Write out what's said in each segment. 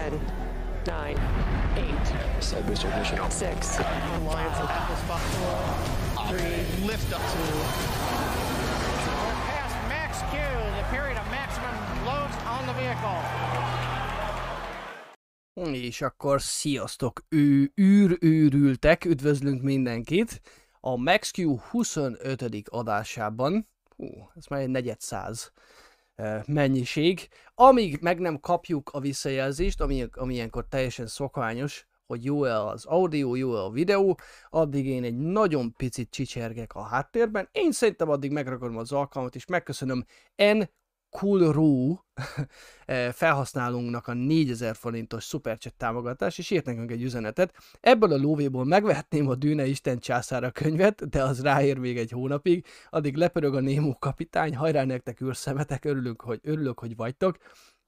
10, 9, 8, Side booster ignition. 6, Alliance will have this spot for three. Lift up to. We're past max Q, the period of maximum loads on the vehicle. És akkor sziasztok, ő űrőrültek, üdvözlünk mindenkit a MaxQ 25. adásában. Hú, ez már egy negyed száz mennyiség. Amíg meg nem kapjuk a visszajelzést, ami, ami ilyenkor teljesen szokványos, hogy jó-e az audio, jó-e a videó, addig én egy nagyon picit csicsergek a háttérben. Én szerintem addig megragadom az alkalmat, és megköszönöm N. Coolru felhasználónknak a 4000 forintos szuperchat támogatás, és írt nekünk egy üzenetet. Ebből a lóvéból megvehetném a Dűne Isten császára könyvet, de az ráér még egy hónapig. Addig lepörög a Némó kapitány, hajrá nektek űrszemetek, örülünk, hogy, örülök, hogy vagytok.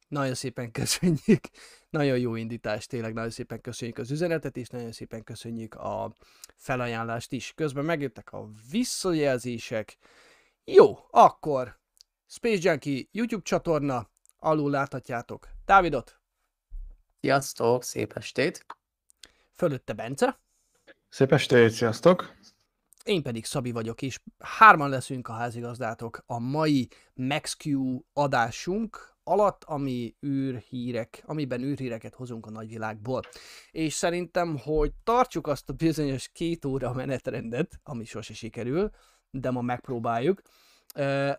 Nagyon szépen köszönjük, nagyon jó indítás, tényleg nagyon szépen köszönjük az üzenetet, és nagyon szépen köszönjük a felajánlást is. Közben megjöttek a visszajelzések. Jó, akkor Space Junkie YouTube csatorna, alul láthatjátok Dávidot, Sziasztok, szép estét! fölötte Bence, Szép estét, sziasztok! én pedig Szabi vagyok, és hárman leszünk a házigazdátok a mai MaxQ adásunk alatt, ami űrhírek, amiben űrhíreket hozunk a nagyvilágból. És szerintem, hogy tartsuk azt a bizonyos két óra menetrendet, ami sose sikerül, de ma megpróbáljuk,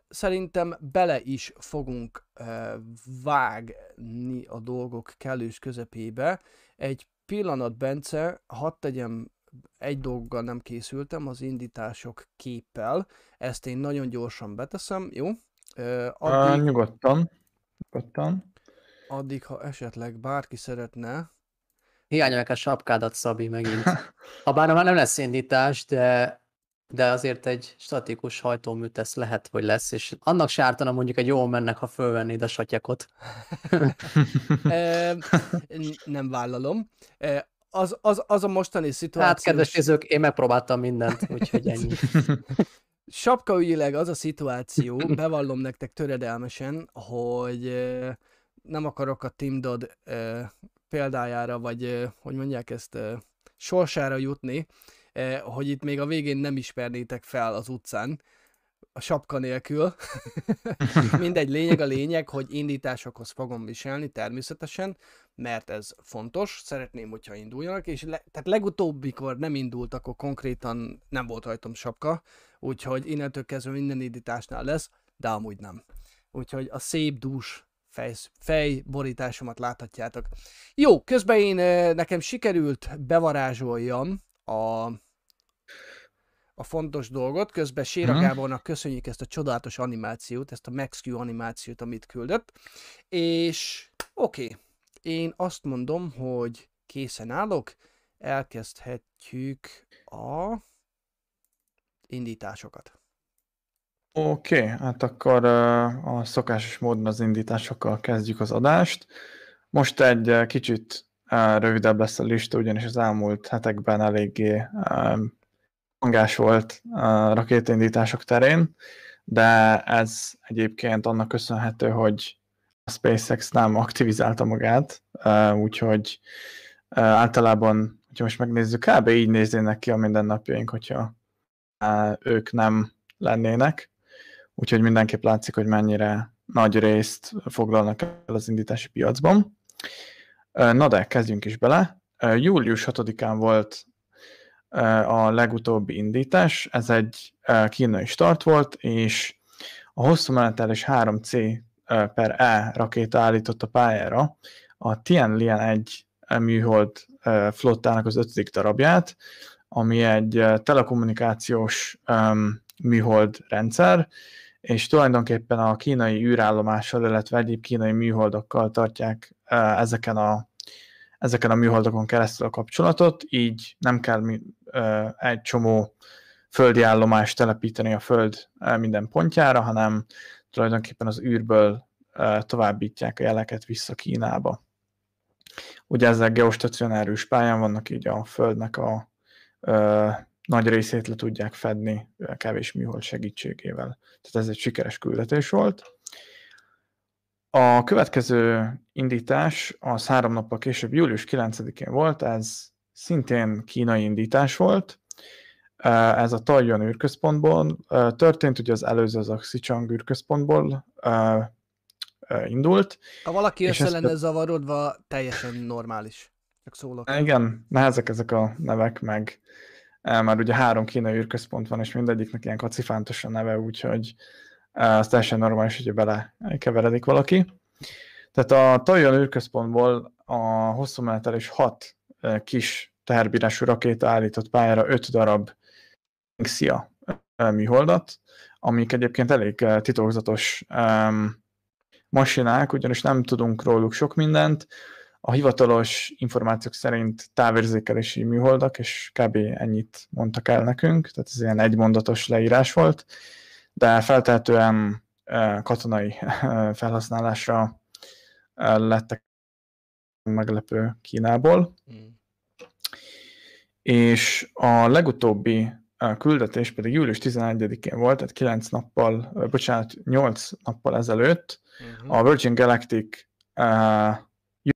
Szerintem bele is fogunk vágni a dolgok kellős közepébe. Egy pillanat, Bence, hadd tegyem, egy dolggal nem készültem, az indítások képpel. Ezt én nagyon gyorsan beteszem, jó? Addig... Addig, nyugodtan. Nyugodtan. addig, ha esetleg bárki szeretne, Hiányolják a sapkádat, Szabi, megint. Habár már nem lesz indítás, de, de azért egy statikus hajtómű tesz lehet, hogy lesz, és annak se ártana mondjuk egy jól mennek, ha fölvennéd a satyakot. Nem vállalom. Az, az, az a mostani szituáció. Hát, kedves nézők, én megpróbáltam mindent, úgyhogy ennyi. sapkaügyileg az a szituáció, bevallom nektek töredelmesen, hogy nem akarok a Tim Dodd példájára, vagy hogy mondják ezt, sorsára jutni, hogy itt még a végén nem ismernétek fel az utcán, a sapka nélkül. Mindegy, lényeg a lényeg, hogy indításokhoz fogom viselni természetesen, mert ez fontos, szeretném, hogyha induljanak, és le, tehát legutóbbikor nem indult, akkor konkrétan nem volt rajtam sapka, úgyhogy innentől kezdve minden indításnál lesz, de amúgy nem. Úgyhogy a szép dús fej, fejborításomat láthatjátok. Jó, közben én nekem sikerült bevarázsoljam a a fontos dolgot, közben Séra Mhm. Gábornak köszönjük ezt a csodálatos animációt, ezt a MaxQ animációt, amit küldött, és oké, okay. én azt mondom, hogy készen állok, elkezdhetjük a indításokat. Oké, okay, hát akkor a szokásos módon az indításokkal kezdjük az adást. Most egy kicsit rövidebb lesz a lista, ugyanis az elmúlt hetekben eléggé hangás volt rakétaindítások terén, de ez egyébként annak köszönhető, hogy a SpaceX nem aktivizálta magát, úgyhogy általában, hogyha most megnézzük, kb. így néznének ki a mindennapjaink, hogyha ők nem lennének. Úgyhogy mindenképp látszik, hogy mennyire nagy részt foglalnak el az indítási piacban. Na de, kezdjünk is bele. Július 6-án volt a legutóbbi indítás, ez egy kínai start volt, és a hosszú menetelés 3C ö, per E rakéta állított a pályára a Tianlian 1 műhold flottának az ötödik darabját, ami egy telekommunikációs műhold rendszer, és tulajdonképpen a kínai űrállomással, illetve egyéb kínai műholdakkal tartják ezeken a, ezeken a műholdokon keresztül a kapcsolatot, így nem kell egy csomó földi állomást telepíteni a Föld minden pontjára, hanem tulajdonképpen az űrből továbbítják a jeleket vissza Kínába. Ugye ezek geostacionárius pályán vannak, így a Földnek a ö, nagy részét le tudják fedni kevés műhold segítségével. Tehát ez egy sikeres küldetés volt. A következő indítás az három nappal később, július 9-én volt, ez szintén kínai indítás volt. Ez a Taiyuan űrközpontból történt, ugye az előző az a Xichang űrközpontból indult. Ha valaki össze ezt- lenne zavarodva, teljesen normális. Csak szólok. Igen, nehezek ezek a nevek, meg már ugye három kínai űrközpont van, és mindegyiknek ilyen kacifántos a neve, úgyhogy az teljesen normális, hogy bele keveredik valaki. Tehát a Taiyuan űrközpontból a hosszú menetelés hat kis teherbírású rakéta állított pályára öt darab Xia műholdat, amik egyébként elég titokzatos masinák, ugyanis nem tudunk róluk sok mindent, a hivatalos információk szerint távérzékelési műholdak, és kb. ennyit mondtak el nekünk, tehát ez ilyen egymondatos leírás volt, de feltehetően eh, katonai felhasználásra lettek meglepő Kínából, Mm. és a legutóbbi küldetés pedig július 11-én volt, tehát 9 nappal, bocsánat, 8 nappal ezelőtt, Mhm. a Virgin Galactic uh,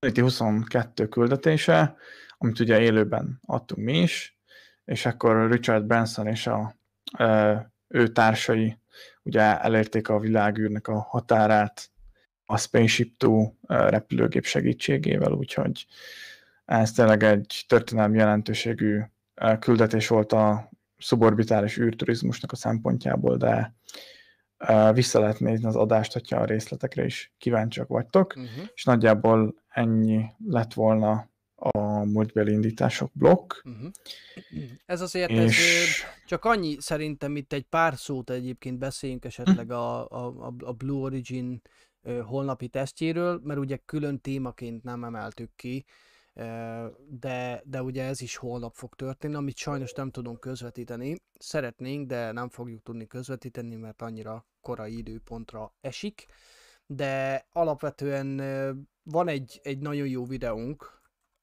Unity 22 küldetése, amit ugye élőben adtunk mi is, és akkor Richard Branson és a uh, ő társai ugye elérték a világűrnek a határát a Spaceship Two repülőgép segítségével, úgyhogy ez tényleg egy történelmi jelentőségű küldetés volt a szuborbitális űrturizmusnak a szempontjából, de vissza lehet nézni az adást, hogyha a részletekre is kíváncsiak vagytok, Mhm. és nagyjából ennyi lett volna a múltbeli indítások blokk, Mhm. Ez azért ez, és ö, csak annyi szerintem itt egy pár szót egyébként beszéljünk esetleg a, a, a- Blue Origin holnapi tesztjéről, mert ugye külön témaként nem emeltük ki, de, de ugye ez is holnap fog történni, amit sajnos nem tudunk közvetíteni. Szeretnénk, de nem fogjuk tudni közvetíteni, mert annyira korai időpontra esik. De alapvetően van egy, egy nagyon jó videónk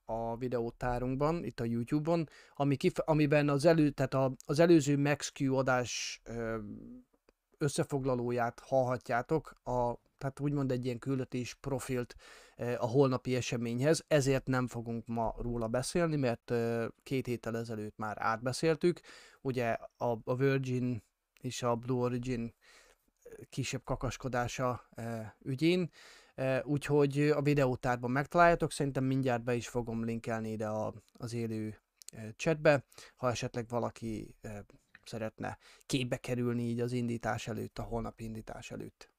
a videótárunkban, itt a YouTube-on, ami kif- amiben az, elő, tehát a, az előző MaxQ adás összefoglalóját hallhatjátok, a, tehát úgymond egy ilyen küldetés profilt a holnapi eseményhez, ezért nem fogunk ma róla beszélni, mert két héttel ezelőtt már átbeszéltük, ugye a, a Virgin és a Blue Origin kisebb kakaskodása ügyén, úgyhogy a videótárban megtaláljátok, szerintem mindjárt be is fogom linkelni ide a, az élő chatbe, ha esetleg valaki szeretne képbe kerülni így az indítás előtt, a holnapi indítás előtt.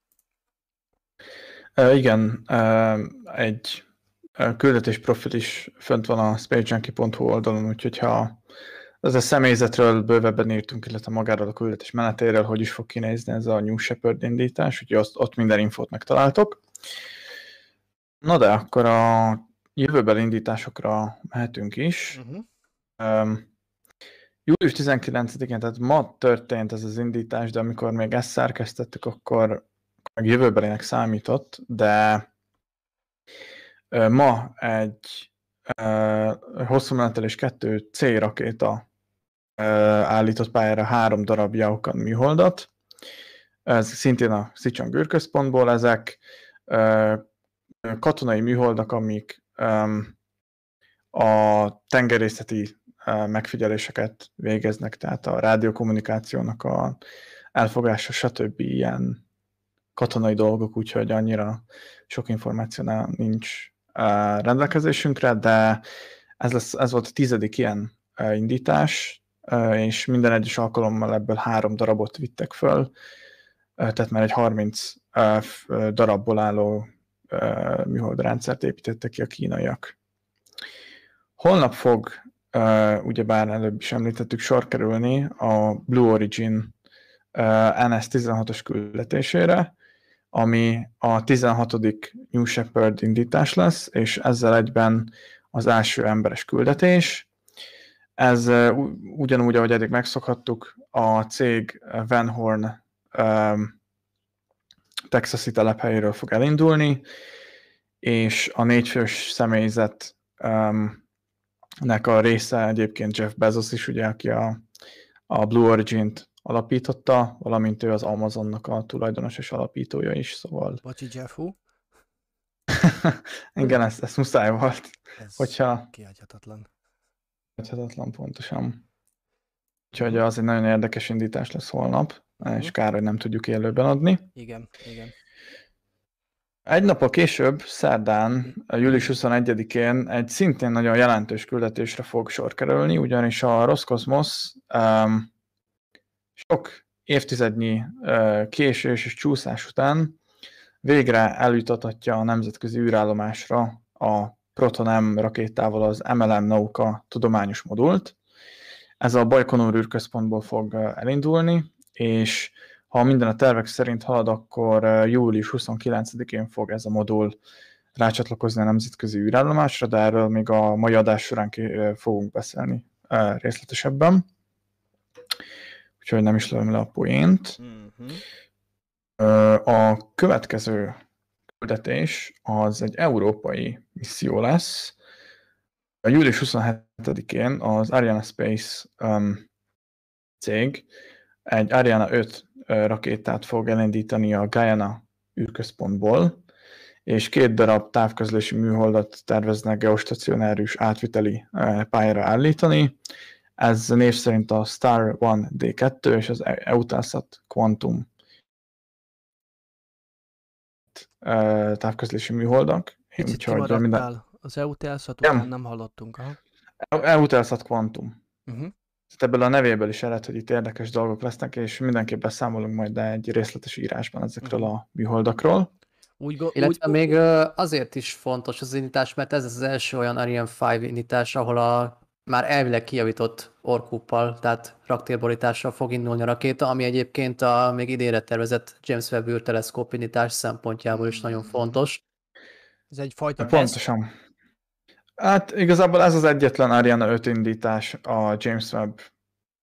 igen, egy küldetés profil is fönt van a spacejunkie.hu oldalon, úgyhogy ha az a személyzetről bővebben írtunk, illetve magáról a küldetés menetéről, hogy is fog kinézni ez a New Shepard indítás, úgyhogy azt, ott minden infót megtaláltok. Na de akkor a jövőbeli indításokra mehetünk is. Uh-huh. Um, július 19-én, tehát ma történt ez az indítás, de amikor még ezt szerkesztettük, akkor meg jövőbelinek számított, de ma egy hosszú menetelés kettő C rakéta állított pályára három darab Yaukan műholdat. Ez szintén a Xichang űrközpontból, ezek katonai műholdak, amik a tengerészeti megfigyeléseket végeznek, tehát a rádiókommunikációnak a elfogása, stb. ilyen katonai dolgok, úgyhogy annyira sok információ nincs rendelkezésünkre, de ez, lesz, ez volt a tizedik ilyen indítás, és minden egyes alkalommal ebből három darabot vittek föl, tehát már egy 30 ö, f- ö, darabból álló műholdrendszert építettek ki a kínaiak. Holnap fog, ugyebár előbb is említettük, sor kerülni a Blue Origin ö, NS-16-os küldetésére, ami a 16. New Shepard indítás lesz, és ezzel egyben az első emberes küldetés. Ez ugyanúgy, ahogy eddig megszokhattuk, a cég Van Horn ö, texasi telephelyéről fog elindulni, és a négyfős személyzet um, nek a része egyébként Jeff Bezos is, ugye, aki a, a Blue Origin-t alapította, valamint ő az Amazonnak a tulajdonos és alapítója is, szóval Bocsi, Jeff Hu. Igen, ezt, ezt muszáj volt, Ez hogyha kihagyhatatlan. hagyhatatlan pontosan. Úgyhogy az egy nagyon érdekes indítás lesz holnap, és kár, hogy nem tudjuk élőben adni. Igen, igen. Egy nappal később, szerdán, a július 21-én egy szintén nagyon jelentős küldetésre fog sor kerülni, ugyanis a Roskosmos um, sok évtizednyi uh, késés és csúszás után végre eljutathatja a nemzetközi űrállomásra a Proton M rakétával az MLM Nauka tudományos modult. Ez a Bajkonur űrközpontból fog elindulni, és ha minden a tervek szerint halad, akkor uh, július 29-én fog ez a modul rácsatlakozni a nemzetközi űrállomásra, de erről még a mai adás során ki, uh, fogunk beszélni uh, részletesebben. Úgyhogy nem is lövöm le a poént. Mhm. Ö, A következő küldetés az egy európai misszió lesz. A július 27-én az Ariane Space um, cég egy Ariane 5 ö, rakétát fog elindítani a Guyana űrközpontból, és két darab távközlési műholdat terveznek geostacionárius átviteli pályára állítani. Ez név szerint a Star One D2 és az Eutelsat Quantum ö, távközlési műholdak. Picit Úgyhogy minden... Az EUTELSat Nem. után nem hallottunk. Aha. Eutelsat Quantum. Uh-huh. Tehát ebből a nevéből is ered, hogy itt érdekes dolgok lesznek, és mindenképp beszámolunk majd egy részletes írásban ezekről Mhm. a műholdakról. Úgy, go- Illetve úgy, még azért is fontos az indítás, mert ez az első olyan Ariane 5 indítás, ahol a már elvileg kijavított orkuppal, tehát raktérborítással fog indulni a rakéta, ami egyébként a még idénre tervezett James Webb űrteleszkóp indítás szempontjából is nagyon fontos. ez egyfajta Pontosan. Hát igazából ez az egyetlen Ariane 5 indítás a James Webb.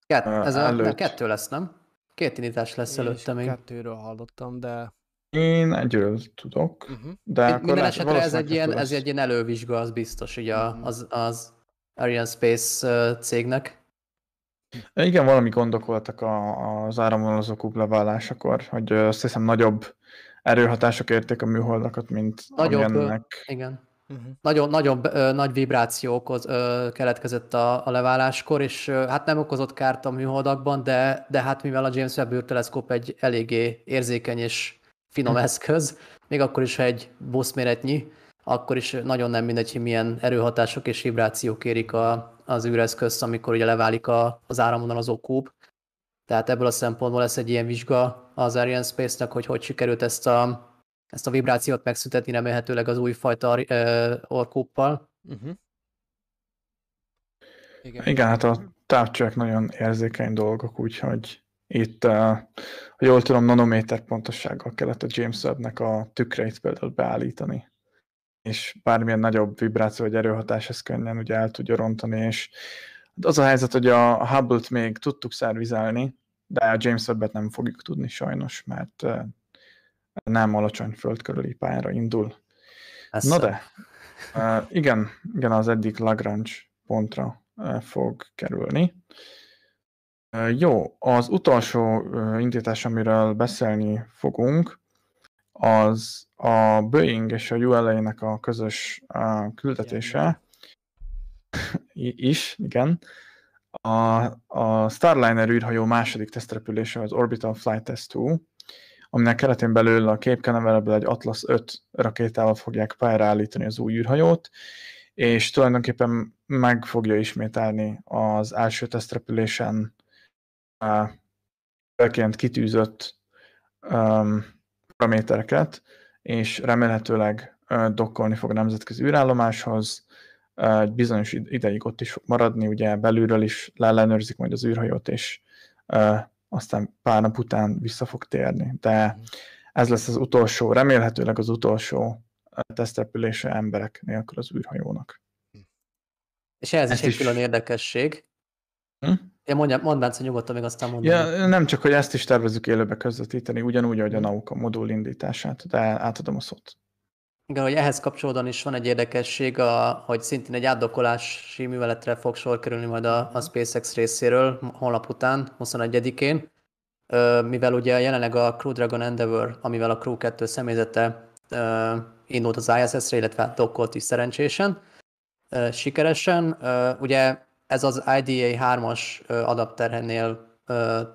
Kett, ez a, előtt. kettő lesz, nem? Két indítás lesz Én előtte még. kettőről hallottam, de... Én egyről tudok, Uh-huh. de Mind- akkor Minden lehet, esetre ez egy, ilyen, ez egy ilyen elővizsga, az biztos, ugye a- Mhm. az, az Ariane Space cégnek. Igen, valami gondok voltak a, az áramvonalazó kúp leválásakor, hogy azt hiszem nagyobb erőhatások érték a műholdakat, mint Nagyobb, amilyennek. Igen. Uh-huh. Nagyon, nagyon ö, nagy vibráció okoz, ö, keletkezett a, a leváláskor, és ö, hát nem okozott kárt a műholdakban, de, de hát mivel a James Webb űrteleszkóp egy eléggé érzékeny és finom eszköz, még akkor is, ha egy buszméretnyi, akkor is nagyon nem mindegy, hogy milyen erőhatások és vibrációk érik a, az űreszközt, amikor ugye leválik a, az áramvonalazó kúp. Tehát ebből a szempontból lesz egy ilyen vizsga az Ariane Space-nek, hogy hogy sikerült ezt a, ezt a vibrációt megszüntetni remélhetőleg az újfajta uh, orkúppal. Uh-huh. Igen. Igen, hát a távcsövek nagyon érzékeny dolgok, úgyhogy itt, uh, ha jól tudom, nanométer pontossággal kellett a James Webb-nek a tükreit például beállítani. És bármilyen nagyobb vibráció vagy erőhatás ezt könnyen ugye el tudja rontani, és az a helyzet, hogy a Hubble-t még tudtuk szervizelni, de a James Webb-et nem fogjuk tudni sajnos, mert nem alacsony föld körüli pályára indul. Ez Na de, uh, igen, igen, az egyik Lagrange pontra uh, fog kerülni. Uh, jó, az utolsó uh, indítás, amiről beszélni fogunk, az a Boeing és a ULA-nek a közös uh, küldetése I- is, igen. A, a Starliner űrhajó második tesztrepülése az Orbital Flight Test 2, aminek keretén belül a Cape Canaveral-ből egy Atlas 5 rakétával fogják pályára állítani az új űrhajót, és tulajdonképpen meg fogja ismételni az első tesztrepülésen célként kitűzött um, paramétereket, és remélhetőleg uh, dokkolni fog a nemzetközi űrállomáshoz, egy bizonyos id- ideig ott is fog maradni, ugye belülről is leellenőrzik majd az űrhajót, és uh, aztán pár nap után vissza fog térni. De ez lesz az utolsó, remélhetőleg az utolsó tesztrepülése emberek nélkül az űrhajónak. És ez is Ezt egy is- külön érdekesség. Hm? Ja, mondja, mondd Bence nyugodtan, még aztán mondom. Ja, nem csak, hogy ezt is tervezzük élőbe közvetíteni, ugyanúgy, ahogy a Nauka modul indítását, de átadom a szót. Igen, hogy ehhez kapcsolódóan is van egy érdekesség, a, hogy szintén egy átdokkolási műveletre fog sor kerülni majd a, a SpaceX részéről holnap után, 21-én, Ö, mivel ugye jelenleg a Crew Dragon Endeavour, amivel a Crew 2 személyzete indult az ISS-re, illetve dokkolt is szerencsésen, sikeresen. Ugye ez az IDA 3-as uh, adapternél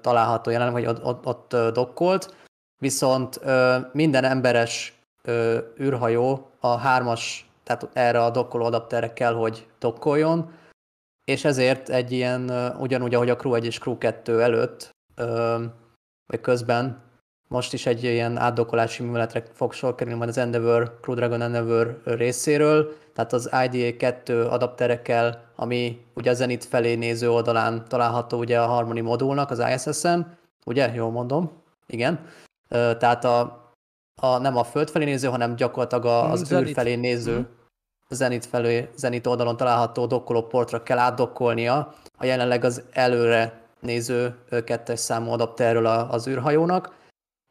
található jelenleg, hogy ott, ott, ott dokkolt, viszont minden emberes uh, űrhajó a 3-as, tehát erre a dokkoló adapterre kell, hogy dokkoljon, és ezért egy ilyen, uh, ugyanúgy, ahogy a Crew 1 és Crew 2 előtt, uh, vagy közben most is egy ilyen átdokolási műveletre fog sor kerülni majd az Endeavor, Crew Dragon Endeavor részéről, tehát az IDA 2 adapterekkel, ami ugye a Zenit felé néző oldalán található ugye a Harmony modulnak, az ISS-en, ugye? Jól mondom? Igen. Tehát a, a, nem a föld felé néző, hanem gyakorlatilag a, az űr felé néző, mm. Zenit felé, Zenit oldalon található dokkoló portra kell átdokkolnia, a jelenleg az előre néző kettes számú adapterről az űrhajónak,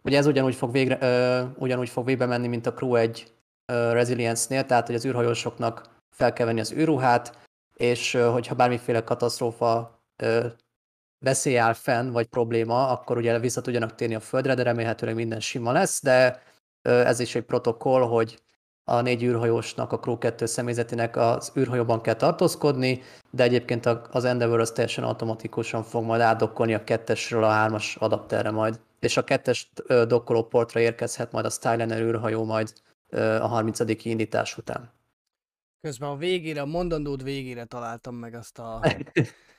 Ugye ez ugyanúgy fog, végre, ö, ugyanúgy fog végbe menni, mint a Crew 1 ö, Resilience-nél, tehát hogy az űrhajósoknak fel kell venni az űrruhát, és ö, hogyha bármiféle katasztrófa ö, veszély áll fenn, vagy probléma, akkor ugye vissza tudjanak térni a földre, de remélhetőleg minden sima lesz, de ez is egy protokoll, hogy a négy űrhajósnak, a Crew 2 személyzetének az űrhajóban kell tartózkodni, de egyébként az Endeavour az teljesen automatikusan fog majd átdokkolni a kettesről a hármas adapterre majd és a kettes dokkoló portra érkezhet majd a Styliner űrhajó majd a 30. indítás után. Közben a végére, a mondandód végére találtam meg azt a,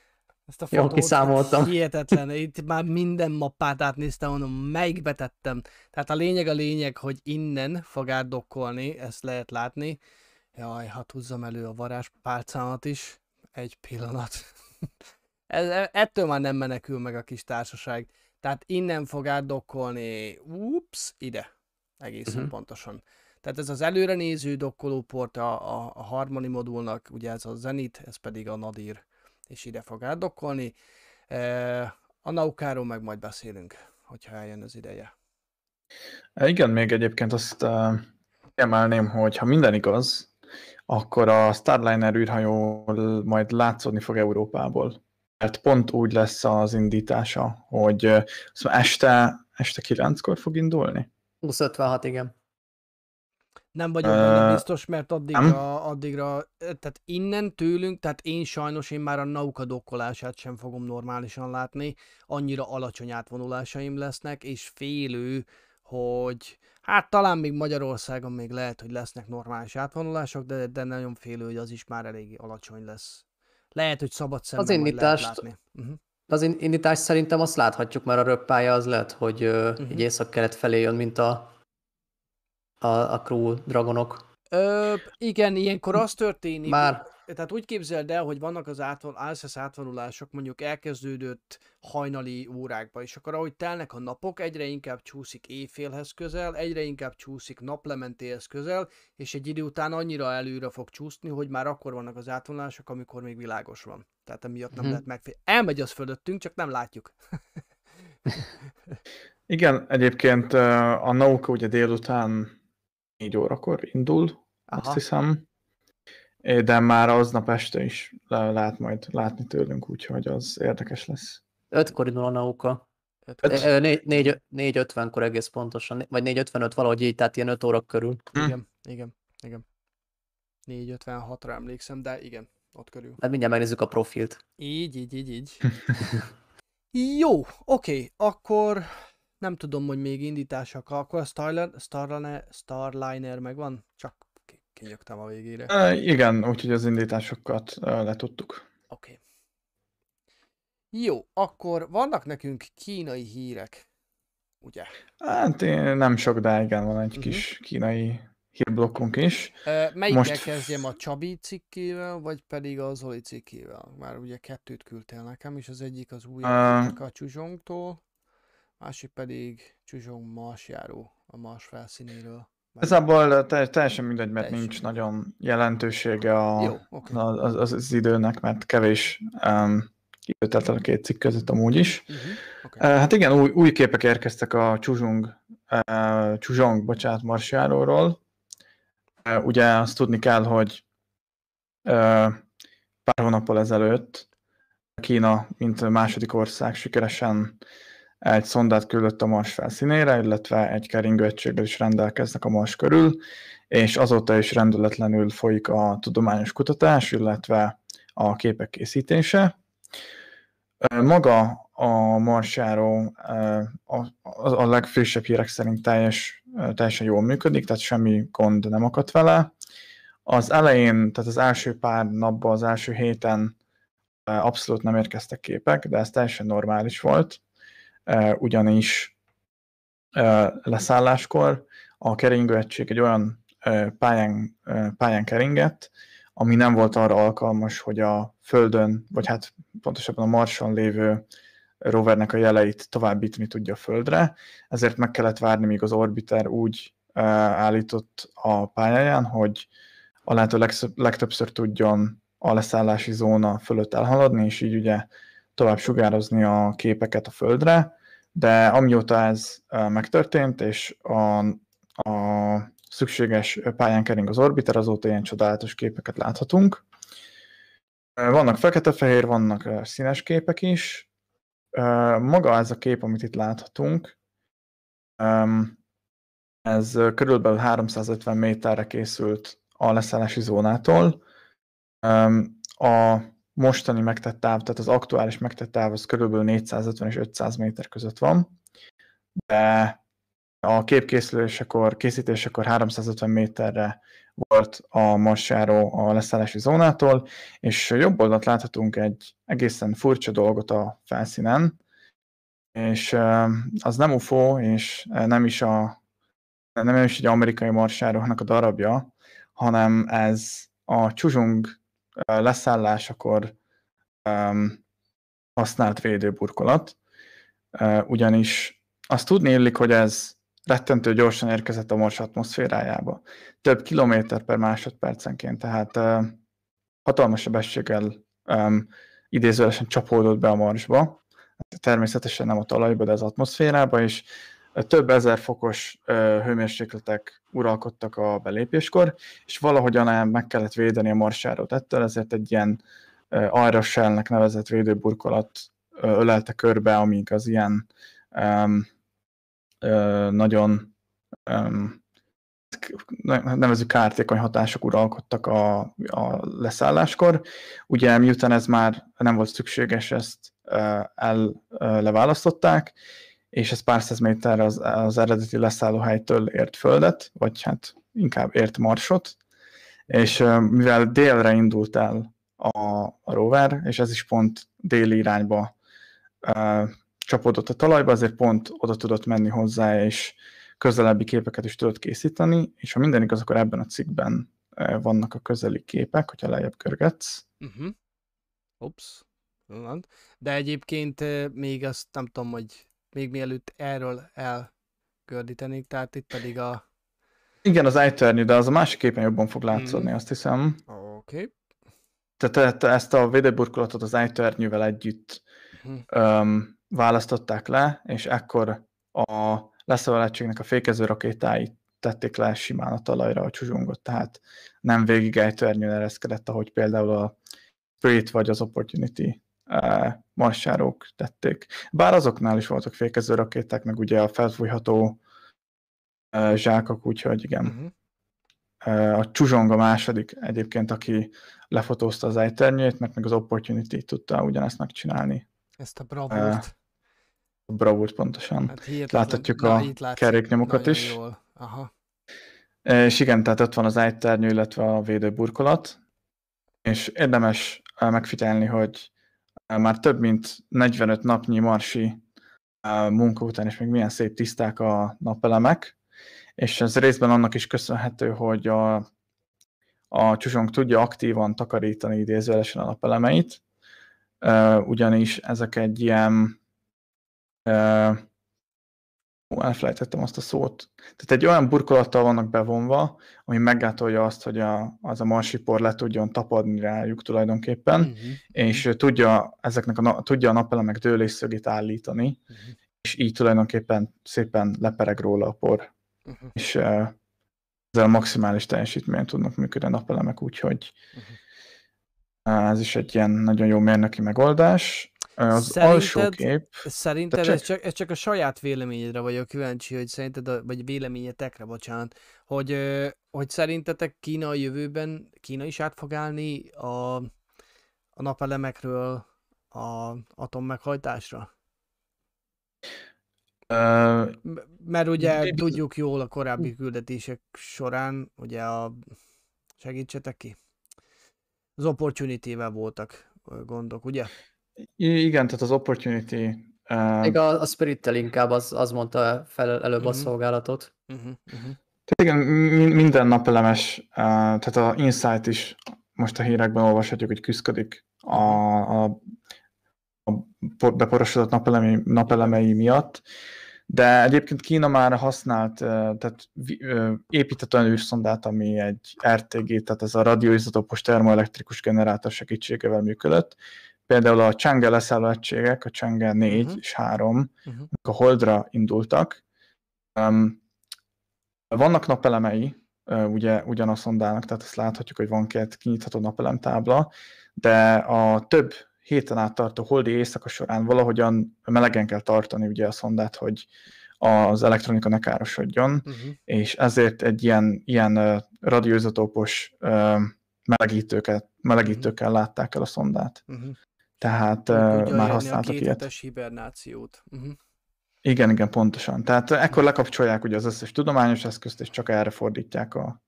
ezt a fotót. Jó, kiszámoltam. Hihetetlen. Itt már minden mappát átnéztem, mondom, melyikbe tettem. Tehát a lényeg a lényeg, hogy innen fog átdokkolni, ezt lehet látni. Jaj, hát húzzam elő a varázspálcámat is. Egy pillanat. Ez, ettől már nem menekül meg a kis társaság. Tehát innen fog átdokkolni, ups, ide. Egészen uh-huh. pontosan. Tehát ez az előre néző dokkolóport a, a, a Harmony modulnak, ugye ez a Zenit, ez pedig a Nadir, és ide fog átdokkolni. E, a Naukáról meg majd beszélünk, hogyha eljön az ideje. E, igen, még egyébként azt emelném, hogy ha minden igaz, akkor a Starliner űrhajó majd látszódni fog Európából mert pont úgy lesz az indítása, hogy szóval este, este 9-kor fog indulni? 2056, igen. Nem vagyok benne biztos, mert addigra, addigra, tehát innen tőlünk, tehát én sajnos én már a Nauka dokkolását sem fogom normálisan látni, annyira alacsony átvonulásaim lesznek, és félő, hogy hát talán még Magyarországon még lehet, hogy lesznek normális átvonulások, de, de nagyon félő, hogy az is már eléggé alacsony lesz. Lehet, hogy szabad szemben az indítást, uh-huh. Az indítást szerintem azt láthatjuk, mert a röppája az lehet, hogy uh-huh. így észak-kelet felé jön, mint a, a, a crew dragonok. Ö, igen, ilyenkor az történik. Már tehát úgy képzeld el, hogy vannak az átvon, ALSS átvonulások, mondjuk elkezdődött hajnali órákba, és akkor ahogy telnek a napok, egyre inkább csúszik éjfélhez közel, egyre inkább csúszik naplementéhez közel, és egy idő után annyira előre fog csúszni, hogy már akkor vannak az átvonulások, amikor még világos van. Tehát emiatt nem hmm. lehet megfél. Elmegy az fölöttünk, csak nem látjuk. Igen, egyébként a Nauka ugye délután 4 órakor indul, Aha. azt hiszem de már aznap este is lehet majd látni tőlünk, úgyhogy az érdekes lesz. Ötkor indul a nauka. 4.50-kor egész pontosan, vagy 4.55 valahogy így, tehát ilyen 5 óra körül. Hm. Igen, igen, igen. 4.56-ra emlékszem, de igen, ott körül. Hát mindjárt megnézzük a profilt. Így, így, így, így. Jó, oké, okay, akkor nem tudom, hogy még indítások, akkor a Starliner, Starliner, Starliner megvan? Csak kinyögtem a végére. E, igen, úgyhogy az indításokat letudtuk. Oké. Okay. Jó, akkor vannak nekünk kínai hírek, ugye? Hát nem sok, de igen, van egy uh-huh. kis kínai hírblokkunk is. Uh, melyikkel Most... kezdjem, a Csabi cikkével, vagy pedig a Zoli cikkével? Már ugye kettőt küldtél nekem, és az egyik az új uh... a Csuzsongtól, másik pedig Csuzsong Marsjáró a Mars felszínéről. Igazából teljesen mindegy, mert teljesen nincs mindegy. nagyon jelentősége a, Jó, okay. az, az, az időnek, mert kevés um, időtelt a két cikk között amúgy is. Uh-huh. Okay. Uh, hát igen, új, új képek érkeztek a Csuzsong, uh, Csuzsong, bocsánat, marsjáróról. Uh, ugye azt tudni kell, hogy uh, pár hónappal ezelőtt Kína, mint második ország sikeresen egy szondát küldött a Mars felszínére, illetve egy keringő egységgel is rendelkeznek a Mars körül, és azóta is rendületlenül folyik a tudományos kutatás, illetve a képek készítése. Maga a Marsjáró a legfrissebb hírek szerint teljes, teljesen jól működik, tehát semmi gond nem akadt vele. Az elején, tehát az első pár napban, az első héten abszolút nem érkeztek képek, de ez teljesen normális volt, ugyanis leszálláskor a keringőegység egy olyan pályán, pályán keringett, ami nem volt arra alkalmas, hogy a Földön, vagy hát pontosabban a Marson lévő rovernek a jeleit továbbítani tudja a Földre, ezért meg kellett várni, míg az orbiter úgy állított a pályáján, hogy a lehető legtöbbször tudjon a leszállási zóna fölött elhaladni, és így ugye tovább sugározni a képeket a Földre, de amióta ez megtörtént, és a, a szükséges pályán kering az orbiter, azóta ilyen csodálatos képeket láthatunk. Vannak fekete-fehér, vannak színes képek is. Maga ez a kép, amit itt láthatunk, ez körülbelül 350 méterre készült a leszállási zónától. A mostani megtett táv, tehát az aktuális megtett táv az körülbelül 450 és 500 méter között van, de a képkészülésekor, készítésekor 350 méterre volt a marsjáró a leszállási zónától, és jobb oldalt láthatunk egy egészen furcsa dolgot a felszínen, és az nem UFO, és nem is, a, nem is egy amerikai marsjárónak a darabja, hanem ez a Csuzsung leszállásakor um, használt védőburkolat, uh, ugyanis azt tudni illik, hogy ez rettentő gyorsan érkezett a Mars atmoszférájába. Több kilométer per másodpercenként, tehát uh, hatalmas sebességgel um, idézőlesen csapódott be a Marsba, természetesen nem a talajba, de az atmoszférába, és több ezer fokos hőmérsékletek uralkodtak a belépéskor, és valahogyan meg kellett védeni a marsjárót ettől, ezért egy ilyen aeroshellnek nevezett védőburkolat ölelte körbe, amíg az ilyen um, uh, nagyon um, nevezük kártékony hatások uralkodtak a, a leszálláskor. Ugye miután ez már nem volt szükséges, ezt el leválasztották, és ez pár száz méterre az, az eredeti leszállóhelytől ért földet, vagy hát inkább ért marsot, és mivel délre indult el a, a rover, és ez is pont déli irányba uh, csapódott a talajba, azért pont oda tudott menni hozzá, és közelebbi képeket is tudott készíteni, és ha minden igaz, akkor ebben a cikkben uh, vannak a közeli képek, hogyha lejjebb körgetsz. Uh-huh. Ups. De egyébként még azt nem tudom, hogy még mielőtt erről elgördítenék, tehát itt pedig a... Igen, az ejtörnyű, de az a másik képen jobban fog látszódni, mm. azt hiszem. Oké. Okay. Tehát ezt a védőburkolatot az ejtörnyűvel együtt mm. um, választották le, és ekkor a leszavaláttségnek a fékező rakétái tették le simán a talajra a csuzsungot, tehát nem végig ejtörnyűn ereszkedett, ahogy például a Spirit vagy az Opportunity marsjárók tették. Bár azoknál is voltak fékező rakéták, meg ugye a felfújható zsákok, úgyhogy igen. Uh-huh. A Csuzsong a második egyébként, aki lefotózta az ejternyét, mert meg az Opportunity tudta ugyanezt megcsinálni. Ezt a bravúrt. A bravúrt pontosan. Hát Láthatjuk a keréknyomokat is. Jól. Aha. És igen, tehát ott van az ejternyő, illetve a védőburkolat, és érdemes megfigyelni, hogy már több mint 45 napnyi marsi munka után, és még milyen szép tiszták a napelemek, és ez részben annak is köszönhető, hogy a, a csusong tudja aktívan takarítani idézőjelesen a napelemeit, ugyanis ezek egy ilyen Ó, elfelejtettem azt a szót. Tehát egy olyan burkolattal vannak bevonva, ami meggátolja azt, hogy a, az a marsipor le tudjon tapadni rájuk tulajdonképpen, uh-huh. és tudja, ezeknek a, tudja a napelemek dőlésszögét állítani, uh-huh. és így tulajdonképpen szépen lepereg róla a por. Uh-huh. És uh, ezzel a maximális teljesítményen tudnak működni a napelemek, úgyhogy uh-huh. ez is egy ilyen nagyon jó mérnöki megoldás. Az Szerinted- alsó kép, Szerinted Te ez csak- csak, ez csak a saját véleményedre vagyok kíváncsi, hogy szerinted, a, vagy véleményetekre, bocsánat, hogy, hogy szerintetek Kína a jövőben, Kína is át fog állni a, a napelemekről a atommeghajtásra? M- Mert ugye Biz- tudjuk jól a korábbi küldetések során, ugye a segítsetek ki? Az opportunity-vel voltak gondok, ugye? Igen, tehát az Opportunity ö, Még a, a Spirit-tel inkább az, az mondta fel előbb a Mhm. szolgálatot. Uh-huh, uh-huh. Tehát igen, mi- minden napelemes, uh, tehát a Insight is most a hírekben olvashatjuk, hogy küzdik a, a, a po- beporosodott napelemi, napelemei miatt, de egyébként Kína már használt, uh, tehát ö, épített olyan űrszondát, ami egy RTG, tehát ez a radioizotopos termoelektrikus generátor segítségével működött. Például a Chang'e leszálló egységek, a Chang'e 4 Mhm. és 3, Uh-huh. a Holdra indultak. Um, vannak napelemei, ugye ugyanaz szondának, tehát azt láthatjuk, hogy van két kinyitható napelemtábla, de a több héten át tartó holdi éjszaka során valahogyan melegen kell tartani ugye a szondát, hogy az elektronika ne károsodjon, Uh-huh. és ezért egy ilyen, ilyen ö, melegítőket, melegítőkkel látták el a szondát. Uh-huh. Tehát tudja már élni a használtak ilyet. hibernációt. Uh-huh. Igen, igen, pontosan. Tehát ekkor lekapcsolják ugye az összes tudományos eszközt, és csak erre fordítják a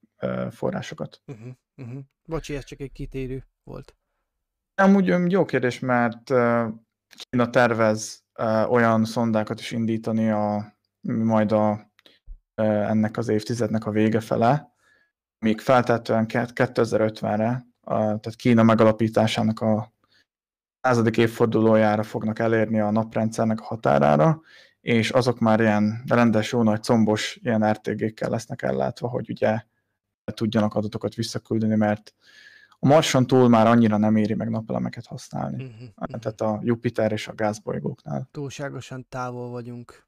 forrásokat. Uh-huh. Uh-huh. Bocsi, ez csak egy kitérő volt. Amúgy jó kérdés, mert Kína tervez olyan szondákat is indítani a, majd a, ennek az évtizednek a vége fele, míg feltétlenül 2050-re, a, tehát Kína megalapításának a századik évfordulójára fognak elérni a naprendszernek a határára, és azok már ilyen rendes, jó nagy combos ilyen RTG-kkel lesznek ellátva, hogy ugye tudjanak adatokat visszaküldeni, mert a Marson túl már annyira nem éri meg napelemeket használni. Uh-huh. Tehát a Jupiter és a gázbolygóknál Túlságosan távol vagyunk.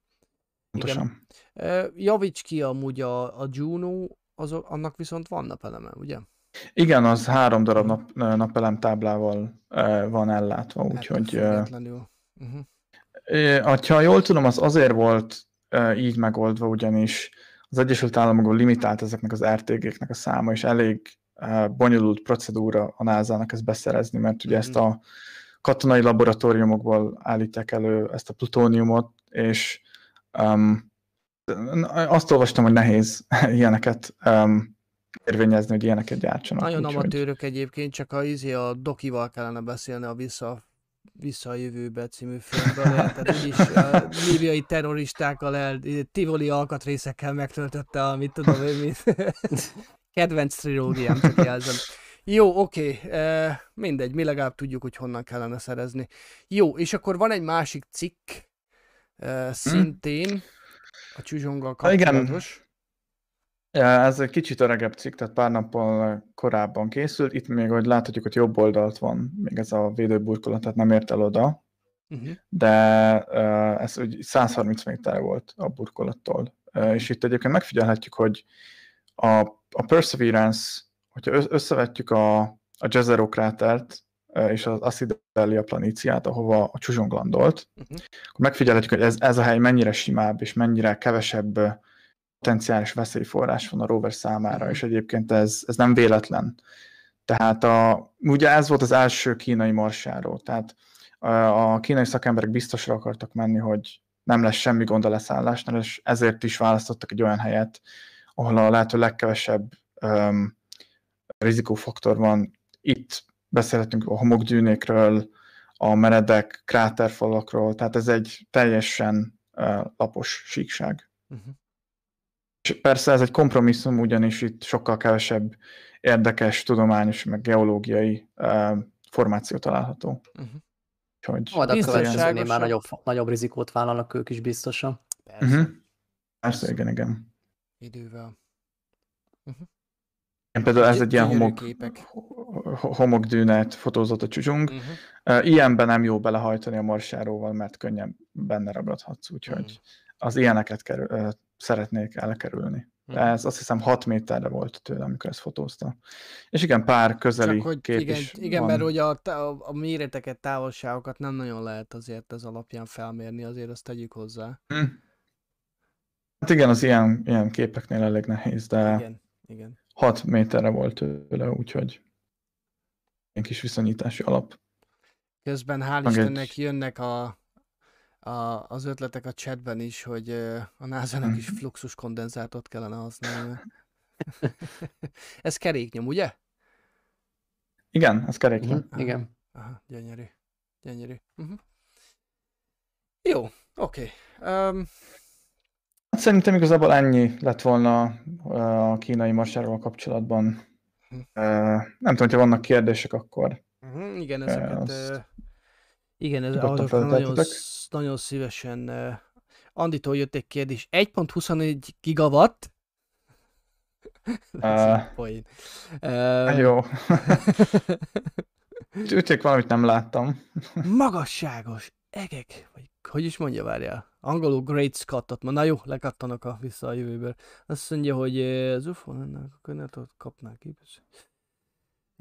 pontosan. Ö, Javíts ki amúgy a, a Juno, az, annak viszont van napeleme, ugye? Igen, az három darab nap, napelem táblával van ellátva, Ettől úgyhogy. Uh-huh. Ha jól tudom, az azért volt így megoldva, ugyanis az Egyesült Államokban limitált ezeknek az RTG-knek a száma, és elég bonyolult procedúra a NASA-nak ezt beszerezni, mert ugye ezt a katonai laboratóriumokból állítják elő ezt a plutóniumot, és um, azt olvastam, hogy nehéz ilyeneket um, érvényezni, hogy ilyeneket gyártsanak. Nagyon úgyhogy- amatőrök egyébként, csak a, izé a Dokival kellene beszélni a Vissza, Vissza a jövőbe című filmből, tehát úgyis a líbiai terroristákkal el, tivoli alkatrészekkel megtöltötte, amit tudom én, mit. Kedvenc trilógiám, csak jelzem. Jó, oké, eh, mindegy, mi legalább tudjuk, hogy honnan kellene szerezni. Jó, és akkor van egy másik cikk, eh, szintén a csuzsonggal Ha, igen. Ez egy kicsit öregebb cikk, tehát pár nappal korábban készült. Itt még, hogy láthatjuk, hogy jobb oldalt van, még ez a védőburkolat, tehát nem ért el oda, Uh-huh. de ez úgy 130 méterre volt a burkolattól. És itt egyébként megfigyelhetjük, hogy a, a Perseverance, hogyha össz- összevetjük a, a Jezero krátert és az Acidalia planíciát, ahova a csuzsong landolt, Uh-huh. akkor megfigyelhetjük, hogy ez, ez a hely mennyire simább, és mennyire kevesebb potenciális veszélyforrás van a rover számára, Mhm. és egyébként ez, ez nem véletlen. Tehát a, ugye ez volt az első kínai marsjáró, tehát a, a kínai szakemberek biztosra akartak menni, hogy nem lesz semmi gond a leszállásnál, és ezért is választottak egy olyan helyet, ahol a lehető legkevesebb um, rizikófaktor van. Itt beszélhetünk a homokdűnékről, a meredek kráterfalakról, tehát ez egy teljesen uh, lapos síkság. Uh-huh. És persze ez egy kompromisszum, ugyanis itt sokkal kevesebb érdekes, tudományos, meg geológiai uh, formáció található. Uh-huh. Úgyhogy Majd a következőnél már nagyobb, nagyobb rizikót vállalnak ők is biztosan. Persze, uh-huh. Persze, igen, igen. idővel. Én például ez Gy- egy ilyen homok, homokdűnet fotózott a csúcsunk. Uh-huh. Uh, Ilyenben nem jó belehajtani a marsjáróval, mert könnyen benne ragadhatsz, úgyhogy Mhm. az ilyeneket kerül, uh, szeretnék elkerülni. De ez azt hiszem 6 méterre volt tőle, amikor ezt fotózta. És igen, pár közeli Csak hogy kép igen, is igen van. mert hogy a, a, a méreteket, távolságokat nem nagyon lehet azért ez alapján felmérni, azért azt tegyük hozzá. Hm. Hát igen, az ilyen, ilyen képeknél elég nehéz, de Igen, igen. 6 méterre volt tőle, úgyhogy ilyen kis viszonyítási alap. Közben hál' Meg egy- Istennek jönnek a, a, az ötletek a chatben is, hogy a NASA-nak is Mhm. fluxus kondenzátort kellene használni. Ez keréknyom, ugye? Igen, ez keréknyom. Mhm, Igen. Aha, gyönyörű. Gyönyörű. Uh-huh. Jó, oké. Okay. Um, Hát szerintem igazából ennyi lett volna a kínai marsával kapcsolatban. Ö, Nem tudom, hogyha vannak kérdések, akkor uh-huh, igen, ezeket... azt Uh, igen, ez, nagyon, nagyon szívesen... Uh, Anditól jött egy kérdés. 1.24 gigawatt? Egy poén. Um, jó. Ütték valamit nem láttam. Magasságos egek, vagy hogy is mondja, várjál. Angolul Great Scottot. Na jó, lekattanok a vissza a jövőből. Azt mondja, hogy az UFO ennek a könyvetot kapnák ki.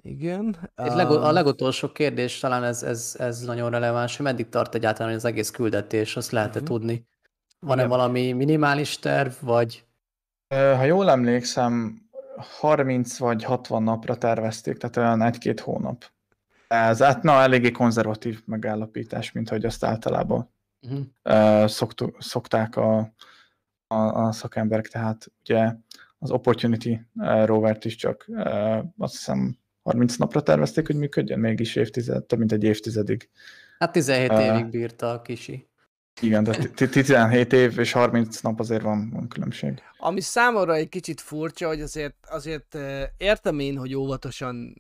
Igen. Egy lego, a um, legutolsó kérdés, talán ez, ez, ez nagyon releváns, hogy meddig tart egyáltalán az egész küldetés, azt lehet-e Mhm. tudni? Van-e Igen. valami minimális terv, vagy Ha jól emlékszem, 30 vagy 60 napra tervezték, tehát olyan egy-két hónap. Ez hát na, eléggé konzervatív megállapítás, mint hogy azt általában uh-huh. szoktu, szokták a, a, a szakemberek, tehát ugye az Opportunity rovert is csak azt hiszem 30 napra tervezték, hogy működjön, mégis évtized, több mint egy évtizedig. Hát 17 Ö, évig bírta a kisi. Igen, de t- t- 17 év és 30 nap azért van, van különbség. Ami számomra egy kicsit furcsa, hogy azért, azért értem én, hogy óvatosan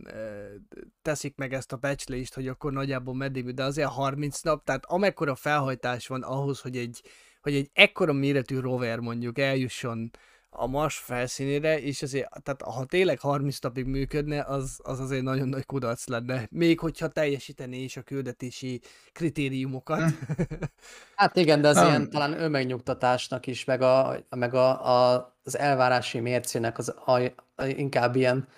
teszik meg ezt a becslést, hogy akkor nagyjából meddig, de azért 30 nap, tehát amekkora felhajtás van ahhoz, hogy egy, hogy egy ekkora méretű rover mondjuk eljusson a Mars felszínére, és azért, tehát ha tényleg 30 napig működne, az, az azért nagyon nagy kudarc lenne. Még hogyha teljesítené is a küldetési kritériumokat. Hát igen, de az ilyen talán önmegnyugtatásnak is, meg, a, meg a, a, az elvárási mércének az a, a, inkább ilyen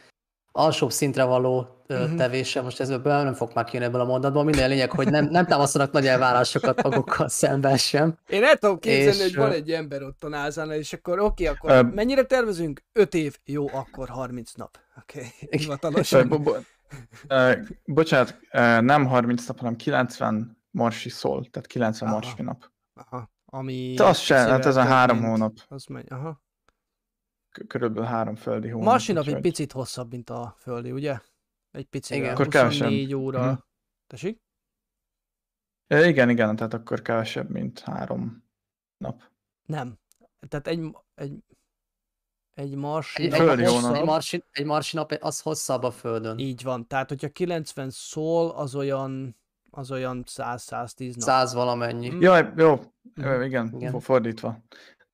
alsóbb szintre való Mhm. tevése, most ez ebből nem fog már kijönni ebből a mondatból, minden lényeg, hogy nem, nem támasztanak nagy elvárásokat magukkal szemben sem. Én el tudom képzelni, És, hogy van egy ember ott a názánál, és akkor oké, akkor Ö, mennyire tervezünk? 5 év, jó, akkor 30 nap. Oké, okay. Hivatalosan. bo- bo- ö, bocsánat, ö, nem 30 nap, hanem 90 marsi szól, tehát 90 Aha. marsi nap. Aha, ami... De az se, hát ez a három mint- hónap, Az megy, aha. Körülbelül három földi hónap. Marsi nap egy picit hosszabb, mint a földi, ugye? Egy picit. Igen. Akkor kevesebb. 24 óra. Mhm. Tessék? Ö, Igen, igen, tehát akkor kevesebb, mint három nap. Nem. Tehát egy, egy, egy marsi Egy, nap egy, hónap. egy, marsi, egy marsi nap az hosszabb a földön. Így van. Tehát, hogyha 90 szól, az olyan az olyan 100-110 nap. Száz valamennyi. Mm. Jaj, jó, ö, igen, Igen. fo- fordítva.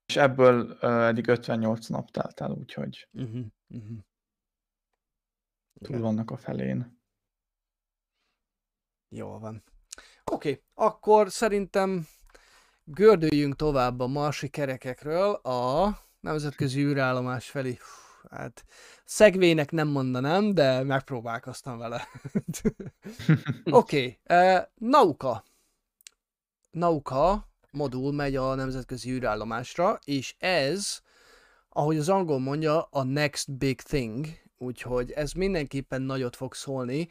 És ebből ö, eddig 58 nap telt el, úgyhogy Uh-huh. Uh-huh. túl vannak a felén. Jól van. Oké, okay, akkor szerintem gördüljünk tovább a marsi kerekekről a nemzetközi űrállomás felé. Hú, hát szegvének nem mondanám, de megpróbálkoztam vele. Oké, okay, uh, Nauka. Nauka modul megy a nemzetközi űrállomásra, és ez, ahogy az angol mondja, a next big thing, úgyhogy ez mindenképpen nagyot fog szólni.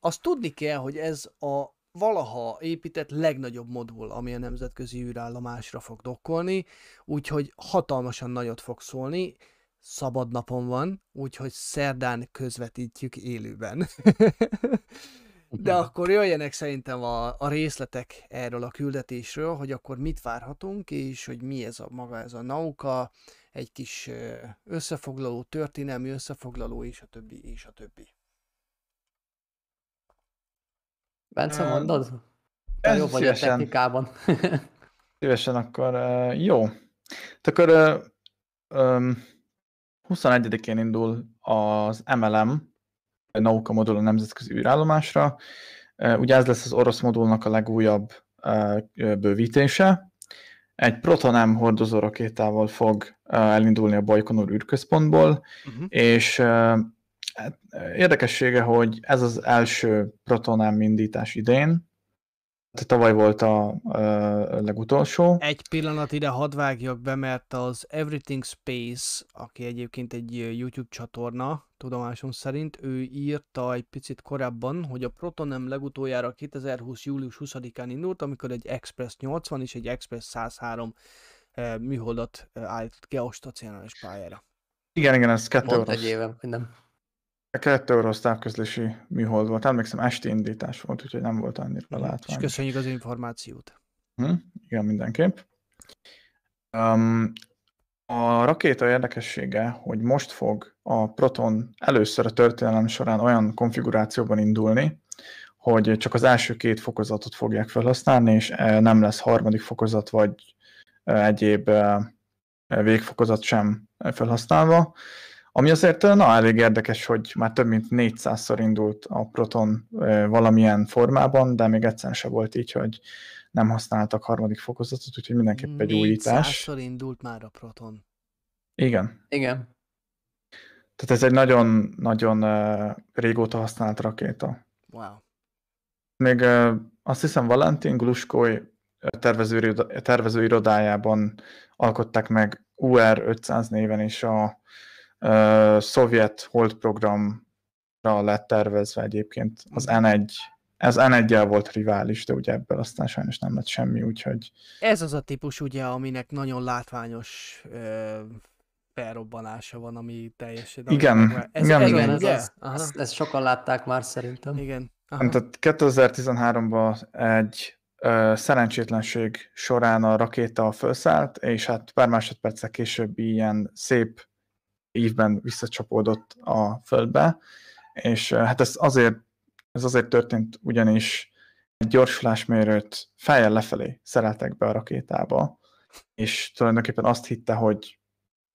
Azt tudni kell, hogy ez a valaha épített legnagyobb modul, ami a nemzetközi űrállomásra fog dokkolni, úgyhogy hatalmasan nagyot fog szólni, szabad napon van, úgyhogy szerdán közvetítjük élőben. De akkor jöjjenek szerintem a, a részletek erről a küldetésről, hogy akkor mit várhatunk, és hogy mi ez a maga ez a nauka, egy kis összefoglaló, történelmi összefoglaló, és a többi, és a többi. Bence, mondod? Te jó vagy a technikában. Szívesen akkor jó. Hát akkor um, 21-én indul az MLM, Nauka modul a nemzetközi űrállomásra. Ugye ez lesz az orosz modulnak a legújabb bővítése. egy protonám hordozó rakétával fog elindulni a Bajkonur űrközpontból, uh-huh. és hát, érdekessége, hogy ez az első protonám indítás idén, tavaly volt a, a legutolsó. Egy pillanat ide hadd vágjak be, mert az Everything Space, aki egyébként egy YouTube csatorna, tudomásom szerint, ő írta egy picit korábban, hogy a Protonem legutoljára 2020. július 20-án indult, amikor egy Express 80 és egy Express 103 eh, műholdat állított geostacionális pályára. Igen, igen, ez kettő Pont egy éve, nem. Kettő orosz távközlési műhold volt. Emlékszem, esti indítás volt, úgyhogy nem volt annyira látványos. És köszönjük az információt. Hm, igen, mindenképp. Um, a rakéta érdekessége, hogy most fog a Proton először a történelem során olyan konfigurációban indulni, hogy csak az első két fokozatot fogják felhasználni, és e, nem lesz harmadik fokozat, vagy e, egyéb e, végfokozat sem felhasználva. Ami azért na, elég érdekes, hogy már több mint 400-szor indult a Proton valamilyen formában, de még egyszer se volt így, hogy nem használtak harmadik fokozatot, úgyhogy mindenképp egy újítás. 400-szor indult már a Proton. Igen. Igen. Tehát ez egy nagyon-nagyon régóta használt rakéta. Wow. Még azt hiszem Valentin Gluskoy tervező, tervezőirodájában alkották meg UR-500 néven is a uh, szovjet hold programra lett tervezve egyébként az N1 ez N1 volt rivális, de ugye ebből aztán sajnos nem lett semmi, úgyhogy... Ez az a típus ugye, aminek nagyon látványos ö, felrobbanása van, ami teljesen... Igen, ez, igen, ez, igen. Ez, ez, ezt sokan látták már szerintem. Igen. Aha. Tehát 2013-ban egy ö, szerencsétlenség során a rakéta felszállt, és hát pár másodperccel később ilyen szép ívben visszacsapódott a földbe, és ö, hát ez azért, ez azért történt, ugyanis egy gyorsulásmérőt fejjel lefelé szereltek be a rakétába, és tulajdonképpen azt hitte, hogy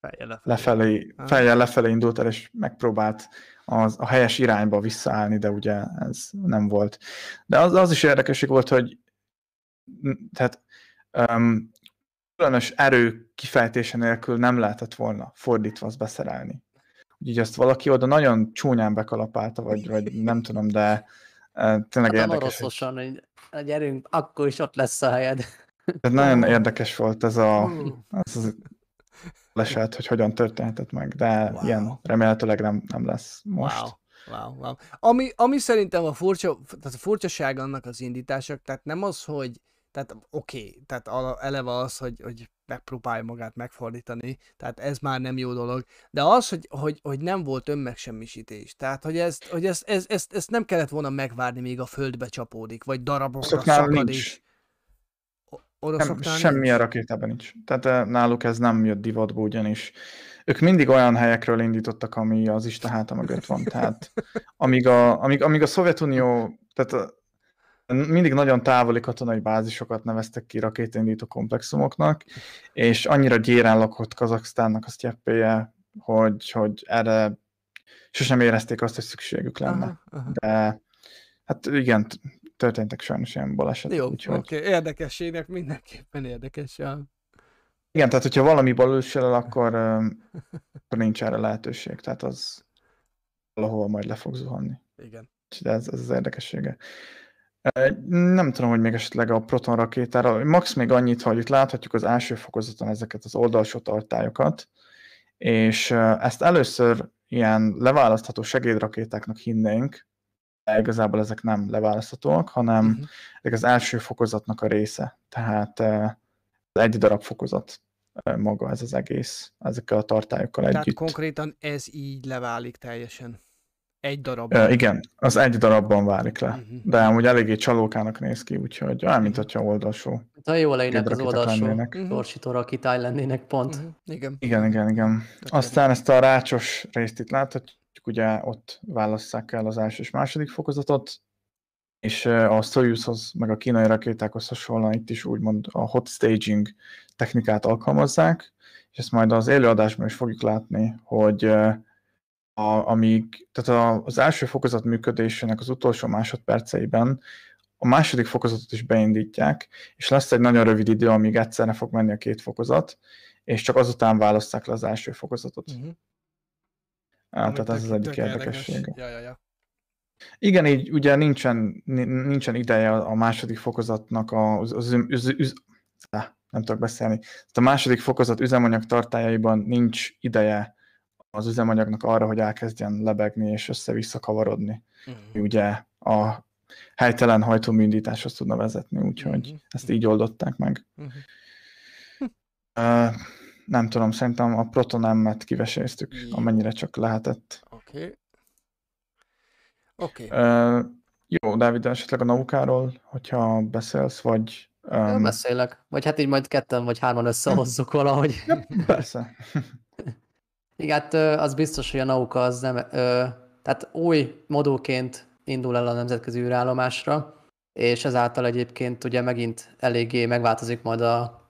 Fejjel lefelé. lefelé, fejjel lefelé indult el, és megpróbált az, a helyes irányba visszaállni, de ugye ez nem volt. De az, az is érdekesség volt, hogy tehát um, különös erő kifejtése nélkül nem lehetett volna fordítva azt beszerelni. Úgyhogy ezt valaki oda nagyon csúnyán bekalapálta, vagy, vagy nem tudom, de uh, tényleg hát érdekes. oroszosan, hogy gyerünk, akkor is ott lesz a helyed. Tehát nagyon érdekes volt ez a, ez az leset, hogy hogyan történhetett meg, de wow. ilyen remélhetőleg nem, nem lesz most. Wow. Wow, wow. Ami, ami szerintem a furcsa, tehát a furcsaság annak az indítások, tehát nem az, hogy tehát oké, okay, tehát eleve az, hogy, hogy megpróbálja magát megfordítani, tehát ez már nem jó dolog, de az, hogy, hogy, hogy nem volt önmegsemmisítés, tehát hogy, ezt, hogy ezt, ezt, ezt, ezt nem kellett volna megvárni, míg a földbe csapódik, vagy darabokra szakad, nincs. és Nem, semmilyen rakétában nincs. Tehát eh, náluk ez nem jött divatba, ugyanis ők mindig olyan helyekről indítottak, ami az Isten háta mögött van. Tehát amíg a, amíg, amíg a Szovjetunió, tehát a, mindig nagyon távoli katonai bázisokat neveztek ki rakétaindító komplexumoknak, és annyira gyéren lakott Kazaksztánnak a sztyeppéje, hogy, hogy erre sosem érezték azt, hogy szükségük lenne. Aha, aha. De hát igen, történtek sajnos ilyen balesetek. Jó, oké, úgyhogy... okay. érdekességnek mindenképpen érdekes. Ja. Igen, tehát hogyha valami balülsel el, akkor, akkor nincs erre lehetőség, tehát az valahol majd le fog zuhanni. Igen. Úgyhogy ez, ez az érdekessége. Nem tudom, hogy még esetleg a Proton rakétára, max még annyit, hogy itt láthatjuk az első fokozaton ezeket az oldalsó tartályokat, és ezt először ilyen leválasztható segédrakétáknak hinnénk, de igazából ezek nem leválaszthatóak, hanem Mhm. ezek az első fokozatnak a része. Tehát egy darab fokozat maga ez az egész, ezekkel a tartályokkal Tehát együtt. konkrétan ez így leválik teljesen. Egy darab. Ö, igen, az egy darabban válik le. Mhm. De amúgy eléggé csalókának néz ki, úgyhogy olyan, mint hogyha oldalsó. Hát, Ha jól leírnak az oldalsó lennének. Mhm. torsító rakitály lennének pont. Uh-huh. Igen. Igen, igen, igen. Aztán ezt a rácsos részt itt láthatjuk, ugye ott válasszák el az első és második fokozatot, és a Soyuzhoz, meg a kínai rakétákhoz hasonlóan itt is úgymond a hot staging technikát alkalmazzák, és ezt majd az élőadásban is fogjuk látni, hogy a, amíg, tehát a, az első fokozat működésének az utolsó másodperceiben a második fokozatot is beindítják, és lesz egy nagyon rövid idő, amíg egyszerre fog menni a két fokozat, és csak azután választák le az első fokozatot. Uh-huh. Á, tehát ez az egyik érdekesség. Ja, ja, ja. Igen, így ugye nincsen, nincsen ideje a második fokozatnak az, az, az, az, nem tudok beszélni. A második fokozat üzemanyag tartályaiban nincs ideje az üzemanyagnak arra, hogy elkezdjen lebegni és össze-vissza kavarodni. Uh-huh. Ugye a helytelen hajtóműindításhoz tudna vezetni, úgyhogy uh-huh. ezt így oldották meg. Uh-huh. Uh, nem tudom, szerintem a Proton M-et kiveséztük, amennyire csak lehetett. Oké. Okay. Oké. Okay. Uh, jó, Dávid, esetleg a naukáról, hogyha beszélsz, vagy... Um... Beszélek. Vagy hát így majd ketten vagy hárman összehozzuk valahogy. Ja, persze. Igen, hát az biztos, hogy a nauka az nem... Ö, tehát új modulként indul el a nemzetközi űrállomásra, és ezáltal egyébként ugye megint eléggé megváltozik majd a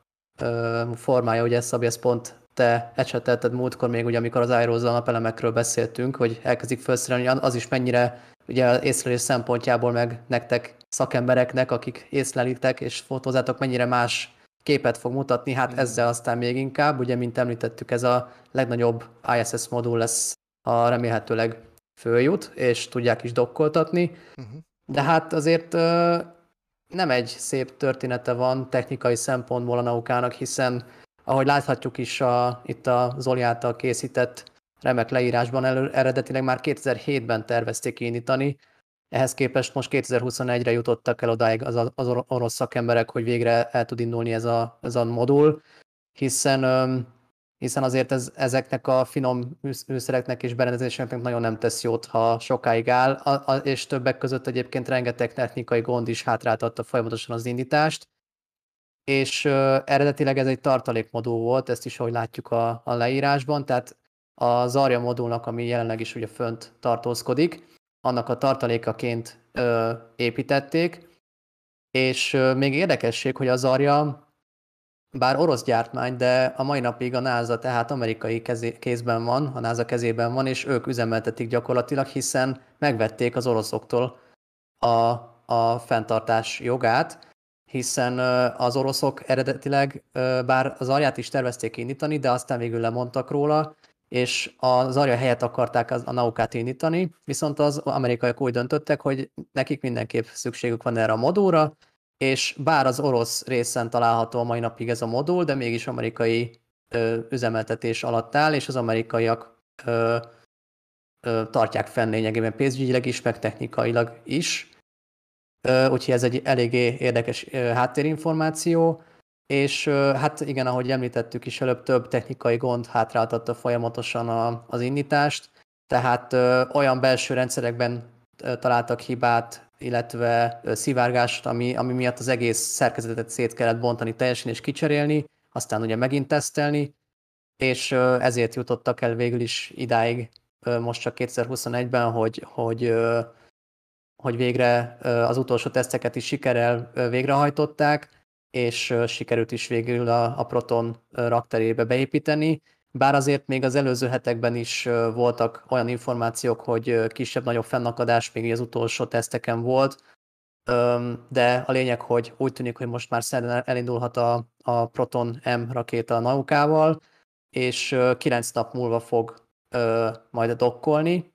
ö, formája, ugye Szabi, ezt pont te ecsetelted múltkor még, ugye amikor az aerozol napelemekről beszéltünk, hogy elkezdik felszerelni, az is mennyire ugye észlelés szempontjából meg nektek szakembereknek, akik észlelitek és fotózátok, mennyire más képet fog mutatni, hát ezzel aztán még inkább, ugye, mint említettük, ez a legnagyobb ISS modul lesz a remélhetőleg följut, és tudják is dokkoltatni, uh-huh. de hát azért nem egy szép története van technikai szempontból a naukának, hiszen ahogy láthatjuk is a, itt a Zoli által készített remek leírásban elő, eredetileg már 2007-ben tervezték indítani, ehhez képest most 2021-re jutottak el odáig az, az orosz szakemberek, hogy végre el tud indulni ez a, ez a modul, hiszen hiszen azért ez, ezeknek a finom műszereknek és berendezéseknek nagyon nem tesz jót, ha sokáig áll, a, a, és többek között egyébként rengeteg technikai gond is hátráltatta folyamatosan az indítást, és ö, eredetileg ez egy tartalékmodul volt, ezt is ahogy látjuk a, a leírásban, tehát a Zarja modulnak, ami jelenleg is ugye fönt tartózkodik, annak a tartalékaként ö, építették, és ö, még érdekesség, hogy a Zarja bár orosz gyártmány, de a mai napig a NASA tehát amerikai kezé, kézben van, a NASA kezében van, és ők üzemeltetik gyakorlatilag, hiszen megvették az oroszoktól a, a fenntartás jogát, hiszen az oroszok eredetileg, bár az arját is tervezték indítani, de aztán végül lemondtak róla, és az arja helyett akarták a naukát indítani, viszont az amerikaiak úgy döntöttek, hogy nekik mindenképp szükségük van erre a modulra, és bár az orosz részen található a mai napig ez a modul, de mégis amerikai ö, üzemeltetés alatt áll, és az amerikaiak ö, ö, tartják fenn lényegében pénzügyileg is, meg technikailag is. Ö, úgyhogy ez egy eléggé érdekes ö, háttérinformáció, és ö, hát igen, ahogy említettük is előbb, több technikai gond hátráltatta folyamatosan a, az indítást, tehát ö, olyan belső rendszerekben ö, találtak hibát, illetve szivárgást, ami, ami miatt az egész szerkezetet szét kellett bontani teljesen és kicserélni, aztán ugye megint tesztelni, és ezért jutottak el végül is idáig, most csak 2021-ben, hogy, hogy, hogy végre az utolsó teszteket is sikerrel végrehajtották, és sikerült is végül a, a Proton rakterébe beépíteni, bár azért még az előző hetekben is voltak olyan információk, hogy kisebb-nagyobb fennakadás még az utolsó teszteken volt, de a lényeg, hogy úgy tűnik, hogy most már szerdán elindulhat a, a Proton M rakéta a Naukával, és 9 nap múlva fog majd dokkolni.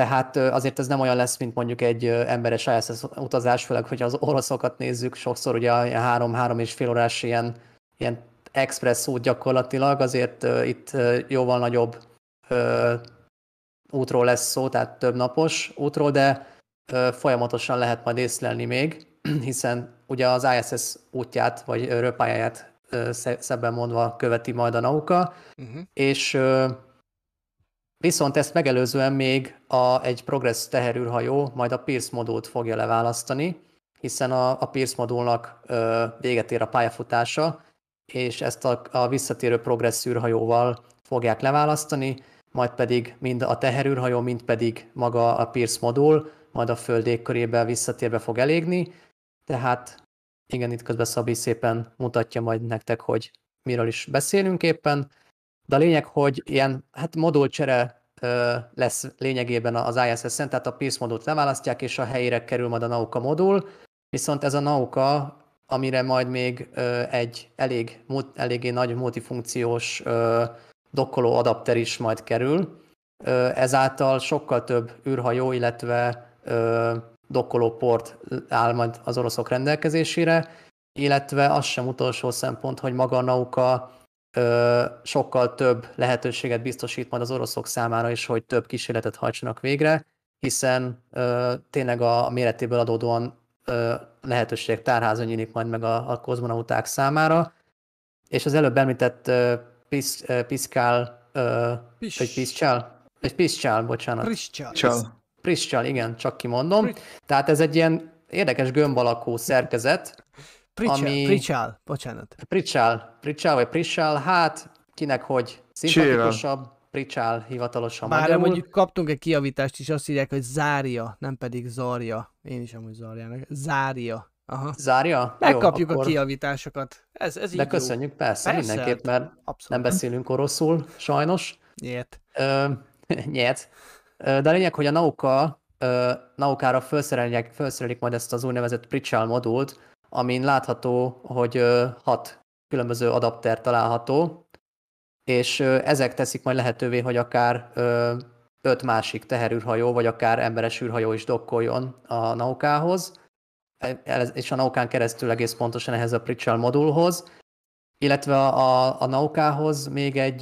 Tehát azért ez nem olyan lesz, mint mondjuk egy emberes ISS utazás, főleg, hogy az oroszokat nézzük, sokszor ugye a három-három és fél órás ilyen, ilyen express út gyakorlatilag, azért itt jóval nagyobb útról lesz szó, tehát több napos útról, de folyamatosan lehet majd észlelni még, hiszen ugye az ISS útját, vagy röpályáját szebben mondva követi majd a nauka, uh-huh. és viszont ezt megelőzően még a, egy Progress teherűrhajó majd a Pierce modult fogja leválasztani, hiszen a, a Pierce modulnak uh, véget ér a pályafutása, és ezt a, a visszatérő progressz űrhajóval fogják leválasztani, majd pedig mind a teherűrhajó, mind pedig maga a Pierce modul, majd a föld égkörébe visszatérve fog elégni. Tehát igen, itt közben Szabi szépen mutatja majd nektek, hogy miről is beszélünk éppen. De a lényeg, hogy ilyen hát modulcsere lesz lényegében az ISS-en, tehát a Pierce modult leválasztják, és a helyére kerül majd a Nauka modul, viszont ez a Nauka, amire majd még egy elég, eléggé nagy multifunkciós dokkoló adapter is majd kerül, ezáltal sokkal több űrhajó, illetve dokkolóport áll majd az oroszok rendelkezésére, illetve az sem utolsó szempont, hogy maga a Nauka sokkal több lehetőséget biztosít majd az oroszok számára is, hogy több kísérletet hajtsanak végre, hiszen ö, tényleg a méretéből adódóan ö, lehetőség tárháza nyílik majd meg a, a kozmonauták számára, és az előbb említett ö, Pis, ö, Piszkál, ö, Pis- vagy Piszcsál, vagy Piszcsál, bocsánat. Priscsal. Csal. Priscsal, igen, csak kimondom. Pri- Tehát ez egy ilyen érdekes gömb alakú szerkezet. Pricsal. ami- Pricsal. Bocsánat. Pricsál, Pricsál vagy Prissál, hát kinek hogy szimpatikusabb, Pricsál hivatalosan Bár magyarul. mondjuk kaptunk egy kiavítást is, azt írják, hogy Zária, nem pedig Zarja. Én is amúgy Zarjának. Zária. Aha. Zárja? Megkapjuk Jó, a akkor... kiavításokat. Ez, ez így De jó. köszönjük, persze, Persze, mindenképp, mert Abszolút. nem beszélünk oroszul, sajnos. Nyert. Ö, nyert. De a lényeg, hogy a Nauka, ö, Naukára felszerelik, felszerelik majd ezt az úgynevezett Pricsál modult, amin látható, hogy hat különböző adapter található, és ezek teszik majd lehetővé, hogy akár öt másik teherűrhajó, vagy akár emberes űrhajó is dokkoljon a Naukához, E- és a Naukán keresztül egész pontosan ehhez a Pricsal modulhoz, illetve a, a Naukához még egy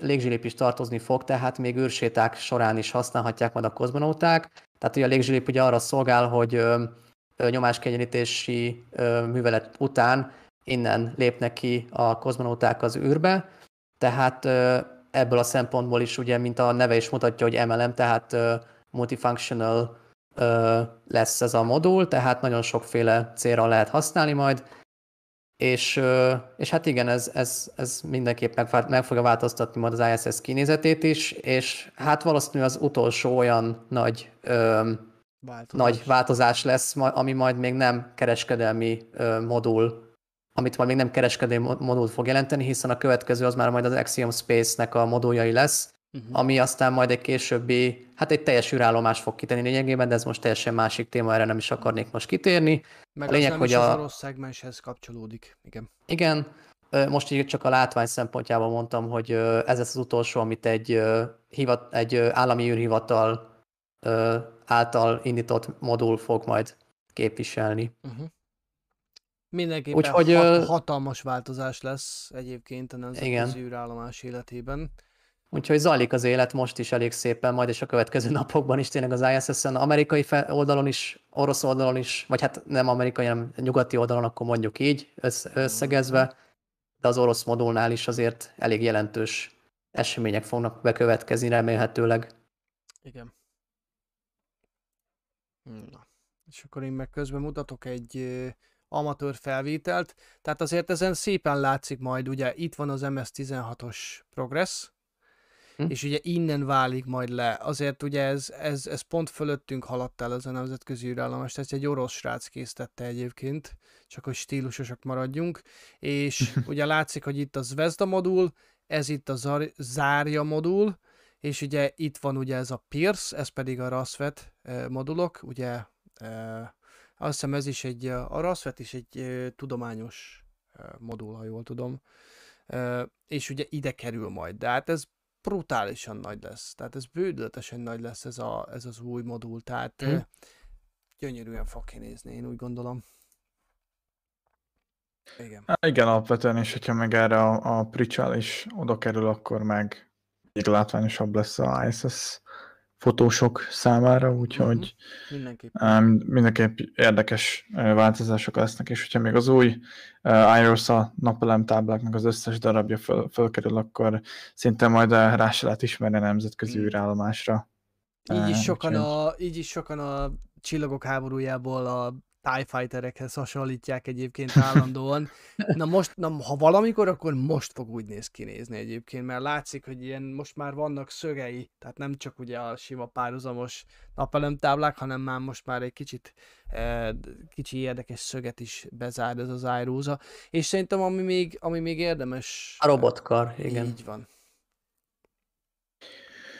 légzsilip is tartozni fog, tehát még űrséták során is használhatják majd a kozmonauták. Tehát ugye a légzsilip ugye arra szolgál, hogy nyomáskegyenítési művelet után innen lépnek ki a kozmonauták az űrbe, tehát ebből a szempontból is ugye, mint a neve is mutatja, hogy MLM, tehát multifunctional lesz ez a modul, tehát nagyon sokféle célra lehet használni majd, és, és hát igen, ez, ez, ez mindenképp meg, meg fogja változtatni majd az ISS kinézetét is, és hát valószínűleg az utolsó olyan nagy, ö, Változás. nagy változás lesz, ami majd még nem kereskedelmi modul, amit majd még nem kereskedelmi mo- modul fog jelenteni, hiszen a következő az már majd az Axiom Space-nek a moduljai lesz, Uh-huh. ami aztán majd egy későbbi, hát egy teljes űrállomás fog kitenni lényegében, de ez most teljesen másik téma, erre nem is akarnék most kitérni. Meg a lényeg, nem hogy a- az orosz szegmenshez kapcsolódik. Igen. Igen, most így csak a látvány szempontjából mondtam, hogy ez lesz az utolsó, amit egy, hivat, egy állami űrhivatal ö, által indított modul fog majd képviselni. Uh-huh. Mindenképpen Úgyhogy, hat, hatalmas változás lesz egyébként a nemzetközi űrállomás életében. Úgyhogy zajlik az élet most is elég szépen, majd és a következő napokban is tényleg az ISS-en, amerikai oldalon is, orosz oldalon is, vagy hát nem amerikai, hanem nyugati oldalon, akkor mondjuk így, össz- összegezve, de az orosz modulnál is azért elég jelentős események fognak bekövetkezni remélhetőleg. Igen. Na. És akkor én meg közben mutatok egy amatőr felvételt. Tehát azért ezen szépen látszik majd, ugye itt van az MS-16-os Progress, Hm. és ugye innen válik majd le. Azért ugye ez, ez, ez pont fölöttünk haladt el ez a nemzetközi űrállomás, ezt egy orosz srác készítette egyébként, csak hogy stílusosak maradjunk, és ugye látszik, hogy itt a Zvezda modul, ez itt a Zar- Zárja modul, és ugye itt van ugye ez a Pierce, ez pedig a Rasvet modulok, ugye azt hiszem ez is egy, a Rasvet is egy tudományos modul, ha jól tudom, és ugye ide kerül majd, de hát ez brutálisan nagy lesz, tehát ez bődületesen nagy lesz ez, a, ez az új modul, tehát eh, gyönyörűen fog kinézni, én úgy gondolom. Igen. Há, igen, alapvetően, és hogyha meg erre a, a Pricsal is oda kerül, akkor meg még látványosabb lesz a ISS fotósok számára, úgyhogy Mindenképpen. um, mindenképp érdekes változások lesznek, és hogyha még az új IROSA napelem tábláknak az összes darabja föl, fölkerül, akkor szinte majd rá se lehet ismerni a nemzetközi Mm. űrállomásra. Így is, sokan úgyhogy- a, így is sokan a csillagok háborújából a TIE Fighterekhez hasonlítják egyébként állandóan. Na most, na, ha valamikor, akkor most fog úgy néz kinézni egyébként, mert látszik, hogy ilyen most már vannak szögei, tehát nem csak ugye a sima párhuzamos napelemtáblák, hanem már most már egy kicsit eh, kicsi érdekes szöget is bezár ez az iRosa. És szerintem ami még, ami még érdemes... A robotkar, igen. Így van.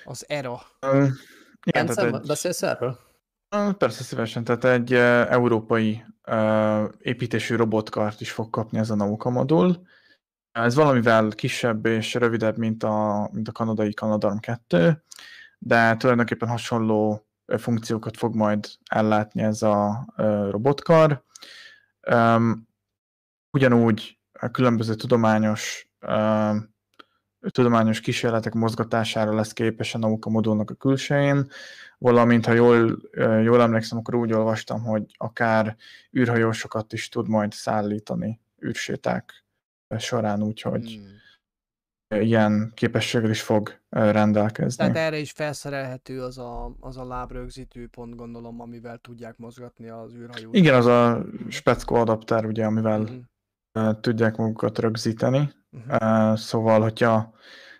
Az ERA. Öm, Igen, tehát egy, beszélsz erről? Persze szívesen, tehát egy európai építésű robotkart is fog kapni ez a Nauka modul. Ez valamivel kisebb és rövidebb, mint a, mint a kanadai Canadarm 2, de tulajdonképpen hasonló funkciókat fog majd ellátni ez a robotkar. Ugyanúgy a különböző tudományos tudományos kísérletek mozgatására lesz képes a Nauka modulnak a külsején, valamint ha jól, jól emlékszem, akkor úgy olvastam, hogy akár űrhajósokat is tud majd szállítani űrséták során, úgyhogy Hmm. ilyen képességgel is fog rendelkezni. Tehát erre is felszerelhető az a, az a lábrögzítő pont, gondolom, amivel tudják mozgatni az űrhajót. Igen, az a speckó adapter, ugye, amivel ö, tudják magukat rögzíteni. Ö, Szóval, hogyha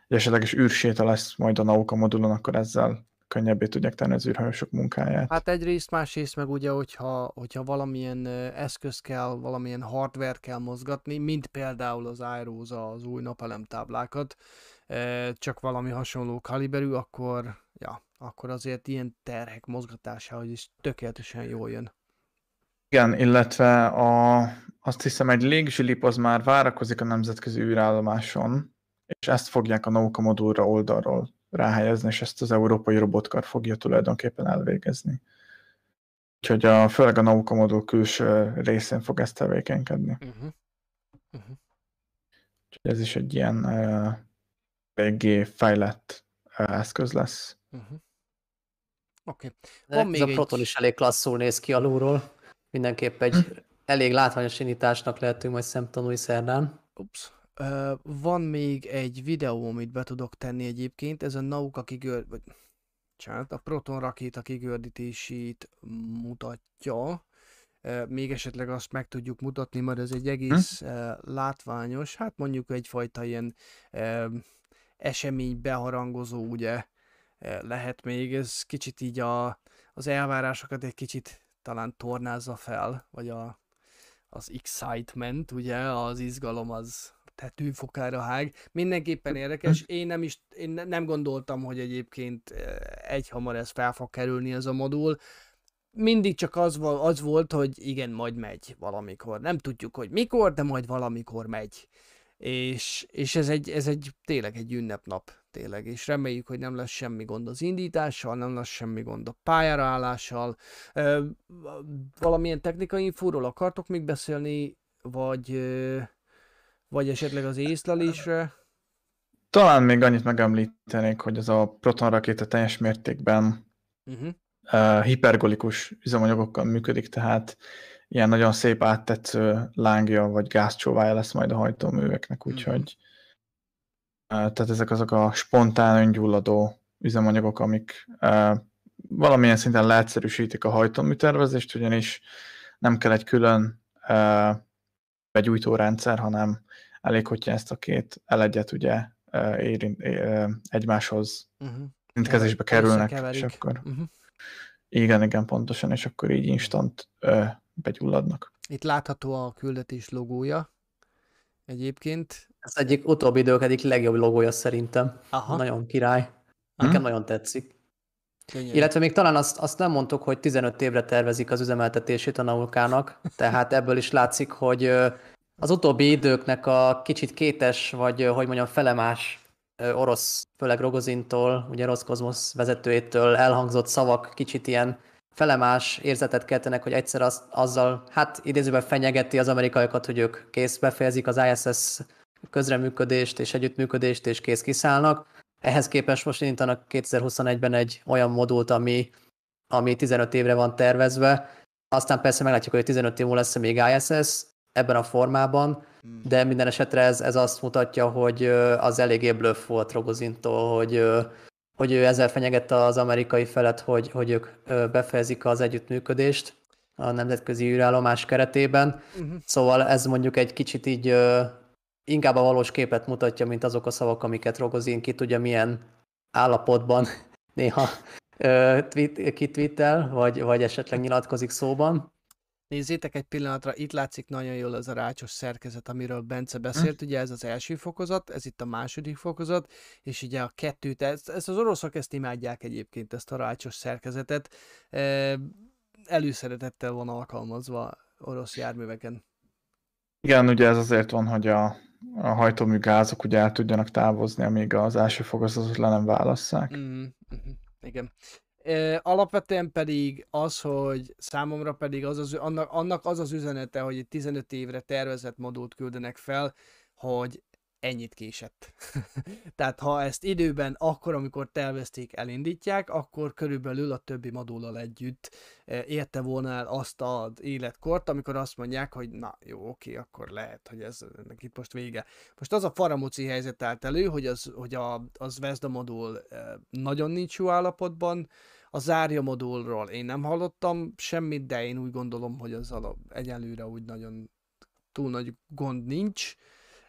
egy esetleges űrséta lesz majd a Nauka modulon, akkor ezzel könnyebbé tudják tenni az űrhajósok munkáját. Hát egyrészt, másrészt meg ugye, hogyha, hogyha valamilyen eszköz kell, valamilyen hardware kell mozgatni, mint például az Aerosa, az új napelemtáblákat, ö, csak valami hasonló kaliberű, akkor, ja, akkor azért ilyen terhek mozgatásához is tökéletesen jól jön. Igen, illetve a, azt hiszem egy légzsilip az már várakozik a nemzetközi űrállomáson, és ezt fogják a Nauka modulra oldalról ráhelyezni, és ezt az európai robotkar fogja tulajdonképpen elvégezni. Úgyhogy a, főleg a Nauka modul külső részén fog ezt tevékenykedni. Uh-huh. Uh-huh. Úgyhogy ez is egy ilyen uh, eléggé fejlett uh, eszköz lesz. Uh-huh. Oké. De Van ez még a egy- proton is elég klasszul néz ki alulról. Mindenképp egy elég látványos indításnak lehetünk majd szemtanúi szerdán. Ups. Ö, van még egy videó, amit be tudok tenni egyébként, ez a Nauka kigör... vagy Csát, a Proton rakéta kigördítését mutatja. Ö, Még esetleg azt meg tudjuk mutatni, mert ez egy egész ö, látványos, hát mondjuk egyfajta ilyen esemény beharangozó, ugye lehet még, ez kicsit így a, az elvárásokat egy kicsit talán tornázza fel, vagy a, az excitement, ugye, az izgalom az tetőfokára hág. Mindenképpen érdekes. Én nem is, én ne- nem gondoltam, hogy egyébként eh, egyhamar ez fel fog kerülni ez a modul. Mindig csak az, az volt, hogy igen, majd megy valamikor. Nem tudjuk, hogy mikor, de majd valamikor megy. És, és ez, egy, ez egy tényleg egy ünnepnap, tényleg, és reméljük, hogy nem lesz semmi gond az indítással, nem lesz semmi gond a pályára állással. Ö, valamilyen technikai infóról akartok még beszélni, vagy, ö, vagy esetleg az észlelésre? Talán még annyit megemlítenék, hogy ez a proton rakéta teljes mértékben Uh-huh. uh, hipergolikus üzemanyagokkal működik, tehát ilyen nagyon szép áttetsző lángja vagy gázcsóvája lesz majd a hajtóműveknek, úgyhogy uh, tehát ezek azok a spontán öngyulladó üzemanyagok, amik valamilyen szinten leegyszerűsítik a hajtóműtervezést, ugyanis nem kell egy külön uh, begyújtórendszer, hanem elég, hogyha ezt a két elegyet ugye érint, uh, egymáshoz Uh-huh. szintkezésbe kerülnek, és akkor Uh-huh. igen, igen, pontosan, és akkor így instant ö, begyulladnak. Itt látható a küldetés logója. Egyébként. Ez egyik utóbbi idők egyik legjobb logója szerintem. Aha. Nagyon király. Nekem Hm? nagyon tetszik. Gyönyörű. Illetve még talán azt, azt nem mondtuk, hogy 15 évre tervezik az üzemeltetését a Naukának, tehát ebből is látszik, hogy az utóbbi időknek a kicsit kétes, vagy hogy mondjam, felemás orosz, főleg Rogozintól, ugye Roszkozmosz vezetőjétől elhangzott szavak kicsit ilyen felemás érzetet keltenek, hogy egyszer az, azzal, hát idézőben fenyegeti az amerikaiakat, hogy ők kész befejezik az ISS közreműködést és együttműködést, és kész kiszállnak. Ehhez képest most indítanak 2021-ben egy olyan modult, ami, ami 15 évre van tervezve. Aztán persze meglátjuk, hogy 15 év múlva lesz még ISS ebben a formában, Hmm. de minden esetre ez, ez azt mutatja, hogy az eléggé bluff volt Rogozintól, hogy, hogy ő ezzel fenyegette az amerikai felet, hogy, hogy ők befejezik az együttműködést a nemzetközi űrállomás keretében. Uh-huh. Szóval ez mondjuk egy kicsit így inkább a valós képet mutatja, mint azok a szavak, amiket Rogozin ki tudja milyen állapotban néha kitwittel, vagy, vagy esetleg nyilatkozik szóban. Nézzétek egy pillanatra, itt látszik nagyon jól az a rácsos szerkezet, amiről Bence beszélt, ugye ez az első fokozat, ez itt a második fokozat, és ugye a kettőt, ezt, ezt az oroszok ezt imádják egyébként, ezt a rácsos szerkezetet, előszeretettel van alkalmazva orosz járműveken. Igen, ugye ez azért van, hogy a, a hajtómű gázok ugye el tudjanak távozni, amíg az első fokozatot le nem válasszák. Mm, mm, igen. Alapvetően pedig az, hogy számomra pedig az az, annak, annak az az üzenete, hogy egy 15 évre tervezett modult küldenek fel, hogy ennyit késett. Tehát ha ezt időben, akkor, amikor tervezték, elindítják, akkor körülbelül a többi modulal együtt érte volna el azt az életkort, amikor azt mondják, hogy na jó, oké, akkor lehet, hogy ez ennek itt most vége. Most az a faramuci helyzet állt elő, hogy az, hogy a, az Vezda modul nagyon nincs jó állapotban, a zárja modulról én nem hallottam semmit, de én úgy gondolom, hogy az egyelőre úgy nagyon túl nagy gond nincs,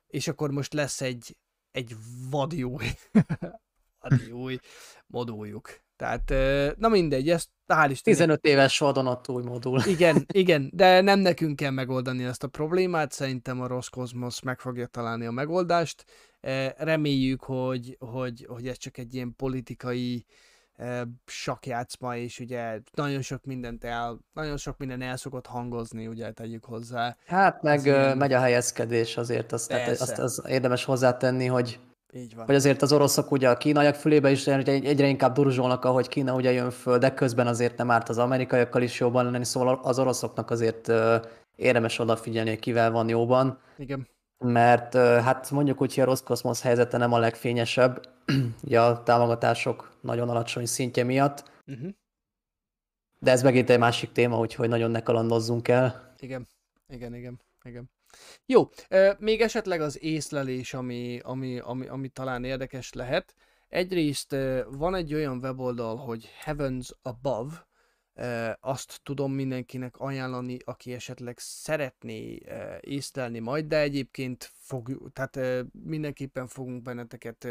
és akkor most lesz egy, egy vadi új, vadi új moduljuk. Tehát, na mindegy, ezt hál' Isten. 15 éves vadonat új modul. Igen, igen, de nem nekünk kell megoldani ezt a problémát, szerintem a Roskosmos meg fogja találni a megoldást. Reméljük, hogy, hogy, hogy ez csak egy ilyen politikai sakjátszma, és ugye nagyon sok mindent el, nagyon sok minden el szokott hangozni, ugye tegyük hozzá. Hát meg ilyen... megy a helyezkedés azért, azt, tehát azt az érdemes hozzátenni, hogy így van. Hogy azért az oroszok ugye a kínaiak fülébe is egyre inkább durzsolnak, ahogy Kína ugye jön föl, de közben azért nem árt az amerikaiakkal is jobban lenni, szóval az oroszoknak azért érdemes odafigyelni, hogy kivel van jóban. Igen mert hát mondjuk úgy, hogy a Roszkoszmosz helyzete nem a legfényesebb, ugye a támogatások nagyon alacsony szintje miatt, uh-huh. de ez megint egy másik téma, úgyhogy nagyon ne kalandozzunk el. Igen, igen, igen, igen. Jó, még esetleg az észlelés, ami, ami, ami, ami talán érdekes lehet. Egyrészt van egy olyan weboldal, hogy Heavens Above, azt tudom mindenkinek ajánlani, aki esetleg szeretné észlelni majd, de egyébként fog, tehát mindenképpen fogunk benneteket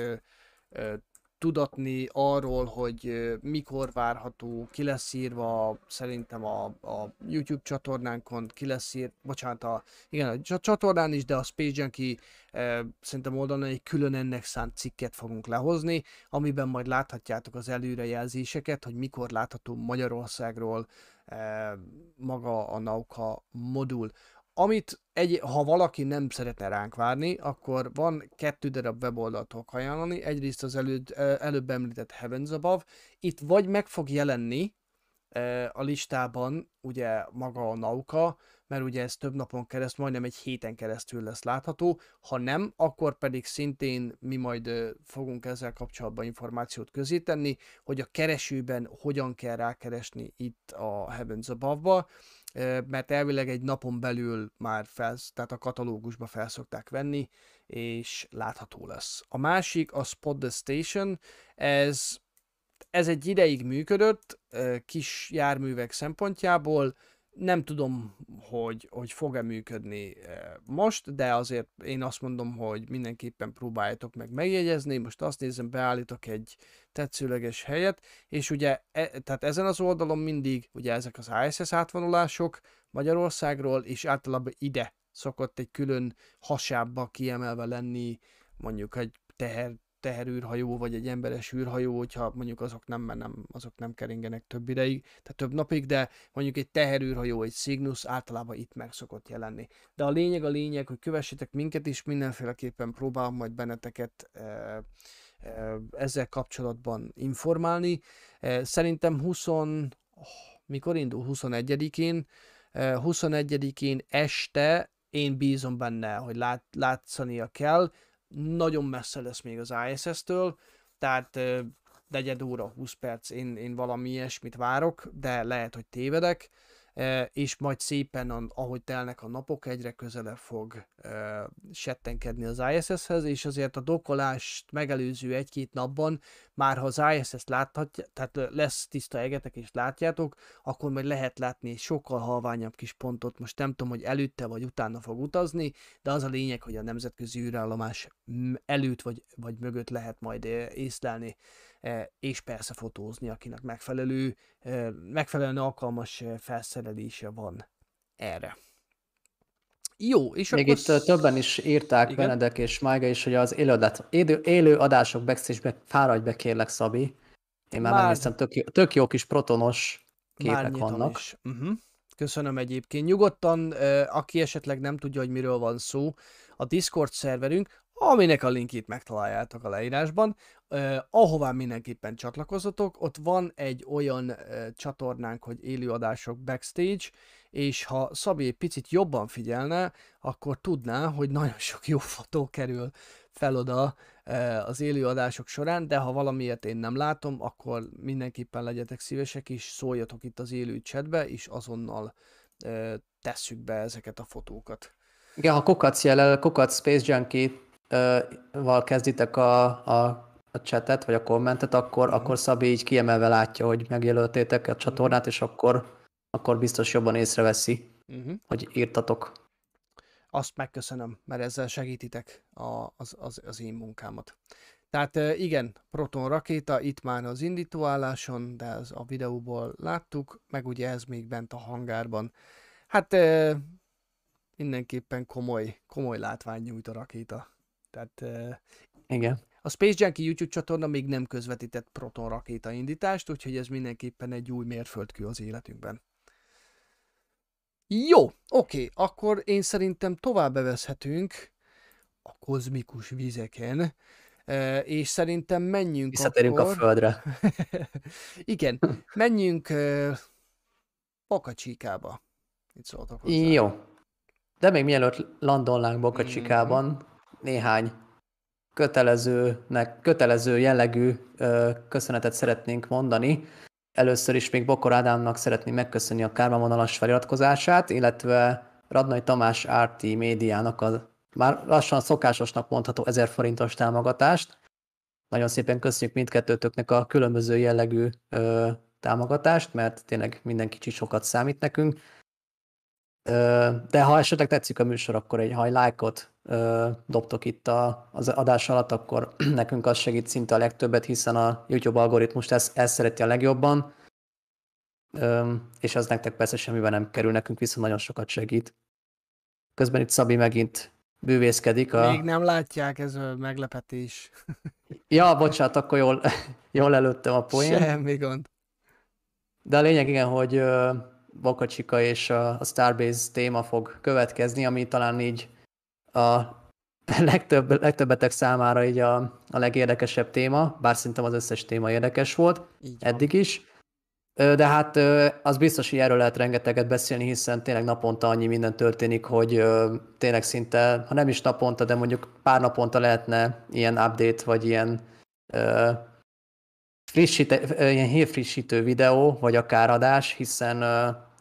tudatni arról, hogy mikor várható, ki lesz írva, szerintem a, a YouTube csatornánkon ki lesz írva, bocsánat, a, igen, a csatornán is, de a Space Junkie e, szerintem oldalon egy külön ennek szánt cikket fogunk lehozni, amiben majd láthatjátok az előrejelzéseket, hogy mikor látható Magyarországról e, maga a Nauka modul. Amit egy, ha valaki nem szeretne ránk várni, akkor van kettő darab weboldalt ajánlani. Egyrészt az előd, előbb említett Heavens Above. Itt vagy meg fog jelenni a listában ugye maga a Nauka, mert ugye ez több napon keresztül, majdnem egy héten keresztül lesz látható. Ha nem, akkor pedig szintén mi majd fogunk ezzel kapcsolatban információt közétenni, hogy a keresőben hogyan kell rákeresni itt a Heavens Above-ba mert elvileg egy napon belül már fel, tehát a katalógusba felszokták venni, és látható lesz. A másik a Spot the Station, ez, ez egy ideig működött, kis járművek szempontjából, nem tudom, hogy, hogy fog-e működni most, de azért én azt mondom, hogy mindenképpen próbáljátok meg megjegyezni. Most azt nézem, beállítok egy tetszőleges helyet, és ugye e, tehát ezen az oldalon mindig ugye ezek az ISS átvonulások Magyarországról, és általában ide szokott egy külön hasábba kiemelve lenni mondjuk egy teher teherűrhajó, vagy egy emberes űrhajó, hogyha mondjuk azok nem, nem, azok nem keringenek több ideig, tehát több napig, de mondjuk egy teherűrhajó, egy Cygnus általában itt meg szokott jelenni. De a lényeg a lényeg, hogy kövessétek minket is, mindenféleképpen próbálom majd benneteket e, e, ezzel kapcsolatban informálni. E, szerintem 20, oh, mikor indul? 21-én, 21-én este én bízom benne, hogy lát, látszania kell, nagyon messze lesz még az ISS-től, tehát negyed óra, 20 perc, én, én valami ilyesmit várok, de lehet, hogy tévedek és majd szépen, ahogy telnek a napok, egyre közelebb fog settenkedni az ISS-hez, és azért a dokkolást megelőző egy-két napban, már ha az ISS láthatja, tehát lesz tiszta egetek és látjátok, akkor majd lehet látni egy sokkal halványabb kis pontot, most nem tudom, hogy előtte vagy utána fog utazni, de az a lényeg, hogy a nemzetközi űrállomás előtt vagy, vagy mögött lehet majd észlelni és persze fotózni, akinek megfelelő, megfelelően alkalmas e, felszerelése van. erre. Jó, és Még akkor... itt többen is írták, Igen? Benedek és Májga is, hogy az élő, adás, élő, élő adások backstage-be fáradj be kérlek, Szabi. Én már, Már- megnéztem, tök, jó- tök jó kis protonos képek vannak. Is. Uh-huh. Köszönöm egyébként. Nyugodtan, aki esetleg nem tudja, hogy miről van szó, a Discord szerverünk, aminek a linkjét megtaláljátok a leírásban, uh, ahová mindenképpen csatlakozatok, ott van egy olyan uh, csatornánk, hogy élőadások backstage, és ha Szabi egy picit jobban figyelne, akkor tudná, hogy nagyon sok jó fotó kerül fel oda eh, az élőadások során, de ha valamiért én nem látom, akkor mindenképpen legyetek szívesek, és szóljatok itt az élő chatbe, és azonnal eh, tesszük be ezeket a fotókat. Igen, ha Kokac jelel, Kokac Space Junkie val kezditek a, a, a chatet, vagy a kommentet, akkor, akkor Szabi így kiemelve látja, hogy megjelöltétek a csatornát, és akkor, akkor biztos jobban észreveszi, Uh-huh. hogy írtatok. Azt megköszönöm, mert ezzel segítitek a, az, az, az én munkámat. Tehát eh, igen, Proton rakéta itt már az indítóálláson, de ez a videóból láttuk, meg ugye ez még bent a hangárban. Hát mindenképpen komoly, komoly látvány nyújt a rakéta. Tehát eh, Igen. a Space Junkie YouTube csatorna még nem közvetített Proton rakéta indítást, úgyhogy ez mindenképpen egy új mérföldkő az életünkben. Jó, oké, akkor én szerintem tovább bevezhetünk a kozmikus vizeken, és szerintem menjünk Visszatérünk akkor... a földre. Igen, menjünk Pakacsíkába. Itt szóltak hozzá. Jó. De még mielőtt landolnánk Boca Mhm. Néhány kötelezőnek, kötelező jellegű ö, köszönetet szeretnénk mondani. Először is még Bokor Ádámnak szeretném megköszönni a kármavonalas feliratkozását, illetve Radnai Tamás RT médiának a már lassan szokásosnak mondható 1000 forintos támogatást. Nagyon szépen köszönjük mindkettőtöknek a különböző jellegű ö, támogatást, mert tényleg minden kicsi sokat számít nekünk. Ö, De ha esetleg tetszik a műsor, akkor egy ha egy lájkot ö, dobtok itt a, az adás alatt, akkor nekünk az segít szinte a legtöbbet, hiszen a YouTube algoritmus ezt, ezt szereti a legjobban, és az nektek persze semmiben nem kerül, nekünk viszont nagyon sokat segít. Közben itt Szabi megint bűvészkedik. A... Még nem látják, ez a meglepetés. Ja, bocsánat, akkor jól, jól előttem a poén. Semmi gond. De a lényeg igen, hogy Chica és a, a Starbase téma fog következni, ami talán így a legtöbb, legtöbbetek számára így a, a legérdekesebb téma, bár szerintem az összes téma érdekes volt Így van. eddig is. De hát az biztos, hogy erről lehet rengeteget beszélni, hiszen tényleg naponta annyi minden történik, hogy tényleg szinte, ha nem is naponta, de mondjuk pár naponta lehetne ilyen update, vagy ilyen frissíte, ilyen hírfrissítő videó, vagy akár adás, hiszen,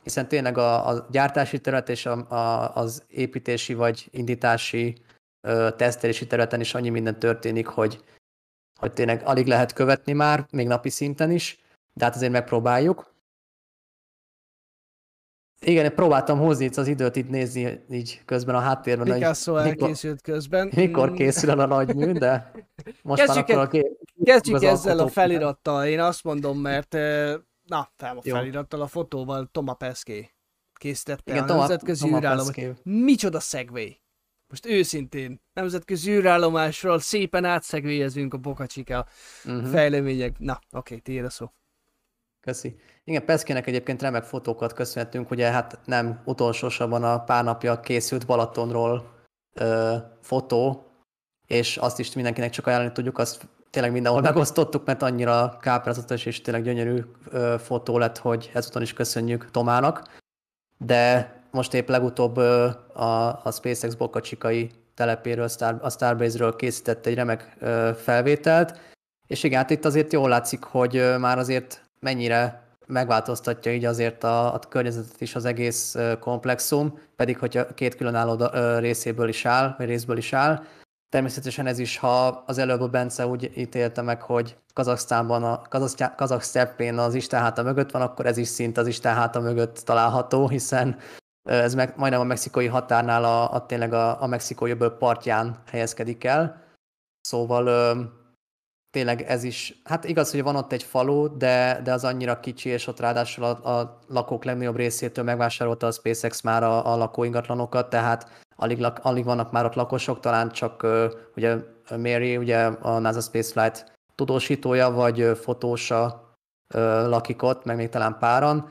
hiszen tényleg a, a gyártási terület és a, a, az építési vagy indítási ö, tesztelési területen is annyi minden történik, hogy, hogy tényleg alig lehet követni már, még napi szinten is, de hát azért megpróbáljuk. Igen, próbáltam hozni itt az időt itt nézni így közben a háttérben, hogy Picasso mikor, elkészült közben. mikor Mm, készül el a nagy mű, de most már Kezdjük akkor el- a gép, Kezdjük az ezzel a felirattal, én azt mondom, mert na, fel a felirattal, a fotóval Toma Pesqué készítette Igen, a Toma- nemzetközi Toma űrállomás. Pesqué. Micsoda segway! Most őszintén, nemzetközi űrállomásról szépen átszegvélyezünk a Boca Chica Mhm. fejlemények. Na, oké, tiéd a szó. Köszi. Igen, Peszkének egyébként remek fotókat köszönhetünk, ugye hát nem utolsósabban a pár napja készült Balatonról ö, fotó, és azt is mindenkinek csak ajánlani tudjuk, azt tényleg mindenhol megosztottuk, mert annyira káprázatos és tényleg gyönyörű ö, fotó lett, hogy ezúton is köszönjük Tomának. De most épp legutóbb ö, a, a SpaceX Boca Chicai telepéről, Star, a Starbase-ről készített egy remek ö, felvételt, és igen, hát itt azért jól látszik, hogy már azért mennyire megváltoztatja így azért a, a környezetet is az egész komplexum, pedig hogyha két különálló részéből is áll, vagy részből is áll. Természetesen ez is, ha az előbb a Bence úgy ítélte meg, hogy Kazaksztánban, a kazak steppén az Istenháta mögött van, akkor ez is szint az Istenháta mögött található, hiszen ez meg, majdnem a mexikói határnál a, a tényleg a, a mexikói öböl partján helyezkedik el. Szóval ö, tényleg ez is, hát igaz, hogy van ott egy falu, de, de az annyira kicsi, és ott ráadásul a, a lakók legnagyobb részétől megvásárolta a SpaceX már a, a lakóingatlanokat, tehát alig, alig vannak már ott lakosok, talán csak ugye Mary, ugye a NASA Spaceflight tudósítója, vagy fotósa lakik ott, meg még talán páran,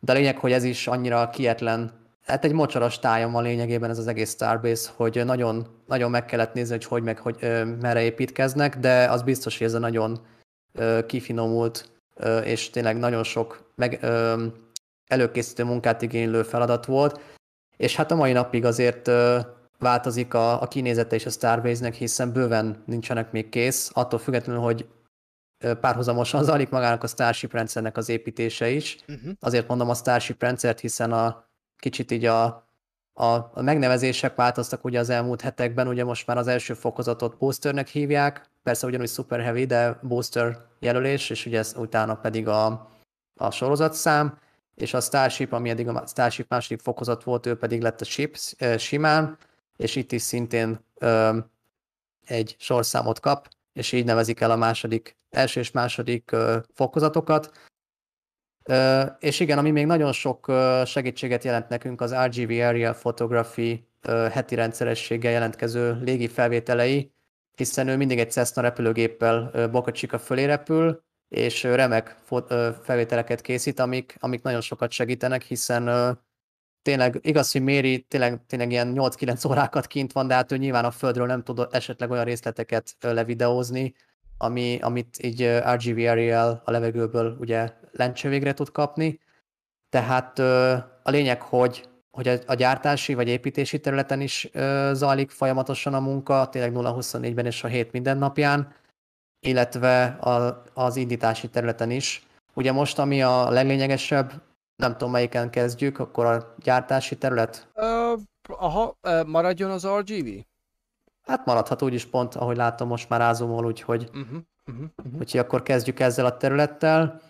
de a lényeg, hogy ez is annyira kietlen. Hát egy mocsaras tájam van lényegében ez az egész Starbase, hogy nagyon, nagyon meg kellett nézni, hogy hogy meg hogy ö, merre építkeznek, de az biztos, hogy ez a nagyon kifinomult és tényleg nagyon sok meg, előkészítő munkát igénylő feladat volt, és hát a mai napig azért változik a, a kinézete és a Starbase-nek, hiszen bőven nincsenek még kész, attól függetlenül, hogy párhuzamosan zajlik magának a Starship rendszernek az építése is. Uh-huh. Azért mondom a Starship rendszert, hiszen a kicsit így a, a, a megnevezések változtak ugye az elmúlt hetekben, ugye most már az első fokozatot boosternek hívják, persze ugyanúgy super heavy, de booster jelölés, és ugye ez utána pedig a, a sorozatszám, és a Starship, ami eddig a Starship második fokozat volt, ő pedig lett a Ship simán, és itt is szintén ö, egy sorszámot kap, és így nevezik el a második, első és második ö, fokozatokat. És igen, ami még nagyon sok segítséget jelent nekünk, az RGB Aerial Photography heti rendszerességgel jelentkező légi felvételei, hiszen ő mindig egy Cessna repülőgéppel Boca Chica fölé repül, és remek felvételeket készít, amik, amik nagyon sokat segítenek, hiszen tényleg igaz, hogy Méri tényleg, tényleg ilyen 8-9 órákat kint van, de hát ő nyilván a földről nem tud esetleg olyan részleteket levideózni, ami, amit így RGB Aerial a levegőből ugye lencső tud kapni. Tehát a lényeg, hogy, hogy a, gyártási vagy építési területen is zajlik folyamatosan a munka, tényleg 0-24-ben és a hét mindennapján, illetve a, az indítási területen is. Ugye most, ami a leglényegesebb, nem tudom melyiken kezdjük, akkor a gyártási terület? Uh, aha, maradjon az RGV? Hát maradhat úgyis pont, ahogy látom, most már ázomol, úgyhogy, uh-huh, uh-huh, uh-huh. úgyhogy akkor kezdjük ezzel a területtel.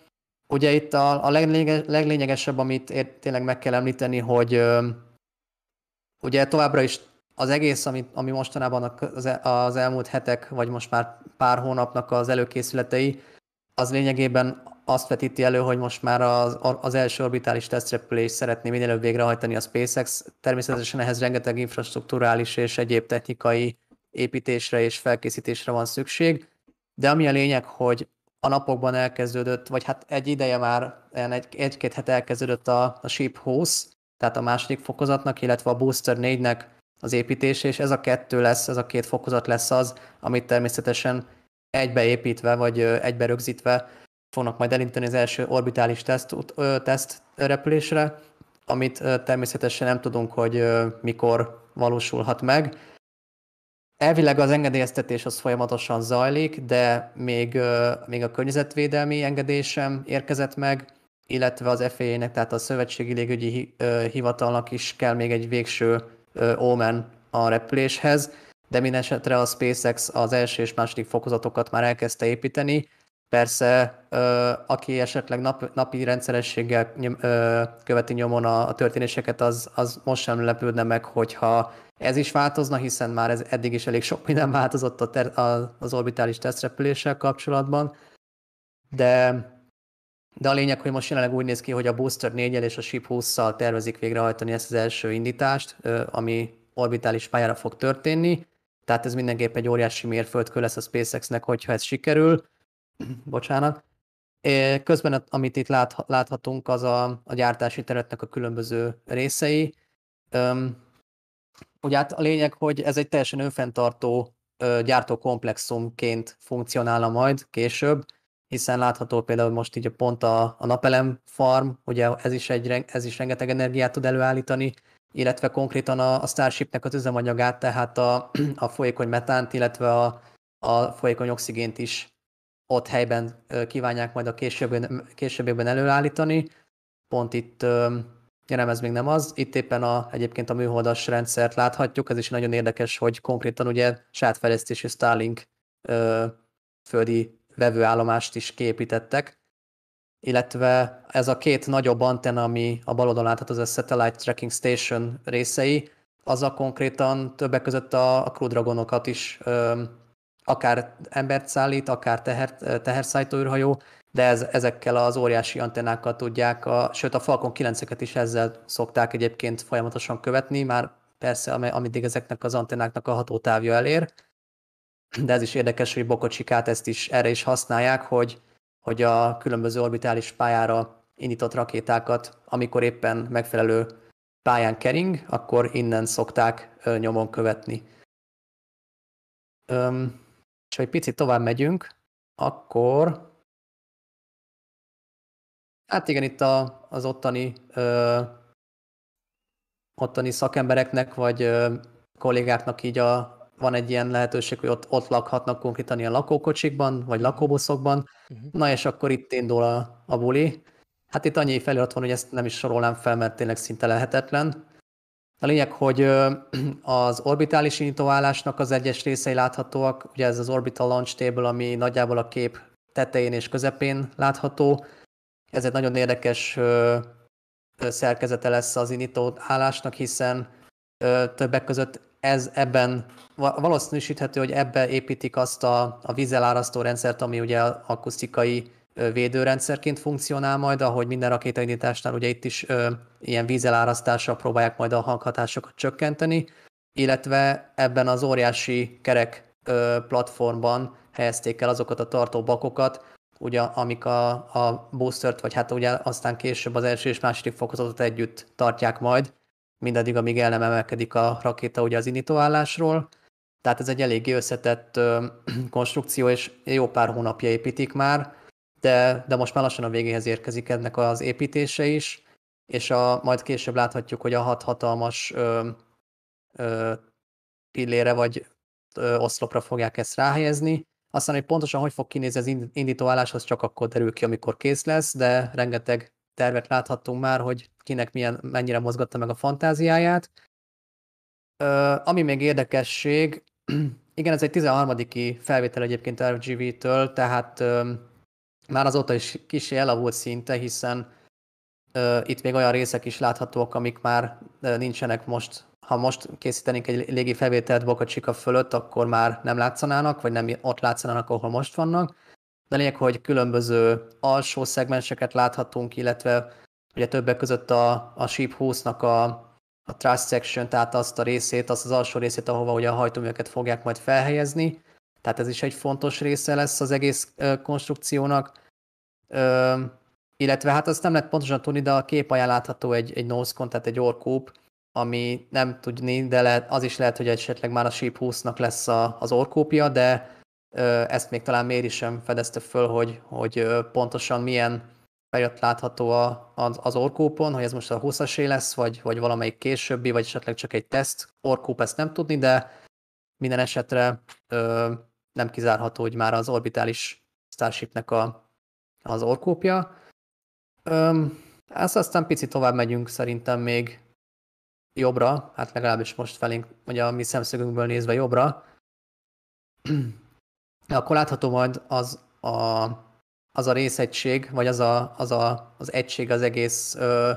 Ugye itt a, a leglényeg, leglényegesebb, amit ér, tényleg meg kell említeni, hogy ö, ugye továbbra is az egész, ami, ami mostanában az, e, az elmúlt hetek, vagy most már pár hónapnak az előkészületei, az lényegében azt vetíti elő, hogy most már az, az első orbitális tesztrepülést szeretné minél előbb végrehajtani a SpaceX. Természetesen ehhez rengeteg infrastruktúrális és egyéb technikai építésre és felkészítésre van szükség, de ami a lényeg, hogy a napokban elkezdődött, vagy hát egy ideje már egy, egy-két hete elkezdődött a, a Ship 20, tehát a második fokozatnak, illetve a Booster 4-nek az építése, és ez a kettő lesz, ez a két fokozat lesz az, amit természetesen egybeépítve, vagy egybe rögzítve fognak majd elinteni az első orbitális teszt, teszt repülésre, amit természetesen nem tudunk, hogy mikor valósulhat meg, Elvileg az engedélyeztetés az folyamatosan zajlik, de még, még a környezetvédelmi engedésem érkezett meg, illetve az FAA-nek, tehát a Szövetségi Légügyi Hivatalnak is kell még egy végső ómen a repüléshez, de minden esetre a SpaceX az első és második fokozatokat már elkezdte építeni. Persze, aki esetleg nap, napi rendszerességgel követi nyomon a, a történéseket, az, az most sem lepődne meg, hogyha ez is változna, hiszen már ez eddig is elég sok minden változott a ter- a, az orbitális tesztrepüléssel kapcsolatban, de, de a lényeg, hogy most jelenleg úgy néz ki, hogy a Booster 4 és a Ship 20-szal tervezik végrehajtani ezt az első indítást, ami orbitális pályára fog történni, tehát ez mindenképp egy óriási mérföldkő lesz a SpaceX-nek, hogyha ez sikerül. Bocsánat. Közben, amit itt láthatunk, az a, a gyártási területnek a különböző részei. Ugye hát a lényeg, hogy ez egy teljesen önfenntartó gyártókomplexumként funkcionálna majd később, hiszen látható például most így pont a, a napelem farm, ugye ez is, egy, ez is rengeteg energiát tud előállítani, illetve konkrétan a, a Starshipnek az üzemanyagát, tehát a, a folyékony metánt, illetve a, a folyékony oxigént is ott helyben kívánják majd a későbbiekben, későbbiekben előállítani. Pont itt Ja nem, ez még nem az. Itt éppen a, egyébként a műholdas rendszert láthatjuk, ez is nagyon érdekes, hogy konkrétan ugye saját fejlesztésű Starlink földi vevőállomást is képítettek, illetve ez a két nagyobb antenna, ami a bal oldalon látható, az a Satellite Tracking Station részei, az a konkrétan többek között a, a Crew Dragonokat is ö, akár embert szállít, akár teher, teherszállító űrhajó, de ez, ezekkel az óriási antennákkal tudják, a, sőt a Falcon 9-eket is ezzel szokták egyébként folyamatosan követni, már persze, ameddig ezeknek az antennáknak a hatótávja elér, de ez is érdekes, hogy Bokocsikát ezt is erre is használják, hogy, hogy a különböző orbitális pályára indított rakétákat, amikor éppen megfelelő pályán kering, akkor innen szokták nyomon követni. Öm, és ha egy picit tovább megyünk, akkor hát igen, itt a, az ottani ö, ottani szakembereknek, vagy ö, kollégáknak így a, van egy ilyen lehetőség, hogy ott, ott lakhatnak konkrétan ilyen lakókocsikban, vagy lakóbuszokban. Uh-huh. Na és akkor itt indul a, a buli. Hát itt annyi felirat van, hogy ezt nem is sorolnám fel, mert tényleg szinte lehetetlen. A lényeg, hogy az orbitális indítóállásnak az egyes részei láthatóak, ugye ez az Orbital Launch Table, ami nagyjából a kép tetején és közepén látható. Ez egy nagyon érdekes szerkezete lesz az indítóállásnak, hiszen többek között ez ebben valószínűsíthető, hogy ebbe építik azt a, a vízzelárasztó rendszert, ami ugye akusztikai védőrendszerként funkcionál majd, ahogy minden rakétaindításnál ugye itt is ö, ilyen vízelárasztással próbálják majd a hanghatásokat csökkenteni, illetve ebben az óriási kerek ö, platformban helyezték el azokat a tartóbakokat, ugye, amik a, a boostert, vagy hát ugye aztán később az első és második fokozatot együtt tartják majd, mindaddig, amíg el nem emelkedik a rakéta ugye az indítóállásról. Tehát ez egy eléggé összetett ö, konstrukció, és jó pár hónapja építik már, de, de most már lassan a végéhez érkezik ennek az építése is, és a, majd később láthatjuk, hogy a hat hatalmas ö, ö, pillére vagy ö, oszlopra fogják ezt ráhelyezni. Aztán, hogy pontosan hogy fog kinézni az indítóálláshoz, csak akkor derül ki, amikor kész lesz, de rengeteg tervet láthattunk már, hogy kinek milyen, mennyire mozgatta meg a fantáziáját. Ö, ami még érdekesség, igen, ez egy 13. felvétel egyébként RGV-től, tehát ö, már azóta is kicsi elavult szinte, hiszen ö, itt még olyan részek is láthatók, amik már ö, nincsenek most. Ha most készítenénk egy légi felvételt Boca Chica fölött, akkor már nem látszanának, vagy nem ott látszanának, ahol most vannak. De lényeg, hogy különböző alsó szegmenseket láthatunk, illetve ugye többek között a, a Sheep 20-nak a, a truss section, tehát azt a részét, azt az alsó részét, ahova ugye a hajtóműveket fogják majd felhelyezni. Tehát ez is egy fontos része lesz az egész ö, konstrukciónak. Ö, illetve hát azt nem lehet pontosan tudni, de a kép látható egy, egy nosecon, tehát egy orkúp, ami nem tudni, de lehet, az is lehet, hogy esetleg már a Sheep 20-nak lesz a, az orkópia, de ezt még talán Méri sem fedezte föl, hogy, hogy pontosan milyen felirat látható a, az, az orkópon, hogy ez most a 20-asé lesz, vagy, vagy valamelyik későbbi, vagy esetleg csak egy teszt orkóp, ezt nem tudni, de minden esetre ö, nem kizárható, hogy már az orbitális Starshipnek a, az orkópja. Ö, ezt aztán picit tovább megyünk szerintem még jobbra, hát legalábbis most felénk, vagy a mi szemszögünkből nézve jobbra. Akkor látható majd az a, az a részegység, vagy az a, az, a, az egység az egész ö,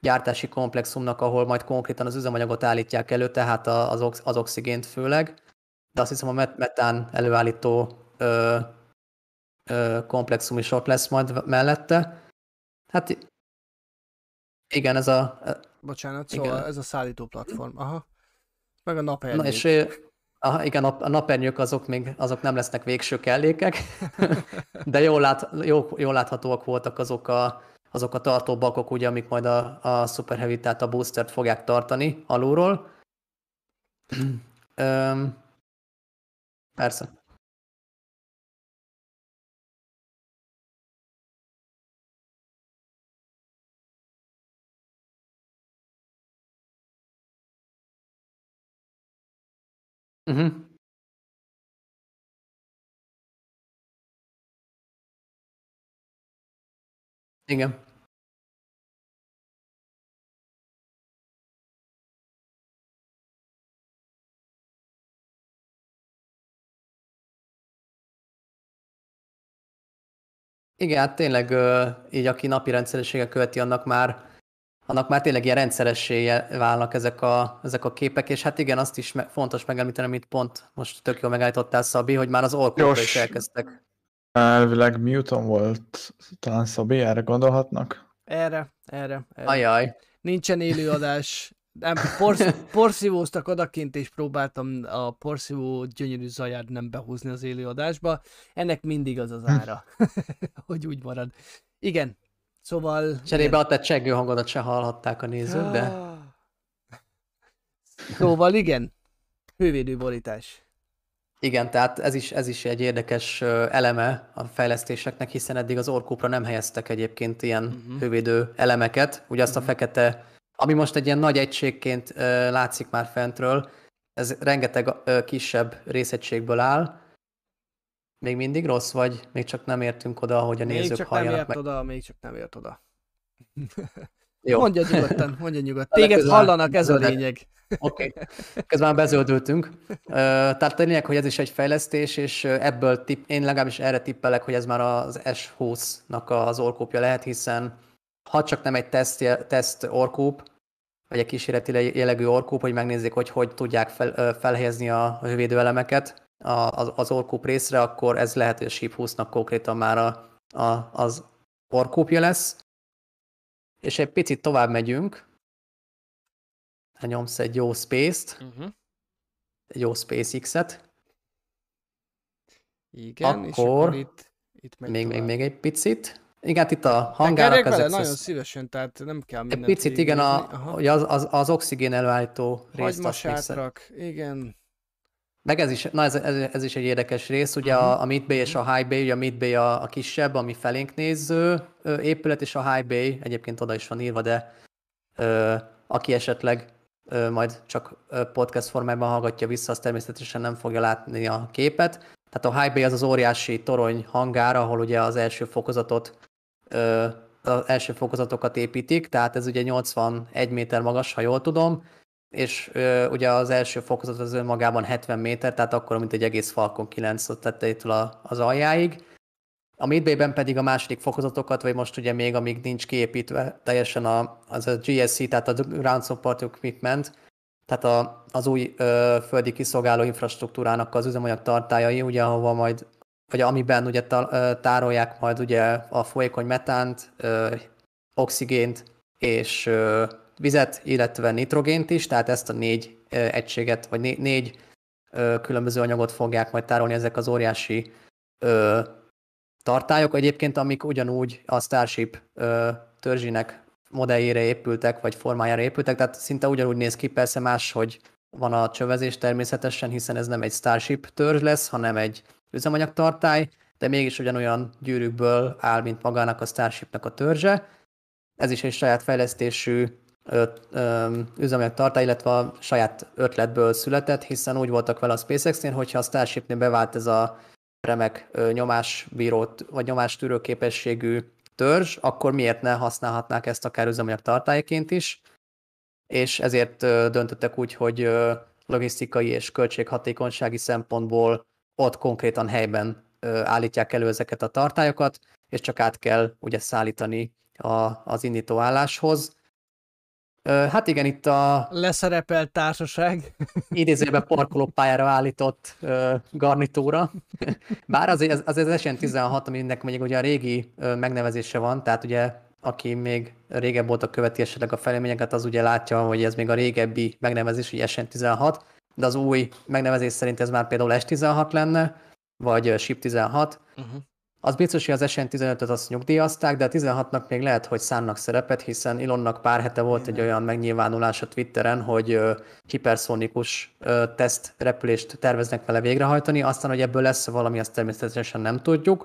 gyártási komplexumnak, ahol majd konkrétan az üzemanyagot állítják elő, tehát az, ox, az oxigént főleg, de azt hiszem a metán előállító ö, ö, komplexum is ott lesz majd mellette. Hát igen, ez a... Bocsánat, igen. szóval ez a szállító platform, aha. Meg a nap Na és Aha, igen, a, napernyők azok még azok nem lesznek végső kellékek, de jól, lát, jó, jól láthatóak voltak azok a, azok a tartóbakok, ugye, amik majd a, a Super Heavy, tehát a boostert fogják tartani alulról. Öm, persze. Uh-huh. Igen. Igen, hát tényleg így aki napi rendszerességgel követi, annak már annak már tényleg ilyen rendszeressé válnak ezek a, ezek a képek, és hát igen, azt is me- fontos megemlíteni, amit pont most tök jól megállítottál, Szabi, hogy már az orkókra is elkezdtek. Elvileg Mewton volt, talán Szabi, erre gondolhatnak? Erre, erre, erre. Ajaj. Nincsen élőadás. Nem, porsz, porszívóztak odakint, és próbáltam a porszívó gyönyörű zaját nem behúzni az élőadásba. Ennek mindig az az ára, hogy úgy marad. Igen, szóval... Cserébe a te cseggő hangodat se hallhatták a nézők, de... Szóval igen, hővédő borítás. Igen, tehát ez is, ez is egy érdekes eleme a fejlesztéseknek, hiszen eddig az orkópra nem helyeztek egyébként ilyen uh-huh. hővédő elemeket. Ugye azt uh-huh. a fekete, ami most egy ilyen nagy egységként látszik már fentről, ez rengeteg kisebb részegységből áll. Még mindig rossz vagy? Még csak nem értünk oda, hogy a még nézők csak halljanak nem ért meg. oda, még csak nem ért oda. Jó. Mondja nyugodtan, mondja nyugodtan. Téged közben- hallanak, ez a lényeg. Oké. Okay. Közben már bezöldültünk. Tehát a lényeg, hogy ez is egy fejlesztés, és ebből tipp, én legalábbis erre tippelek, hogy ez már az S20-nak az orkópja lehet, hiszen ha csak nem egy teszt, teszt orkúp, vagy egy kísérleti le- jellegű orkúp, hogy megnézzék, hogy hogy tudják fel, felhelyezni a hővédőelemeket az, az orkúp részre, akkor ez lehet, hogy a Sheep 20-nak konkrétan már a, a, az orkúpja lesz. És egy picit tovább megyünk, ha nyomsz egy jó space-t, Uh-huh. egy jó SpaceX-et, Igen, és Akkor akkor itt, itt még, még, tovább. még egy picit. Igen, hát itt a hangárak vele? ezek Nagyon szívesen, tehát nem kell Egy mindent picit, igen, a, az, az, az oxigén előállító részt még Hagymasátrak, igen. Meg ez is, na ez, ez, ez is egy érdekes rész, ugye a, a Mid Bay és a High Bay, ugye a Mid Bay a, a kisebb, ami felénk néző épület, és a High Bay, egyébként oda is van írva, de ö, aki esetleg ö, majd csak podcast formájban hallgatja vissza, az természetesen nem fogja látni a képet. Tehát a High Bay az az óriási torony hangár, ahol ugye az első fokozatot ö, az első fokozatokat építik, tehát ez ugye 81 méter magas, ha jól tudom, és ö, ugye az első fokozat az önmagában 70 méter, tehát akkor, mint egy egész Falcon 9 tetejétől a- az aljáig. A Midway-ben pedig a második fokozatokat, vagy most ugye még amíg nincs kiépítve teljesen a, az a GSC, tehát a Ground Support Equipment, tehát a, az új ö, földi kiszolgáló infrastruktúrának az üzemanyag tartályai, ugye ahova majd, vagy amiben ugye ta, ö, tárolják majd ugye a folyékony metánt, ö, oxigént és ö, vizet, illetve nitrogént is, tehát ezt a négy egységet, vagy né- négy különböző anyagot fogják majd tárolni ezek az óriási ö, tartályok egyébként, amik ugyanúgy a Starship ö, törzsének modelljére épültek, vagy formájára épültek, tehát szinte ugyanúgy néz ki, persze más, hogy van a csövezés természetesen, hiszen ez nem egy Starship törzs lesz, hanem egy üzemanyagtartály, de mégis ugyanolyan gyűrűkből áll, mint magának a Starshipnek a törzse. Ez is egy saját fejlesztésű ö, üzemanyagtartály, illetve a saját ötletből született, hiszen úgy voltak vele a SpaceX-nél, hogyha a Starshipnél bevált ez a remek nyomásbírót, vagy nyomástűrő képességű törzs, akkor miért ne használhatnák ezt akár üzemanyag tartályként is, és ezért döntöttek úgy, hogy logisztikai és költséghatékonysági szempontból ott konkrétan helyben állítják elő ezeket a tartályokat, és csak át kell ugye szállítani a, az indítóálláshoz. Hát igen, itt a Leszerepelt társaság. idézőben parkolópályára állított ö, garnitúra. Bár azért az, az, az SN16, aminek mondjuk ugye a régi ö, megnevezése van, tehát ugye aki még régebb óta követi esetleg a fejleményeket, az ugye látja, hogy ez még a régebbi megnevezés, hogy SN16, de az új megnevezés szerint ez már például S16 lenne, vagy SIP 16. Uh-huh. Az biztos, hogy az SN15-öt azt nyugdíjazták, de a 16-nak még lehet, hogy szánnak szerepet, hiszen Elonnak pár hete volt egy olyan megnyilvánulás a Twitteren, hogy ö, hiperszonikus ö, teszt repülést terveznek vele végrehajtani, aztán, hogy ebből lesz valami, azt természetesen nem tudjuk,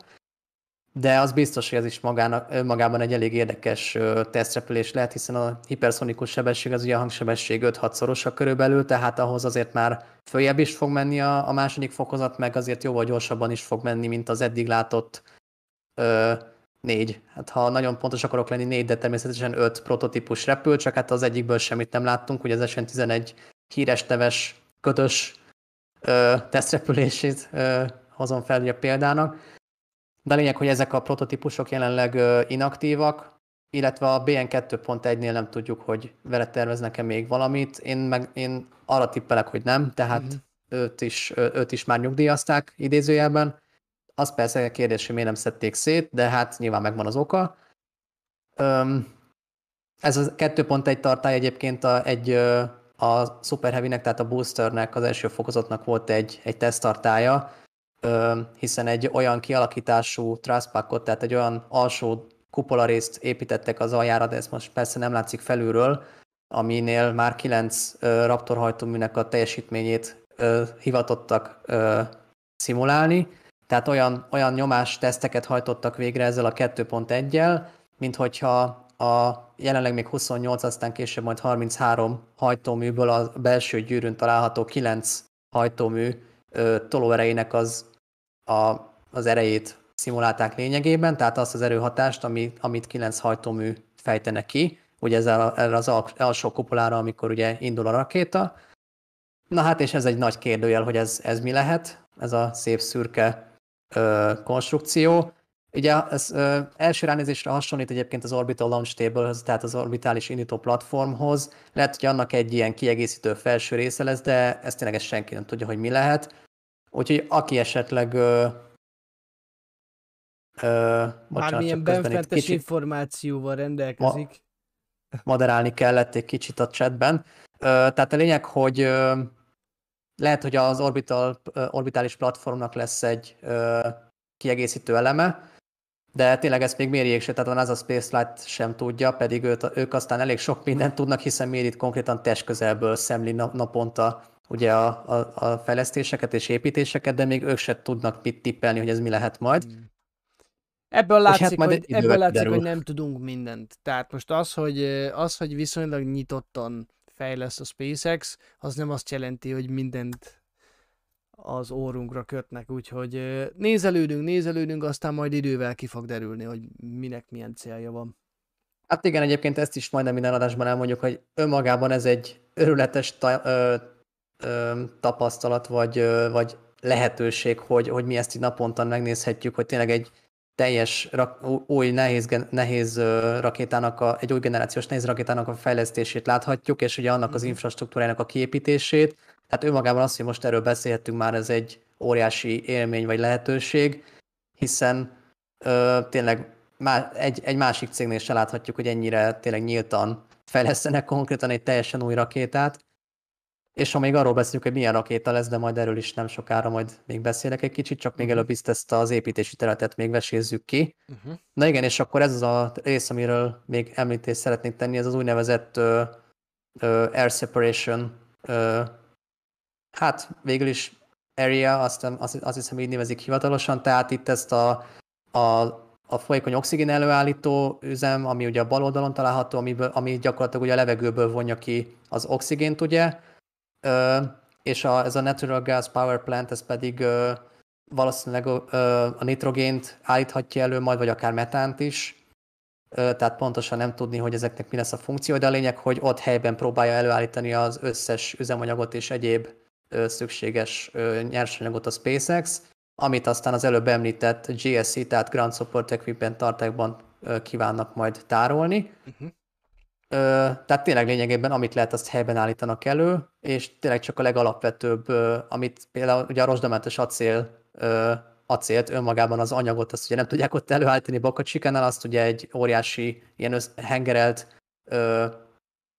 de az biztos, hogy ez is magának, önmagában egy elég érdekes tesztrepülés lehet, hiszen a hiperszonikus sebesség az ugye a hangsebesség 5-6 szorosa körülbelül, tehát ahhoz azért már följebb is fog menni a, a második fokozat, meg azért jóval gyorsabban is fog menni, mint az eddig látott ö, négy. Hát ha nagyon pontos akarok lenni, négy, de természetesen öt prototípus repül, csak hát az egyikből semmit nem láttunk, ugye az SN11 híres neves kötös ö, tesztrepülését ö, hozom fel ugye példának. De a lényeg, hogy ezek a prototípusok jelenleg inaktívak, illetve a BN 2.1-nél nem tudjuk, hogy vele terveznek-e még valamit. Én meg én arra tippelek, hogy nem, tehát Mhm. őt, is, őt is már nyugdíjazták idézőjelben. Az persze a kérdés, hogy miért nem szedték szét, de hát nyilván megvan az oka. Öm, ez a 2.1 tartály egyébként a, egy, a Super Heavy-nek, tehát a Boosternek, az első fokozatnak volt egy, egy teszttartája, hiszen egy olyan kialakítású trusspackot, tehát egy olyan alsó kupola részt építettek az aljára, de ez most persze nem látszik felülről, aminél már 9 ö, Raptor hajtóműnek a teljesítményét hivatottak szimulálni, tehát olyan, olyan nyomás teszteket hajtottak végre ezzel a 2.1-jel, mint hogyha a jelenleg még 28, aztán később majd 33 hajtóműből a belső gyűrűn található 9 hajtómű tolóerejének az, a, az erejét szimulálták lényegében, tehát azt az erőhatást, ami, amit 9 hajtómű fejtenek ki, ugye ezzel erre az al- alsó kupolára, amikor ugye indul a rakéta. Na hát, és ez egy nagy kérdőjel, hogy ez, ez mi lehet, ez a szép szürke ö, konstrukció. Ugye ez ö, első ránézésre hasonlít egyébként az Orbital Launch table tehát az orbitális indító platformhoz. Lehet, hogy annak egy ilyen kiegészítő felső része lesz, de ezt tényleg ezt senki nem tudja, hogy mi lehet. Úgyhogy aki esetleg ö, ö, bocsánat, Bármilyen benfentes kicsit információval rendelkezik. moderálni kellett egy kicsit a chatben. Ö, Tehát a lényeg, hogy ö, lehet, hogy az orbital, ö, orbitális platformnak lesz egy ö, kiegészítő eleme, de tényleg ezt még mérjék se, tehát az a Spaceflight sem tudja, pedig őt, ők aztán elég sok mindent tudnak, hiszen mérit konkrétan testközelből szemli nap, naponta ugye a, a, a fejlesztéseket és építéseket, de még ők se tudnak mit tippelni, hogy ez mi lehet majd. Ebből És hát látszik, majd hogy, ebből látszik hogy nem tudunk mindent. Tehát most az, hogy, az, hogy viszonylag nyitottan fejleszt a SpaceX, az nem azt jelenti, hogy mindent az órunkra kötnek, úgyhogy nézelődünk, nézelődünk, aztán majd idővel ki fog derülni, hogy minek milyen célja van. Hát igen, egyébként ezt is majdnem minden adásban elmondjuk, hogy önmagában ez egy örületes ta, ö, ö, tapasztalat, vagy, ö, vagy lehetőség, hogy, hogy mi ezt így naponta megnézhetjük, hogy tényleg egy teljes rak, új nehéz, nehéz rakétának, a, egy új generációs nehéz rakétának a fejlesztését láthatjuk, és ugye annak az infrastruktúrájának a kiépítését. Tehát önmagában azt, hogy most erről beszélhetünk már, ez egy óriási élmény vagy lehetőség, hiszen ö, tényleg má, egy, egy másik cégnél se láthatjuk, hogy ennyire tényleg nyíltan fejlesztenek konkrétan egy teljesen új rakétát. És ha még arról beszélünk, hogy milyen rakéta lesz, de majd erről is nem sokára majd még beszélek egy kicsit, csak még előbb is ezt az építési területet még vesézzük ki. Uh-huh. Na igen, és akkor ez az a rész, amiről még említést szeretnék tenni, ez az úgynevezett ö, ö, air separation, ö, hát végül is area, azt, azt, azt hiszem így nevezik hivatalosan, tehát itt ezt a, a, a folyékony oxigén előállító üzem, ami ugye a bal oldalon található, amiből, ami gyakorlatilag ugye a levegőből vonja ki az oxigént, ugye, és a, ez a Natural Gas Power Plant, ez pedig valószínűleg a nitrogént állíthatja elő, majd vagy akár metánt is, tehát pontosan nem tudni, hogy ezeknek mi lesz a funkció, de a lényeg, hogy ott helyben próbálja előállítani az összes üzemanyagot és egyéb szükséges nyersanyagot a SpaceX, amit aztán az előbb említett GSC, tehát Ground Support Equipment tartályban ö, kívánnak majd tárolni. Uh-huh. Ö, tehát tényleg lényegében, amit lehet, azt helyben állítanak elő, és tényleg csak a legalapvetőbb, ö, amit például ugye a rozsdamentes acél, ö, acélt önmagában az anyagot, azt ugye nem tudják ott előállítani Bakacsikánál, azt ugye egy óriási ilyen hengerelt ö,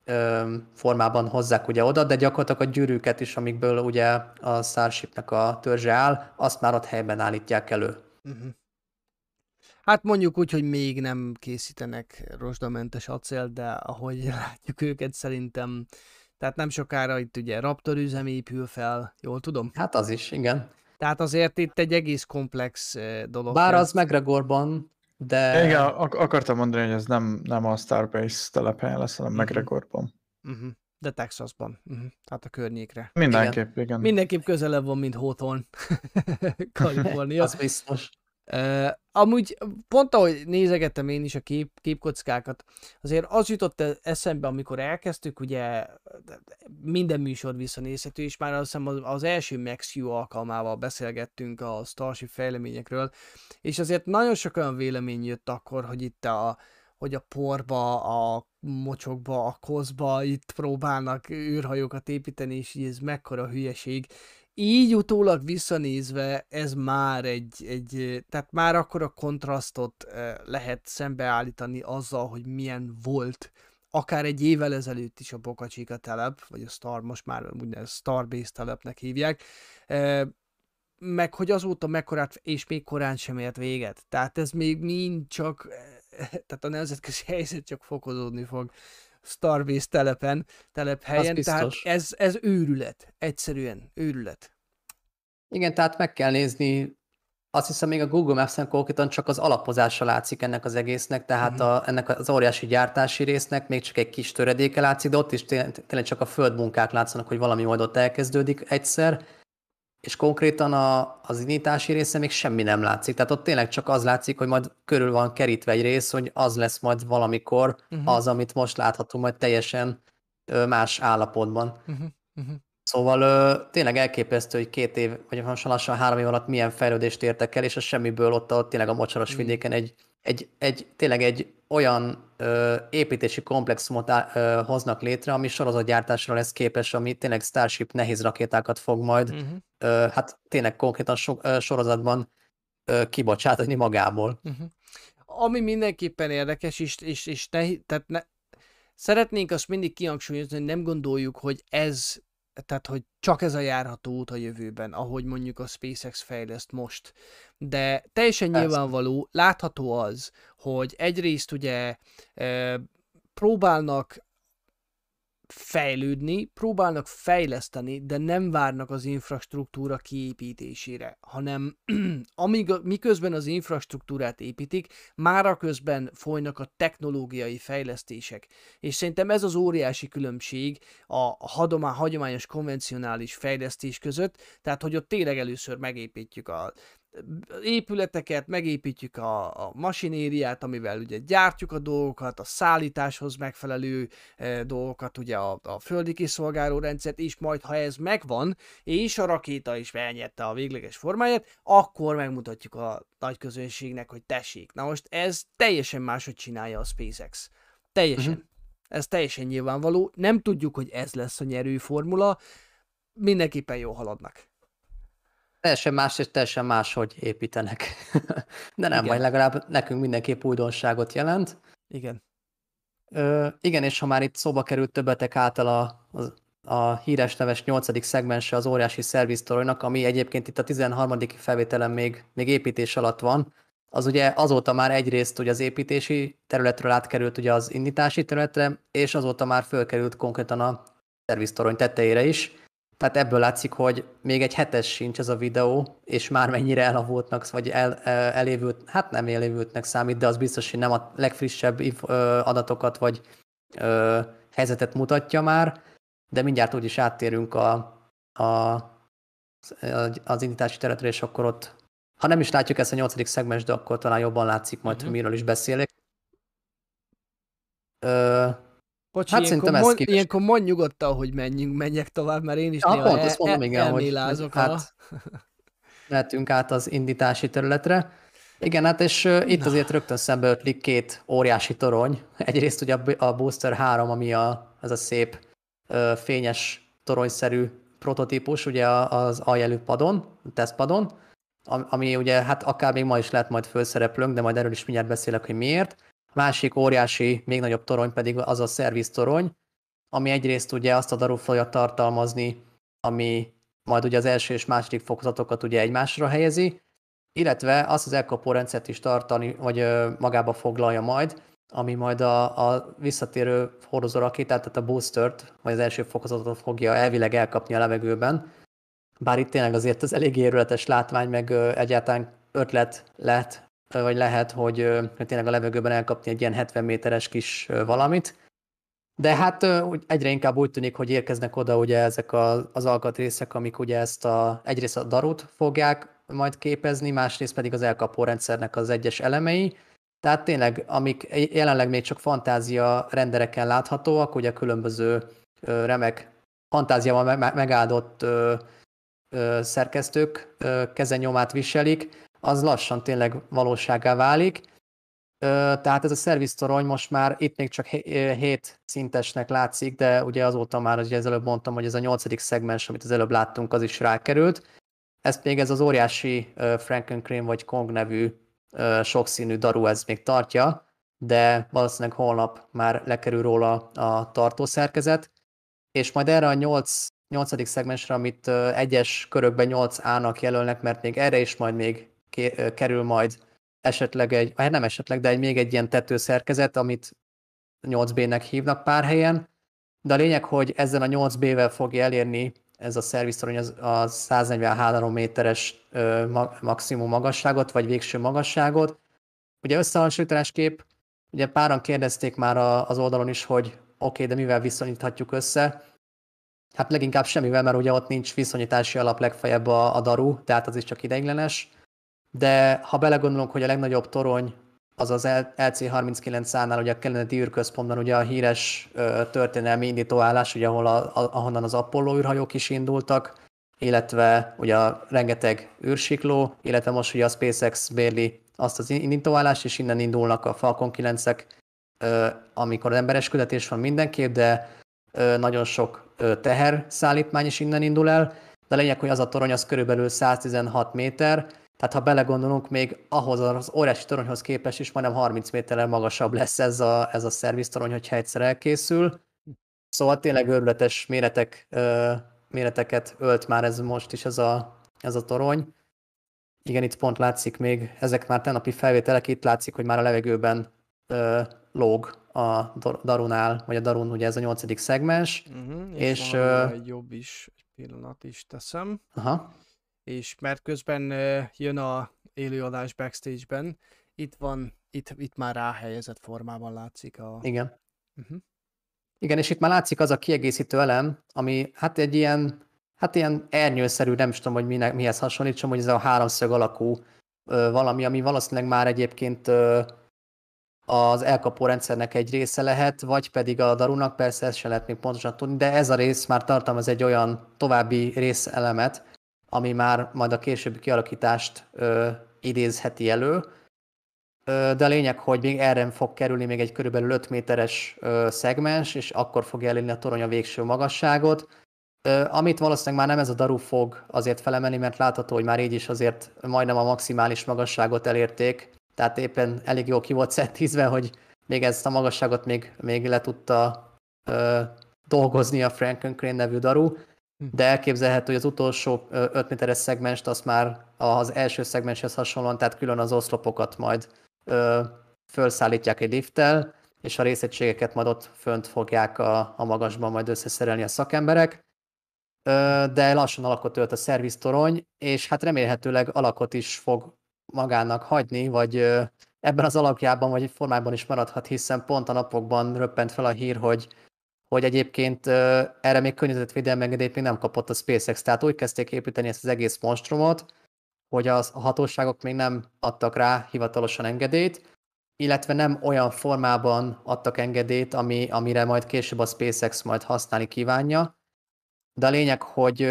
ö, formában hozzák ugye oda, de gyakorlatilag a gyűrűket is, amikből ugye a Starshipnek a törzse áll, azt már ott helyben állítják elő. Uh-huh. Hát mondjuk úgy, hogy még nem készítenek rozsdamentes acélt, de ahogy látjuk őket szerintem, tehát nem sokára itt ugye Raptor üzem épül fel, jól tudom? Hát az is, igen. Tehát azért itt egy egész komplex dolog. Bár kell. az McGregorban, de... Igen, ak- akartam mondani, hogy ez nem, nem a Starbase telephelyen lesz, hanem Mhm. McGregorban. Uh-huh. De Texasban, uh-huh. tehát a környékre. Mindenképp, igen. igen. Mindenképp közelebb van, mint Hawthorne, Kalifornia. Az biztos. Uh, amúgy pont ahogy nézegettem én is a kép, képkockákat, azért az jutott eszembe, amikor elkezdtük, ugye minden műsor visszanézhető, és már azt hiszem az, az első MaxU alkalmával beszélgettünk a Starship fejleményekről, és azért nagyon sok olyan vélemény jött akkor, hogy itt a, hogy a porba, a mocsokba, a koszba itt próbálnak űrhajókat építeni, és ez mekkora hülyeség. Így utólag visszanézve ez már egy, egy tehát már akkor a kontrasztot eh, lehet szembeállítani azzal, hogy milyen volt akár egy évvel ezelőtt is a Boca Chica telep, vagy a Star, most már úgynevezett Starbase telepnek hívják, meg hogy azóta mekkorát, és még korán sem ért véget. Tehát ez még mind csak, tehát a nemzetközi helyzet csak fokozódni fog Starbase telepen, telephelyen, tehát ez, ez őrület, egyszerűen őrület. Igen, tehát meg kell nézni, azt hiszem még a Google Maps-en konkrétan csak az alapozása látszik ennek az egésznek, tehát uh-huh. a, ennek az óriási gyártási résznek még csak egy kis töredéke látszik, de ott is tényleg, tényleg csak a földmunkák látszanak, hogy valami majd ott elkezdődik egyszer, és konkrétan a, az indítási része még semmi nem látszik. Tehát ott tényleg csak az látszik, hogy majd körül van kerítve egy rész, hogy az lesz majd valamikor uh-huh. az, amit most láthatunk, majd teljesen más állapotban. Uh-huh. Uh-huh. Szóval ö, tényleg elképesztő, hogy két év, vagy most lassan három év alatt milyen fejlődést értek el, és a semmiből ott, ott tényleg a mocsaras uh-huh. vidéken egy, egy, egy, tényleg egy olyan ö, építési komplexumot á, ö, hoznak létre, ami sorozatgyártásra lesz képes, ami tényleg Starship nehéz rakétákat fog majd, uh-huh. ö, hát tényleg konkrétan so, ö, sorozatban ö, kibocsátani magából. Uh-huh. Ami mindenképpen érdekes, és, és, és ne, tehát ne, szeretnénk azt mindig kihangsúlyozni, hogy nem gondoljuk, hogy ez tehát hogy csak ez a járható út a jövőben, ahogy mondjuk a SpaceX fejleszt most. De teljesen Persze. nyilvánvaló, látható az, hogy egyrészt ugye e, próbálnak fejlődni, próbálnak fejleszteni, de nem várnak az infrastruktúra kiépítésére, hanem amíg, miközben az infrastruktúrát építik, mára közben folynak a technológiai fejlesztések. És szerintem ez az óriási különbség a hadomá, hagyományos konvencionális fejlesztés között, tehát hogy ott tényleg először megépítjük a épületeket, megépítjük a, a masinériát, amivel ugye gyártjuk a dolgokat, a szállításhoz megfelelő e, dolgokat, ugye a, a földi kiszolgáló rendszert, és majd ha ez megvan, és a rakéta is elnyerte a végleges formáját, akkor megmutatjuk a nagy közönségnek, hogy tessék. Na most ez teljesen máshogy csinálja a SpaceX. Teljesen. Uh-huh. Ez teljesen nyilvánvaló. Nem tudjuk, hogy ez lesz a nyerőformula. Mindenképpen jól haladnak. Teljesen más és teljesen más, hogy építenek. De nem, vagy legalább nekünk mindenképp újdonságot jelent. Igen. Ö, igen, és ha már itt szóba került többetek által a, a, a híres neves nyolcadik szegmense az óriási szerviztoronynak, ami egyébként itt a 13. felvételen még, még építés alatt van, az ugye azóta már egyrészt ugye az építési területről átkerült ugye az indítási területre, és azóta már fölkerült konkrétan a szerviztorony tetejére is, tehát ebből látszik, hogy még egy hetes sincs ez a videó, és már mennyire elavultnak, vagy el, elévült, hát nem elévültnek számít, de az biztos, hogy nem a legfrissebb adatokat vagy ö, helyzetet mutatja már, de mindjárt úgyis áttérünk a, a, az indítási területre, és akkor ott, ha nem is látjuk ezt a nyolcadik szegmens, de akkor talán jobban látszik majd, uh-huh. miről is beszélek. Ö, Bocs, hát ilyenkor, mond, képes... ilyenkor mond nyugodtan, hogy menjünk, menjek tovább, mert én is ja, néha pont, el, mondom, igen, hogy, hogy hát, mehetünk át az indítási területre. Igen, hát és uh, itt azért rögtön szembe ötlik két óriási torony. Egyrészt ugye a Booster 3, ami a, ez a szép uh, fényes toronyszerű prototípus, ugye az aljelű padon, tesztpadon, ami ugye hát akár még ma is lehet majd fölszereplőnk, de majd erről is mindjárt beszélek, hogy miért másik óriási, még nagyobb torony pedig az a szerviztorony, ami egyrészt ugye azt a darú fogja tartalmazni, ami majd ugye az első és második fokozatokat ugye egymásra helyezi, illetve azt az elkapó rendszert is tartani, vagy magába foglalja majd, ami majd a, a visszatérő hordozó rakétát, tehát a boostert, vagy az első fokozatot fogja elvileg elkapni a levegőben. Bár itt tényleg azért az elég érületes látvány, meg egyáltalán ötlet lett vagy lehet, hogy, hogy tényleg a levegőben elkapni egy ilyen 70 méteres kis valamit. De hát egyre inkább úgy tűnik, hogy érkeznek oda ugye ezek az alkatrészek, amik ugye ezt a, egyrészt a darut fogják majd képezni, másrészt pedig az elkapó rendszernek az egyes elemei. Tehát tényleg, amik jelenleg még csak fantázia rendereken láthatóak, ugye különböző remek fantáziával megáldott szerkesztők kezenyomát viselik, az lassan tényleg valóságá válik, Tehát ez a szerviztorony most már itt még csak 7 szintesnek látszik, de ugye azóta már, ugye az előbb mondtam, hogy ez a nyolcadik szegmens, amit az előbb láttunk, az is rákerült. Ezt még ez az óriási Frankencrane vagy Kong nevű sokszínű daru ez még tartja, de valószínűleg holnap már lekerül róla a tartószerkezet, és majd erre a 8 nyolcadik szegmensre, amit egyes körökben 8 A-nak jelölnek, mert még erre is majd még kerül majd esetleg egy, hát nem esetleg, de egy, még egy ilyen tetőszerkezet, amit 8B-nek hívnak pár helyen, de a lényeg, hogy ezzel a 8B-vel fogja elérni ez a szerviztorony az, a 143 méteres ö, maximum magasságot, vagy végső magasságot. Ugye összehasonlításképp, ugye páran kérdezték már a, az oldalon is, hogy oké, okay, de mivel viszonyíthatjuk össze, Hát leginkább semmivel, mert ugye ott nincs viszonyítási alap legfeljebb a, a daru, tehát az is csak ideiglenes. De ha belegondolunk, hogy a legnagyobb torony az az LC39-nál, ugye a Kennedy űrközpontban ugye a híres történelmi indítóállás, ugye ahol a, ahonnan az Apollo űrhajók is indultak, illetve ugye a rengeteg űrsikló, illetve most ugye a SpaceX bérli azt az indítóállást, és innen indulnak a Falcon 9-ek, amikor emberes küldetés van mindenképp, de nagyon sok teher szállítmány is innen indul el, de a lényeg, hogy az a torony az körülbelül 116 méter, tehát ha belegondolunk, még ahhoz az óriási toronyhoz képest is majdnem 30 méterrel magasabb lesz ez a, ez a szerviztorony, hogyha egyszer elkészül. Szóval tényleg őrületes méretek, méreteket ölt már ez most is ez a, ez a torony. Igen, itt pont látszik még, ezek már tenapi felvételek, itt látszik, hogy már a levegőben ö, lóg a Darunál, vagy a Darun, ugye ez a nyolcadik szegmens. Uh-huh, és és uh, egy jobb is, egy pillanat is teszem. Aha. És mert közben jön a élőadás backstage-ben, itt van, itt, itt már ráhelyezett formában látszik a... Igen. Uh-huh. Igen, és itt már látszik az a kiegészítő elem, ami hát egy ilyen, hát ilyen ernyőszerű, nem is tudom, hogy minek, mihez hasonlítsam, hogy ez a háromszög alakú ö, valami, ami valószínűleg már egyébként ö, az elkapó rendszernek egy része lehet, vagy pedig a darunak, persze ezt se lehet még pontosan tudni, de ez a rész már tartalmaz egy olyan további részelemet, ami már majd a későbbi kialakítást ö, idézheti elő. Ö, de a lényeg, hogy még erre fog kerülni még egy körülbelül 5 méteres ö, szegmens, és akkor fog elérni a torony a végső magasságot. Ö, amit valószínűleg már nem ez a daru fog azért felemelni, mert látható, hogy már így is azért majdnem a maximális magasságot elérték, tehát éppen elég jó ki volt szettízve, hogy még ezt a magasságot még, még le tudta ö, dolgozni a Frankencrane nevű daru. De elképzelhető, hogy az utolsó 5 méteres szegmest azt már az első szegmenshez hasonlóan, tehát külön az oszlopokat majd ö, felszállítják egy lifttel, és a részegységeket majd ott fönt fogják a, a magasban majd összeszerelni a szakemberek. Ö, de lassan alakot ölt a szerviztorony, és hát remélhetőleg alakot is fog magának hagyni, vagy ebben az alakjában, vagy formában is maradhat, hiszen pont a napokban röppent fel a hír, hogy, hogy egyébként erre még környezetvédelmi engedélyt még nem kapott a SpaceX, tehát úgy kezdték építeni ezt az egész monstrumot, hogy a hatóságok még nem adtak rá hivatalosan engedélyt, illetve nem olyan formában adtak engedélyt, ami, amire majd később a SpaceX majd használni kívánja. De a lényeg, hogy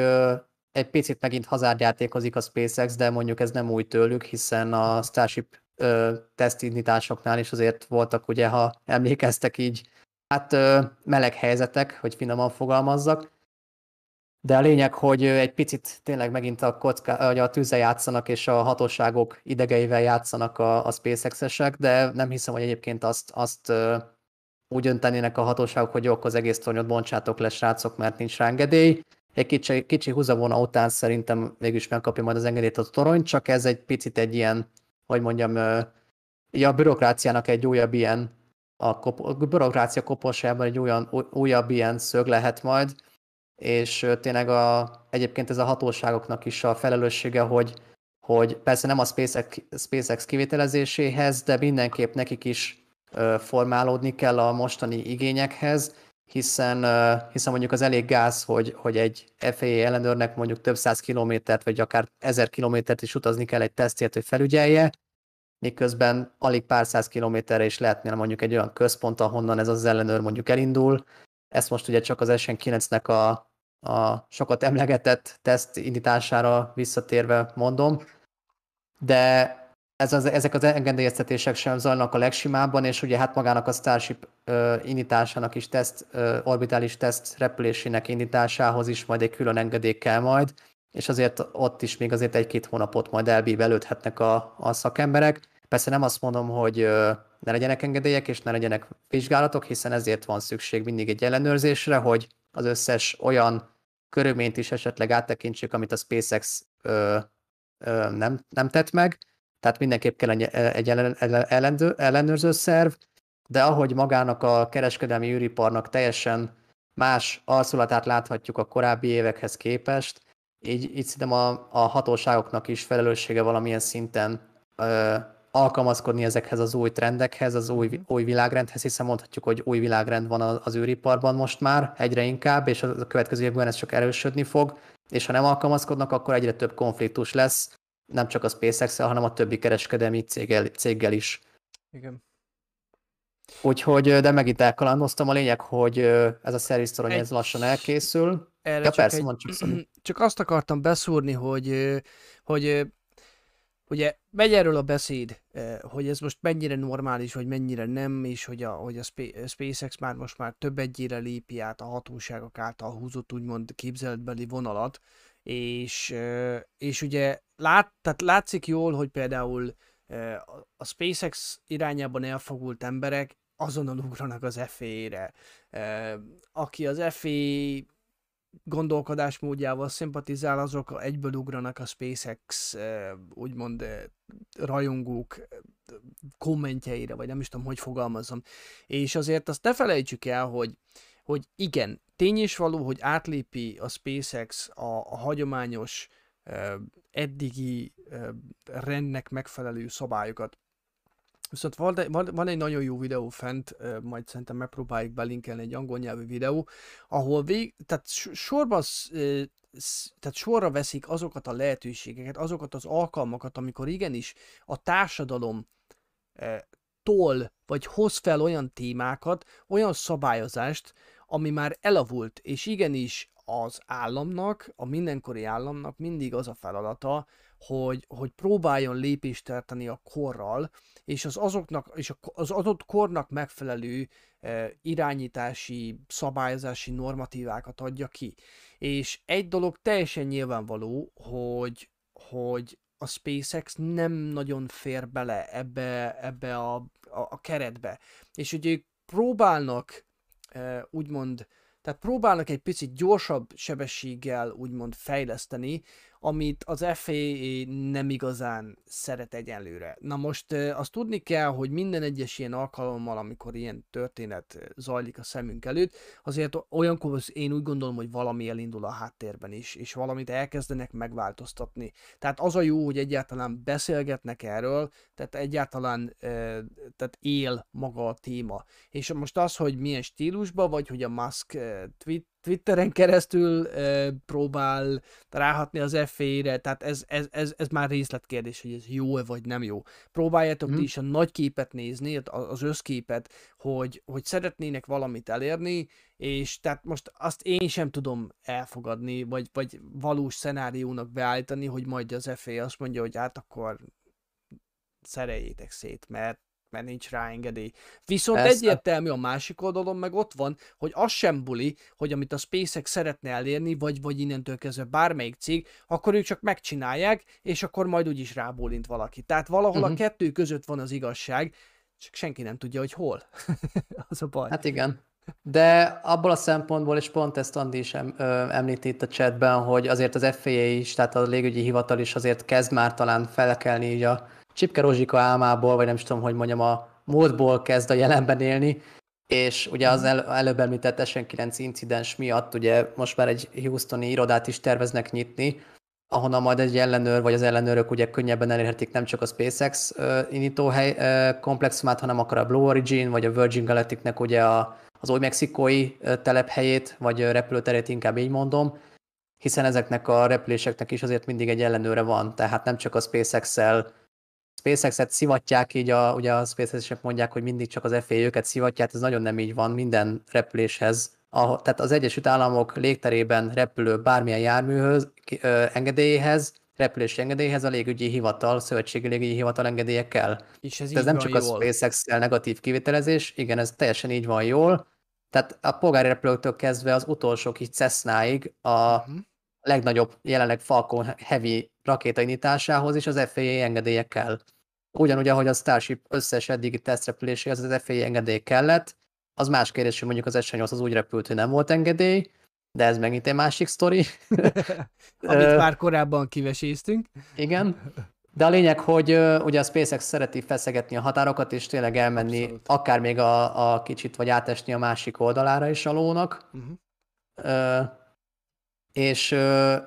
egy picit megint hazárdjátékozik a SpaceX, de mondjuk ez nem új tőlük, hiszen a Starship tesztindításoknál is azért voltak, ugye, ha emlékeztek így, hát meleg helyzetek, hogy finoman fogalmazzak, de a lényeg, hogy egy picit tényleg megint a, kocka, vagy a tűzzel játszanak, és a hatóságok idegeivel játszanak a, a SpaceX-esek, de nem hiszem, hogy egyébként azt, azt úgy öntenének a hatóságok, hogy jó, az egész tornyot bontsátok le, srácok, mert nincs rá engedély. Egy kicsi, kicsi húzavona után szerintem végülis megkapja majd az engedélyt a torony, csak ez egy picit egy ilyen, hogy mondjam, a bürokráciának egy újabb ilyen, a, kop, a bürokrácia koporsában egy olyan, újabb ilyen szög lehet majd, és tényleg a, egyébként ez a hatóságoknak is a felelőssége, hogy, hogy persze nem a SpaceX, SpaceX kivitelezéséhez, de mindenképp nekik is formálódni kell a mostani igényekhez, hiszen, hiszen mondjuk az elég gáz, hogy, hogy egy FAA ellenőrnek mondjuk több száz kilométert, vagy akár ezer kilométert is utazni kell egy tesztért, hogy felügyelje, miközben alig pár száz kilométerre is lehetne mondjuk egy olyan központ, ahonnan ez az ellenőr mondjuk elindul. Ezt most ugye csak az SN9-nek a, a sokat emlegetett teszt indítására visszatérve mondom, de ez az, ezek az engedélyeztetések sem zajlanak a legsimábban, és ugye hát magának a Starship uh, indításának is teszt, uh, orbitális teszt repülésének indításához is majd egy külön engedély kell majd, és azért ott is még azért egy-két hónapot majd elbívelődhetnek a, a szakemberek. Persze nem azt mondom, hogy ne legyenek engedélyek, és ne legyenek vizsgálatok, hiszen ezért van szükség mindig egy ellenőrzésre, hogy az összes olyan körülményt is esetleg áttekintsük, amit a SpaceX ö, ö, nem, nem tett meg, tehát mindenképp kell egy ellenőrző, ellenőrző szerv, de ahogy magának a kereskedelmi űriparnak teljesen más arculatát láthatjuk a korábbi évekhez képest, így, így szerintem a, a hatóságoknak is felelőssége valamilyen szinten ö, alkalmazkodni ezekhez az új trendekhez, az új, új világrendhez, hiszen mondhatjuk, hogy új világrend van az űriparban most már egyre inkább, és a következő évben ez csak erősödni fog, és ha nem alkalmazkodnak, akkor egyre több konfliktus lesz, nem csak a spacex hanem a többi kereskedelmi céggel, céggel is. Igen. Úgyhogy, de megint elkalandoztam. A lényeg, hogy ez a szerviztorony ez lassan elkészül. Erre ja, csak persze, egy, mond csak, csak azt akartam beszúrni, hogy, hogy ugye megy erről a beszéd, hogy ez most mennyire normális, vagy mennyire nem, és hogy a, hogy a SpaceX már most már több egyére lépi át a hatóságok által húzott úgymond képzeletbeli vonalat, és, és ugye lát, tehát látszik jól, hogy például a SpaceX irányában elfogult emberek azonnal ugranak az FA-re. Aki az FA gondolkodásmódjával szimpatizál, azok egyből ugranak a SpaceX úgymond rajongók kommentjeire, vagy nem is tudom, hogy fogalmazom. És azért azt ne felejtsük el, hogy, hogy igen, tény is való, hogy átlépi a SpaceX a, a hagyományos eddigi rendnek megfelelő szabályokat. Viszont van, egy nagyon jó videó fent, majd szerintem megpróbáljuk belinkelni egy angol nyelvű videó, ahol vég, tehát sorban tehát sorra veszik azokat a lehetőségeket, azokat az alkalmakat, amikor igenis a társadalom tol, vagy hoz fel olyan témákat, olyan szabályozást, ami már elavult, és igenis az államnak, a mindenkori államnak mindig az a feladata, hogy, hogy próbáljon lépést tartani a korral, és az azoknak, és az adott kornak megfelelő e, irányítási, szabályozási normatívákat adja ki. És egy dolog teljesen nyilvánvaló, hogy, hogy a SpaceX nem nagyon fér bele ebbe, ebbe a, a, a keretbe. És hogy ők próbálnak e, úgymond tehát próbálnak egy picit gyorsabb sebességgel úgymond fejleszteni, amit az FAA nem igazán szeret egyenlőre. Na most azt tudni kell, hogy minden egyes ilyen alkalommal, amikor ilyen történet zajlik a szemünk előtt, azért olyankor én úgy gondolom, hogy valami elindul a háttérben is, és valamit elkezdenek megváltoztatni. Tehát az a jó, hogy egyáltalán beszélgetnek erről, tehát egyáltalán tehát él maga a téma. És most az, hogy milyen stílusban, vagy hogy a Musk tweet Twitteren keresztül e, próbál ráhatni az FA-re, tehát ez, ez, ez, ez már részletkérdés, hogy ez jó-e vagy nem jó. Próbáljátok mm. ti is a nagy képet nézni, az összképet, hogy, hogy szeretnének valamit elérni, és tehát most azt én sem tudom elfogadni, vagy, vagy valós szenáriónak beállítani, hogy majd az FA azt mondja, hogy hát akkor szereljétek szét, mert mert nincs rá engedély. Viszont Ezt egyértelmű a másik oldalon meg ott van, hogy az sem buli, hogy amit a SpaceX szeretne elérni, vagy, vagy innentől kezdve bármelyik cég, akkor ők csak megcsinálják, és akkor majd úgyis rábólint valaki. Tehát valahol uh-huh. a mhm. kettő között van az igazság, csak senki nem tudja, hogy hol. az a baj. Hát igen. De abból a szempontból, és pont ezt Andi is említi itt a chatben, hogy azért az FAA is, tehát a légügyi hivatal is azért kezd már talán felkelni így a Csipke Rozsika álmából, vagy nem is tudom, hogy mondjam, a múltból kezd a jelenben élni, és ugye az el, előbb említett SN9 incidens miatt ugye most már egy Houstoni irodát is terveznek nyitni, ahonnan majd egy ellenőr, vagy az ellenőrök ugye könnyebben elérhetik nem csak a SpaceX uh, indítóhely komplexumát, hanem akár a Blue Origin, vagy a Virgin Galacticnek ugye a, az oly mexikói uh, telephelyét, vagy uh, repülőterét inkább így mondom, hiszen ezeknek a repüléseknek is azért mindig egy ellenőre van, tehát nem csak a SpaceX-el SpaceX-et szivatják, így a, ugye a SpaceX-esek mondják, hogy mindig csak az FAA őket szivatják, ez nagyon nem így van minden repüléshez. A, tehát az Egyesült Államok légterében repülő bármilyen járműhöz, ö, engedélyéhez repülési engedélyhez a légügyi hivatal, szövetségi légügyi hivatal engedélye kell. És ez, ez nem csak jól. a SpaceX-el negatív kivitelezés, igen, ez teljesen így van jól. Tehát a polgári repülőktől kezdve az utolsó kis Cessnáig a Mhm. legnagyobb jelenleg Falcon Heavy rakétaindításához is az FAA engedélye kell. Ugyanúgy, ahogy a Starship összes eddigi tesztrepüléséhez az FAA engedély kellett, az más kérdés, hogy mondjuk az S8 az úgy repült, hogy nem volt engedély, de ez megint egy másik sztori. Amit már korábban kiveséztünk. Igen. De a lényeg, hogy ugye a SpaceX szereti feszegetni a határokat, és tényleg elmenni Abszolút. akár még a, a kicsit, vagy átesni a másik oldalára is a lónak. Uh-huh. Ö, és,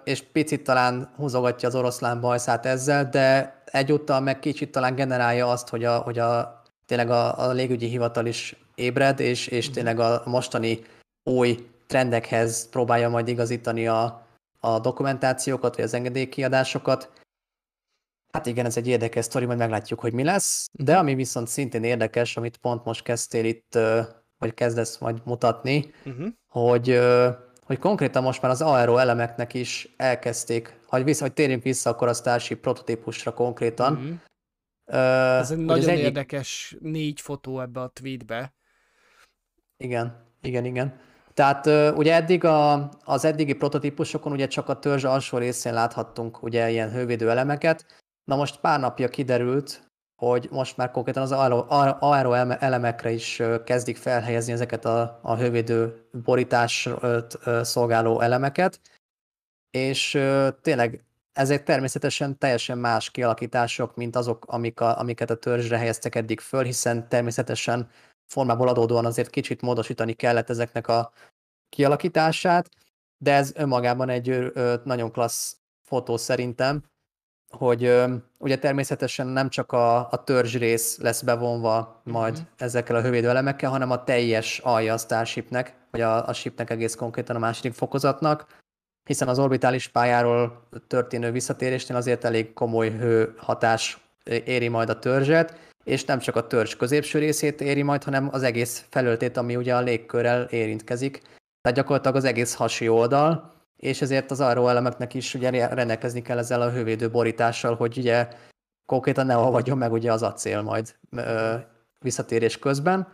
és picit talán húzogatja az oroszlán bajszát ezzel, de egyúttal meg kicsit talán generálja azt, hogy a, hogy a tényleg a, a légügyi hivatal is ébred, és, és tényleg a mostani új trendekhez próbálja majd igazítani a, a dokumentációkat, vagy az engedélykiadásokat. Hát igen, ez egy érdekes sztori, majd meglátjuk, hogy mi lesz. De ami viszont szintén érdekes, amit pont most kezdtél itt, vagy kezdesz majd mutatni, Uh-huh. hogy, hogy konkrétan most már az aero elemeknek is elkezdték, hogy, vissza, hogy térjünk vissza a Starship prototípusra konkrétan. Uh-huh. Ö, Ez egy nagyon egyik- érdekes négy fotó ebbe a tweetbe. Igen, igen, igen. Tehát ö, ugye eddig a, az eddigi prototípusokon ugye csak a törzs alsó részén láthattunk ugye ilyen hővédő elemeket. Na most pár napja kiderült, hogy most már konkrétan az aero, aero eleme- elemekre is kezdik felhelyezni ezeket a, a hővédő borítás szolgáló elemeket, és tényleg ezek természetesen teljesen más kialakítások, mint azok, amik a, amiket a törzsre helyeztek eddig föl, hiszen természetesen formából adódóan azért kicsit módosítani kellett ezeknek a kialakítását, de ez önmagában egy nagyon klassz fotó szerintem, hogy ugye természetesen nem csak a, a törzs rész lesz bevonva majd Mhm. ezekkel a hővédő elemekkel, hanem a teljes alja a Starshipnek, vagy a, a shipnek egész konkrétan a második fokozatnak, hiszen az orbitális pályáról történő visszatérésnél azért elég komoly hőhatás éri majd a törzset, és nem csak a törzs középső részét éri majd, hanem az egész felöltét, ami ugye a légkörrel érintkezik. Tehát gyakorlatilag az egész hasi oldal, és ezért az arról elemeknek is ugye rendelkezni kell ezzel a hővédő borítással, hogy ugye konkrétan ne olvadjon meg ugye az acél majd ö, visszatérés közben.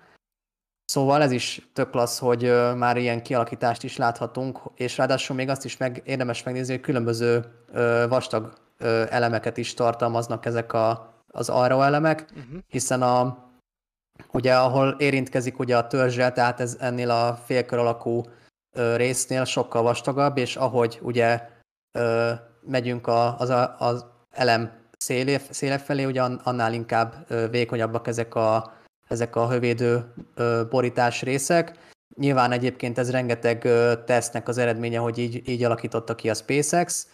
Szóval ez is tök klassz, hogy ö, már ilyen kialakítást is láthatunk, és ráadásul még azt is meg, érdemes megnézni, hogy különböző ö, vastag ö, elemeket is tartalmaznak ezek a, az arra elemek, Uh-huh. hiszen a, ugye ahol érintkezik ugye a törzsel, tehát ez ennél a félkör alakú résznél sokkal vastagabb, és ahogy ugye ö, megyünk a, az, a, az elem szélé, széle felé, ugye an- annál inkább vékonyabbak ezek a, ezek a hövédő ö, borítás részek. Nyilván egyébként ez rengeteg ö, tesztnek az eredménye, hogy így, így alakította ki a SpaceX.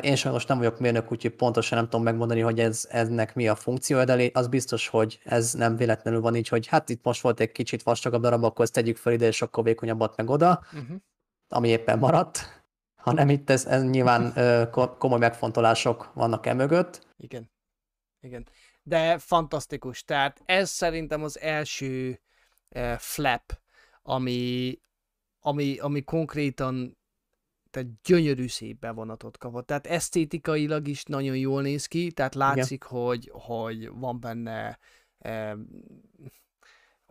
Én sajnos nem vagyok mérnök, úgyhogy pontosan nem tudom megmondani, hogy ez, ennek mi a funkciója, de az biztos, hogy ez nem véletlenül van így, hogy hát itt most volt egy kicsit vastagabb darab, akkor ezt tegyük fel ide, és akkor vékonyabbat meg oda, Uh-huh. ami éppen maradt. Hanem itt ez, ez nyilván komoly megfontolások vannak e mögött. Igen. Igen. De fantasztikus. Tehát ez szerintem az első uh, flap, ami, ami, ami konkrétan tehát gyönyörű szép bevonatot kapott. Tehát esztétikailag is nagyon jól néz ki, tehát látszik, hogy, hogy van benne eh,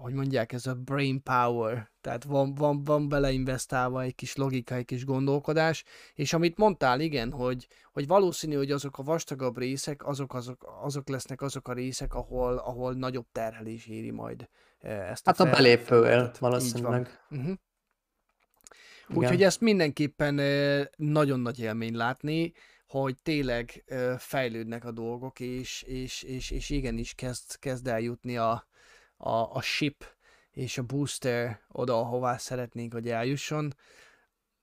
hogy mondják, ez a brain power, tehát van, van, van beleinvestálva egy kis logika, egy kis gondolkodás, és amit mondtál, igen, hogy, hogy valószínű, hogy azok a vastagabb részek, azok, azok, azok lesznek azok a részek, ahol, ahol nagyobb terhelés éri majd eh, ezt a Hát a fel-. Így van. valószínűleg. Uh-huh. Úgyhogy ezt mindenképpen nagyon nagy élmény látni, hogy tényleg fejlődnek a dolgok, és, és, és, és igenis kezd, kezd eljutni a, a, a ship és a booster oda, ahová szeretnénk, hogy eljusson.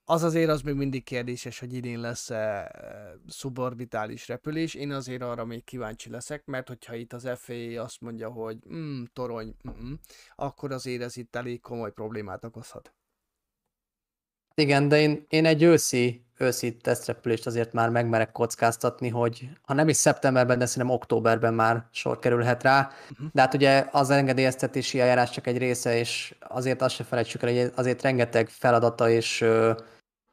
Az azért az még mindig kérdéses, hogy idén lesz-e ö, suborbitális repülés. Én azért arra még kíváncsi leszek, mert hogyha itt az FAA azt mondja, hogy mm, torony, mm, akkor azért ez itt elég komoly problémát okozhat. Igen, de én, én egy őszi, őszi tesztrepülést azért már megmerek kockáztatni, hogy ha nem is szeptemberben, de szerintem októberben már sor kerülhet rá. Mhm. De hát ugye az engedélyeztetési eljárás csak egy része, és azért azt se felejtsük el, hogy azért rengeteg feladata és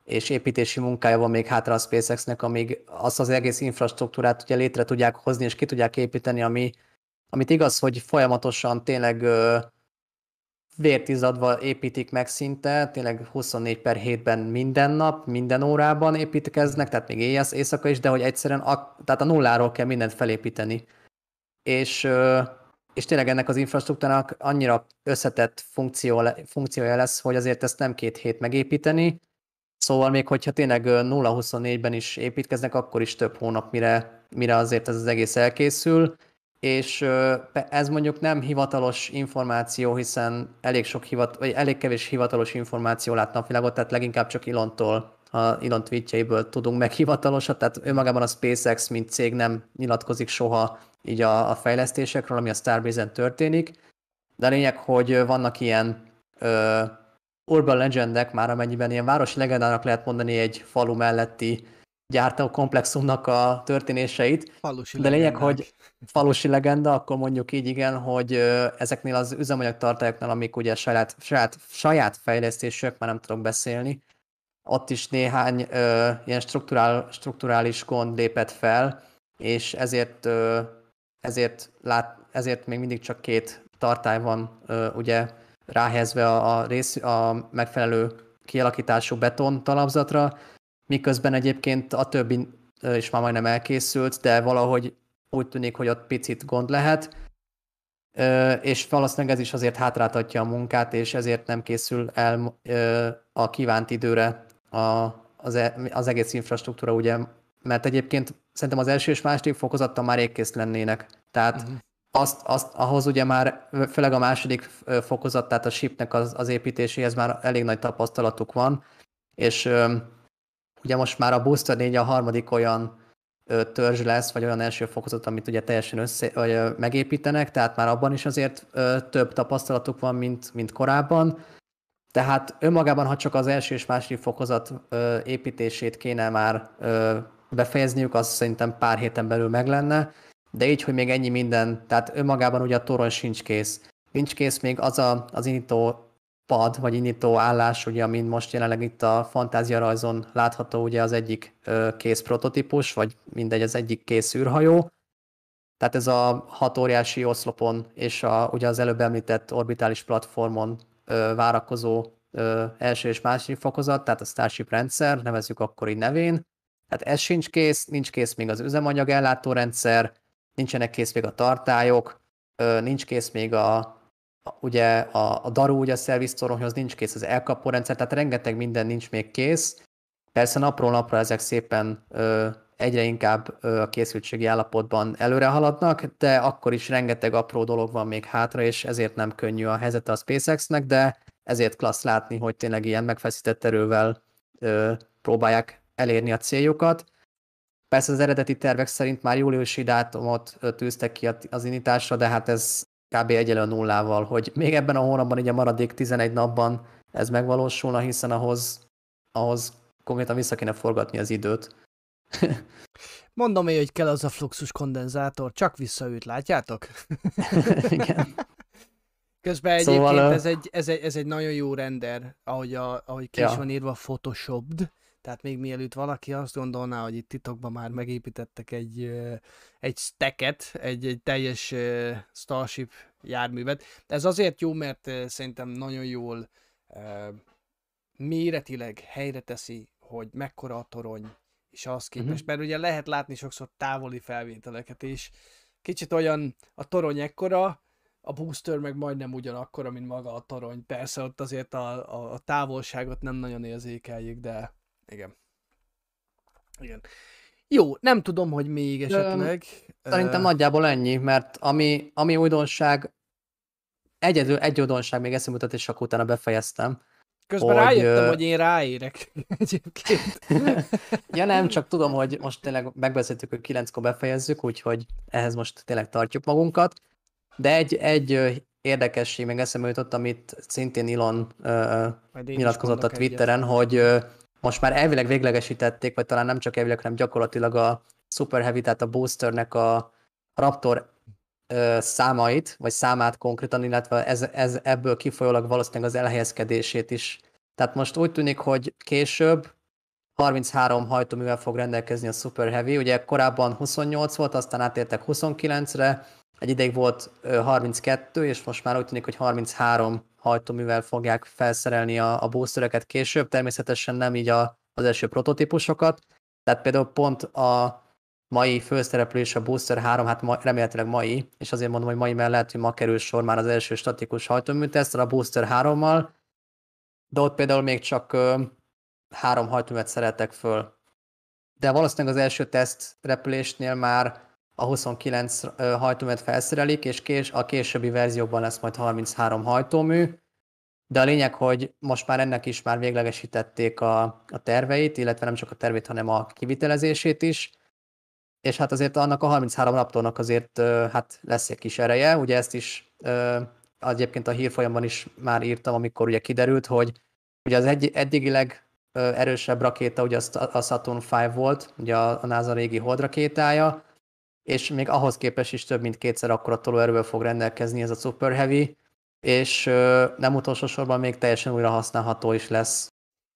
és építési munkája van még hátra a SpaceX-nek, amíg azt az egész infrastruktúrát ugye létre tudják hozni, és ki tudják építeni, ami, amit igaz, hogy folyamatosan tényleg ö, vértizadva építik meg szinte, tényleg 24 per 7-ben minden nap, minden órában építkeznek, tehát még éjjel, éjszaka is, de hogy egyszerűen a, tehát a nulláról kell mindent felépíteni. És, és tényleg ennek az infrastruktúrának annyira összetett funkció, funkciója lesz, hogy azért ezt nem két hét megépíteni, Szóval még hogyha tényleg 0-24-ben is építkeznek, akkor is több hónap, mire, mire azért ez az egész elkészül, és ez mondjuk nem hivatalos információ, hiszen elég, sok hivat, vagy elég kevés hivatalos információ lát napvilágot, tehát leginkább csak Ilontól, a Ilon tweetjeiből tudunk meg hivatalosat, tehát önmagában a SpaceX, mint cég nem nyilatkozik soha így a, a fejlesztésekről, ami a Starbase-en történik, de a lényeg, hogy vannak ilyen ö, urban legendek, már amennyiben ilyen városi legendának lehet mondani egy falu melletti gyártó komplexumnak a történéseit. Falusi De lényeg, legendák. hogy falusi legenda, akkor mondjuk így igen, hogy ezeknél az üzemanyag tartályoknál, amik ugye saját, saját, saját fejlesztések, már nem tudok beszélni, ott is néhány ö, ilyen strukturál, strukturális gond lépett fel, és ezért, ö, ezért, lát, ezért még mindig csak két tartály van ö, ugye ráhelyezve a, a, rész, a megfelelő kialakítású beton talapzatra, miközben egyébként a többi is már majdnem elkészült, de valahogy úgy tűnik, hogy ott picit gond lehet, és valószínűleg ez is azért hátráltatja a munkát, és ezért nem készül el a kívánt időre az, e, az egész infrastruktúra, ugye, mert egyébként szerintem az első és második fokozattal már égkész lennének. Tehát uh-huh azt, azt, ahhoz ugye már, főleg a második fokozat, tehát a shipnek az, az építéséhez már elég nagy tapasztalatuk van, és ugye most már a Booster 4 a harmadik olyan törzs lesz, vagy olyan első fokozat, amit ugye teljesen össze, vagy, megépítenek, tehát már abban is azért több tapasztalatuk van, mint, mint korábban. Tehát önmagában, ha csak az első és második fokozat építését kéne már ö, befejezniük, az szerintem pár héten belül meg lenne de így, hogy még ennyi minden, tehát önmagában ugye a torony sincs kész. Nincs kész még az a, az indító pad, vagy indító állás, ugye, amin most jelenleg itt a fantázia rajzon látható ugye az egyik ö, kész prototípus, vagy mindegy, az egyik kész űrhajó. Tehát ez a hat óriási oszlopon és a, ugye az előbb említett orbitális platformon ö, várakozó ö, első és második fokozat, tehát a Starship rendszer, nevezzük akkor így nevén. Tehát ez sincs kész, nincs kész még az üzemanyag ellátórendszer, nincsenek kész még a tartályok, nincs kész még a ugye a, a daru, ugye a szerviztoronyhoz nincs kész az elkapó rendszer, tehát rengeteg minden nincs még kész. Persze napról napra ezek szépen ö, egyre inkább ö, a készültségi állapotban előre haladnak, de akkor is rengeteg apró dolog van még hátra, és ezért nem könnyű a helyzete a SpaceX-nek, de ezért klassz látni, hogy tényleg ilyen megfeszített erővel ö, próbálják elérni a céljukat. Persze az eredeti tervek szerint már júliusi dátumot tűztek ki az indításra, de hát ez kb. egyelő a nullával, hogy még ebben a hónapban, így a maradék 11 napban ez megvalósulna, hiszen ahhoz, ahhoz konkrétan vissza kéne forgatni az időt. Mondom én, hogy kell az a fluxus kondenzátor, csak visszaüt, látjátok? Igen. Közben egyébként szóval, ez, egy, ez, egy, ez egy nagyon jó render, ahogy, a, ahogy ki ja. is van írva Photoshopd, tehát még mielőtt valaki azt gondolná, hogy itt titokban már megépítettek egy, egy stacket, egy, egy teljes Starship járművet. Ez azért jó, mert szerintem nagyon jól méretileg helyre teszi, hogy mekkora a torony, és az képest, uh-huh. mert ugye lehet látni sokszor távoli felvételeket, és kicsit olyan a torony ekkora, a booster meg majdnem ugyanakkora, mint maga a torony. Persze ott azért a, a, a távolságot nem nagyon érzékeljük, de igen. Igen. Jó, nem tudom, hogy még esetleg... Szerintem uh... nagyjából ennyi, mert ami, ami újdonság, egyedül egy újdonság még eszembe jutott, és akkor utána befejeztem. Közben hogy, rájöttem, hogy én ráérek egyébként. ja nem, csak tudom, hogy most tényleg megbeszéltük, hogy kilenckor befejezzük, úgyhogy ehhez most tényleg tartjuk magunkat. De egy, egy érdekesség még eszembe jutott, amit szintén Elon uh, nyilatkozott a Twitteren, egyet. hogy uh, most már elvileg véglegesítették, vagy talán nem csak elvileg, hanem gyakorlatilag a Super Heavy, tehát a boosternek a Raptor ö, számait, vagy számát konkrétan, illetve ez, ez ebből kifolyólag valószínűleg az elhelyezkedését is. Tehát most úgy tűnik, hogy később 33 hajtóművel fog rendelkezni a Super Heavy. Ugye korábban 28 volt, aztán átértek 29-re, egy ideig volt 32, és most már úgy tűnik, hogy 33 hajtóművel fogják felszerelni a, a boostereket később, természetesen nem így a, az első prototípusokat. Tehát például pont a mai főszereplő a Booster 3, hát ma, remélhetőleg mai, és azért mondom, hogy mai mellett, hogy ma kerül sor már az első statikus hajtóműtesztre a Booster 3-mal, de ott például még csak ö, három hajtóművet szerettek föl. De valószínűleg az első teszt repülésnél már a 29 hajtóművet felszerelik, és kés, a későbbi verziókban lesz majd 33 hajtómű, de a lényeg, hogy most már ennek is már véglegesítették a, a terveit, illetve nem csak a tervét, hanem a kivitelezését is, és hát azért annak a 33 Raptornak azért hát lesz egy kis ereje, ugye ezt is egyébként a hírfolyamban is már írtam, amikor ugye kiderült, hogy ugye az egy, eddigileg erősebb rakéta ugye a Saturn V volt, ugye a NASA régi holdrakétája, és még ahhoz képest is több mint kétszer akkora tolóerővel fog rendelkezni ez a Super Heavy, és nem utolsó sorban még teljesen újra használható is lesz.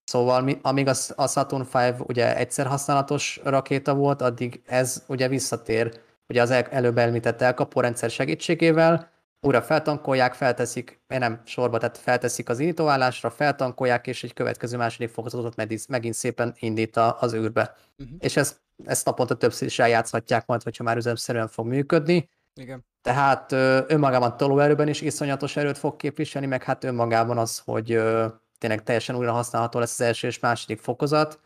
Szóval amíg a Saturn V ugye egyszer használatos rakéta volt, addig ez ugye visszatér ugye az előbb említett elkapórendszer segítségével, újra feltankolják, felteszik, nem sorba, tehát felteszik az indítóállásra, feltankolják, és egy következő második fokozatot megint szépen indít az űrbe. Uh-huh. És ezt, ezt naponta többször is eljátszhatják majd, hogyha már üzemszerűen fog működni. Igen. Tehát önmagában tolóerőben is iszonyatos erőt fog képviselni, meg hát önmagában az, hogy tényleg teljesen újra használható lesz az első és második fokozat,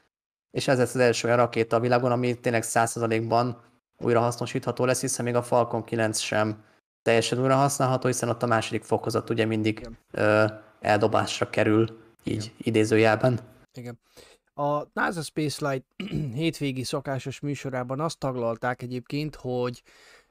és ez lesz az első olyan rakéta a világon, ami tényleg 100%-ban újra hasznosítható lesz, hiszen még a Falcon 9 sem teljesen újra használható, hiszen ott a második fokozat ugye mindig ö, eldobásra kerül, így Igen. idézőjelben. Igen. A NASA Spaceflight hétvégi szokásos műsorában azt taglalták egyébként, hogy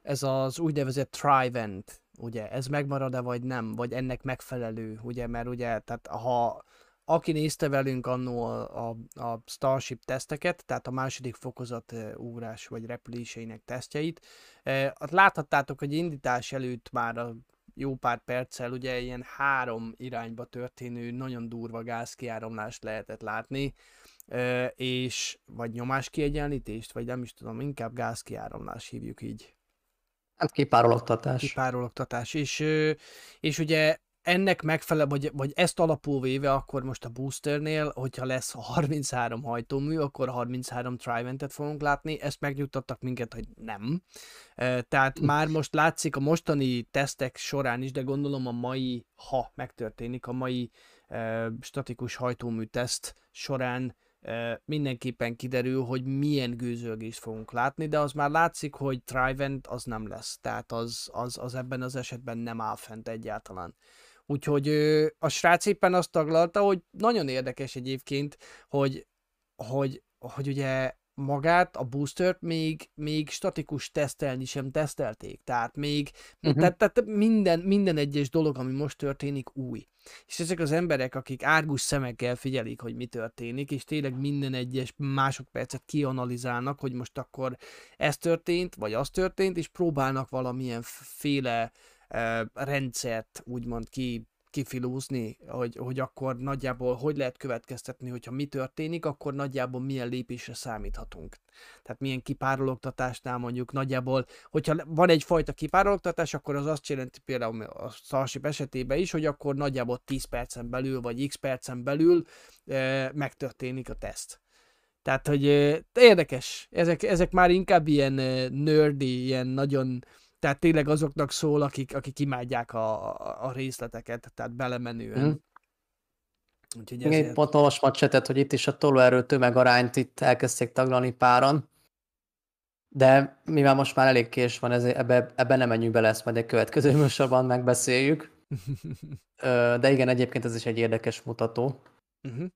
ez az úgynevezett Trivent, ugye, ez megmarad-e vagy nem, vagy ennek megfelelő, ugye, mert ugye, tehát ha aki nézte velünk annó a, a, a Starship teszteket, tehát a második fokozat ugrás vagy repüléseinek tesztjeit, láthattátok, hogy indítás előtt már a jó pár perccel ugye ilyen három irányba történő nagyon durva gázkiáramlást lehetett látni, és vagy nyomáskiegyenlítést, vagy nem is tudom, inkább gázkiáramlás hívjuk így. Hát kipárologtatás. Kipárologtatás, és, és ugye ennek megfelel, vagy, vagy ezt alapul véve, akkor most a boosternél, hogyha lesz 33 hajtómű, akkor 33 Triventet fogunk látni, ezt megnyugtattak minket, hogy nem. Tehát már most látszik a mostani tesztek során is, de gondolom a mai, ha megtörténik, a mai statikus hajtómű teszt során mindenképpen kiderül, hogy milyen gőzölgést fogunk látni, de az már látszik, hogy Trivent az nem lesz, tehát az, az, az ebben az esetben nem áll fent egyáltalán. Úgyhogy a srác éppen azt taglalta, hogy nagyon érdekes egyébként, hogy, hogy, hogy ugye magát, a boostert még, még statikus tesztelni sem tesztelték. Tehát még uh-huh. tehát, tehát minden, minden egyes dolog, ami most történik, új. És ezek az emberek, akik árgus szemekkel figyelik, hogy mi történik, és tényleg minden egyes másodpercet kianalizálnak, hogy most akkor ez történt, vagy az történt, és próbálnak valamilyen féle rendszert úgymond ki kifilúzni, hogy, hogy akkor nagyjából hogy lehet következtetni, hogyha mi történik, akkor nagyjából milyen lépésre számíthatunk. Tehát milyen kipárologtatásnál mondjuk nagyjából, hogyha van egyfajta kipárologtatás, akkor az azt jelenti például a Starship esetében is, hogy akkor nagyjából 10 percen belül, vagy x percen belül e, megtörténik a teszt. Tehát, hogy e, érdekes, ezek, ezek már inkább ilyen e, nerdy, ilyen nagyon tehát tényleg azoknak szól, akik, akik imádják a, a részleteket, tehát belemenően. Mm. Úgyhogy ezért... Én pont olvasmat csetet, hogy itt is a tolóerő tömegarányt itt elkezdték taglalni páran, de mivel most már elég kés van, ezért ebbe, ebbe nem menjünk bele, ezt majd egy következő műsorban megbeszéljük. De igen, egyébként ez is egy érdekes mutató. Uh-huh.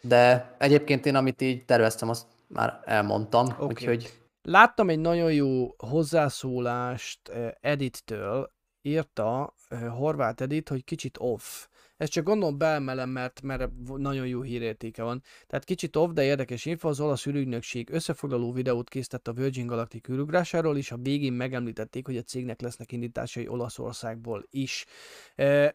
De egyébként én, amit így terveztem, azt már elmondtam, okay. úgyhogy Láttam egy nagyon jó hozzászólást Edittől, írta Horváth Edit, hogy kicsit off. Ezt csak gondolom beemelem, mert, mert nagyon jó hírértéke van. Tehát kicsit off, de érdekes info, az olasz ürügynökség összefoglaló videót készített a Virgin Galactic űrugrásáról, és a végén megemlítették, hogy a cégnek lesznek indításai Olaszországból is.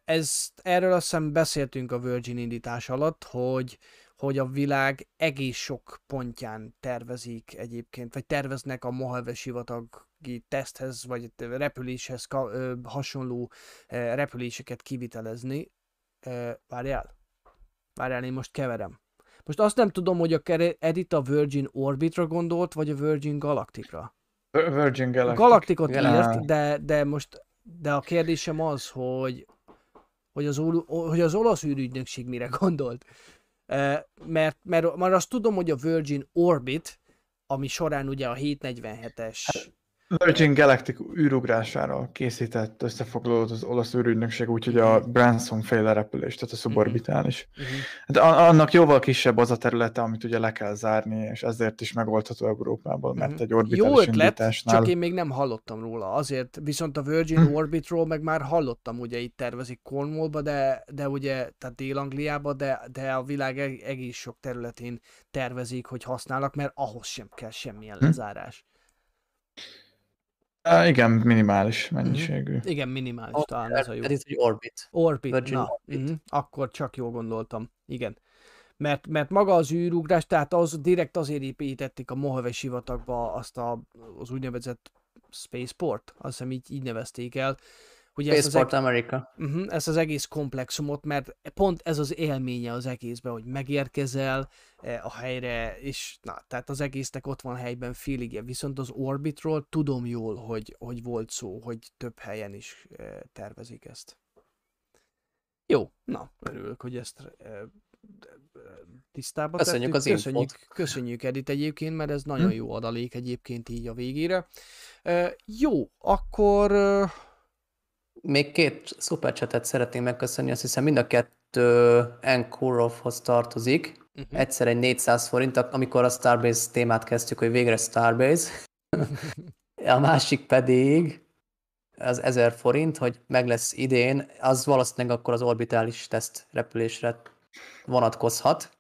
Ez, erről azt hiszem beszéltünk a Virgin indítás alatt, hogy, hogy a világ egész sok pontján tervezik egyébként, vagy terveznek a Mojave sivatagi teszthez, vagy repüléshez ka- ö, hasonló ö, repüléseket kivitelezni. Ö, Várjál? Várjál, én most keverem. Most azt nem tudom, hogy a Edit a Virgin Orbitra gondolt, vagy a Virgin Galacticra. Virgin A Galactic. Galaktikot Galactic. írt, de, de most, de a kérdésem az, hogy, hogy, az, hogy az olasz űrügynökség mire gondolt. Mert, mert, mert azt tudom, hogy a Virgin Orbit, ami során ugye a 747-es, Virgin Galactic űrugrására készített összefoglalót az olasz űrügynökség, úgyhogy a Branson féle repülés, tehát a szuborbitális. uh-huh. Hát a- annak jóval kisebb az a területe, amit ugye le kell zárni, és ezért is megoldható Európából, mert Mhm. egy jó orbitális ötlet, indításnál... csak én még nem hallottam róla. Azért viszont a Virgin Hm. Orbitról meg már hallottam, ugye itt tervezik Cornwallba, de, de ugye, tehát Dél-Angliába, de, de a világ eg- egész sok területén tervezik, hogy használnak, mert ahhoz sem kell semmilyen lezárás. Igen, minimális mennyiségű. Igen, minimális talán ez a jó. Edit, hogy Orbit. Orbit, Virgin na, Orbit. uh-huh, akkor csak jól gondoltam. Igen. Mert, mert maga az űrugrás, tehát az direkt azért építették a Mojave sivatagba azt a, az úgynevezett Spaceport, azt hiszem így, így nevezték el. Ugye ezt az, Spaceport America. uh-huh, ezt az egész komplexumot, mert pont ez az élménye az egészben, hogy megérkezel eh, a helyre, és na, tehát az egésznek ott van helyben féligje. Viszont az Orbitról tudom jól, hogy, hogy volt szó, hogy több helyen is eh, tervezik ezt. Jó, na, örülök, hogy ezt eh, tisztába Köszönjük tettük. az infót. köszönjük, köszönjük Edit egyébként, mert ez nagyon Hm. jó adalék egyébként így a végére. Jó, akkor Még két szupercsetet szeretném megköszönni, azt hiszem mind a kettő Enkurovhoz tartozik. uh-huh. Egyszer egy 400 forint, amikor a Starbase témát kezdtük, hogy végre Starbase. A másik pedig az 1000 forint, hogy meg lesz idén, az valószínűleg akkor az orbitális teszt repülésre vonatkozhat.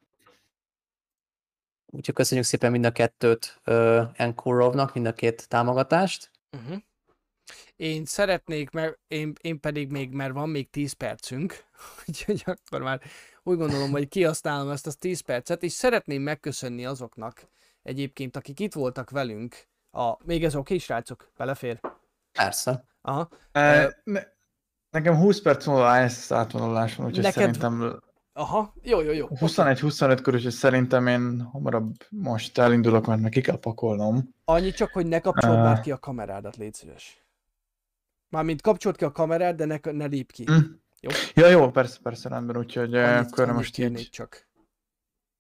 Úgyhogy köszönjük szépen mind a kettőt uh, Enkurovnak, mind a két támogatást. Uh-huh. Én szeretnék, mert én, én pedig még, mert van még 10 percünk, úgyhogy akkor már úgy gondolom, hogy kihasználom ezt az 10 percet, és szeretném megköszönni azoknak egyébként, akik itt voltak velünk. A, még ez oké, srácok? Belefér? Persze. Aha. E, ne, nekem 20 perc múlva ISS átvonulás van, úgyhogy Neked- szerintem Aha, jó, jó, jó. 21-25 körül, úgyhogy szerintem én hamarabb most elindulok, mert meg ki kell pakolnom. Annyi csak, hogy ne kapcsold már ki a kamerádat, légy szíves. Mármint kapcsold ki a kamerát, de ne, ne lép ki. Hm. Jó. Ja, jó, persze, persze, rendben, úgyhogy Annyit, Annyit, akkor annyit most így csak.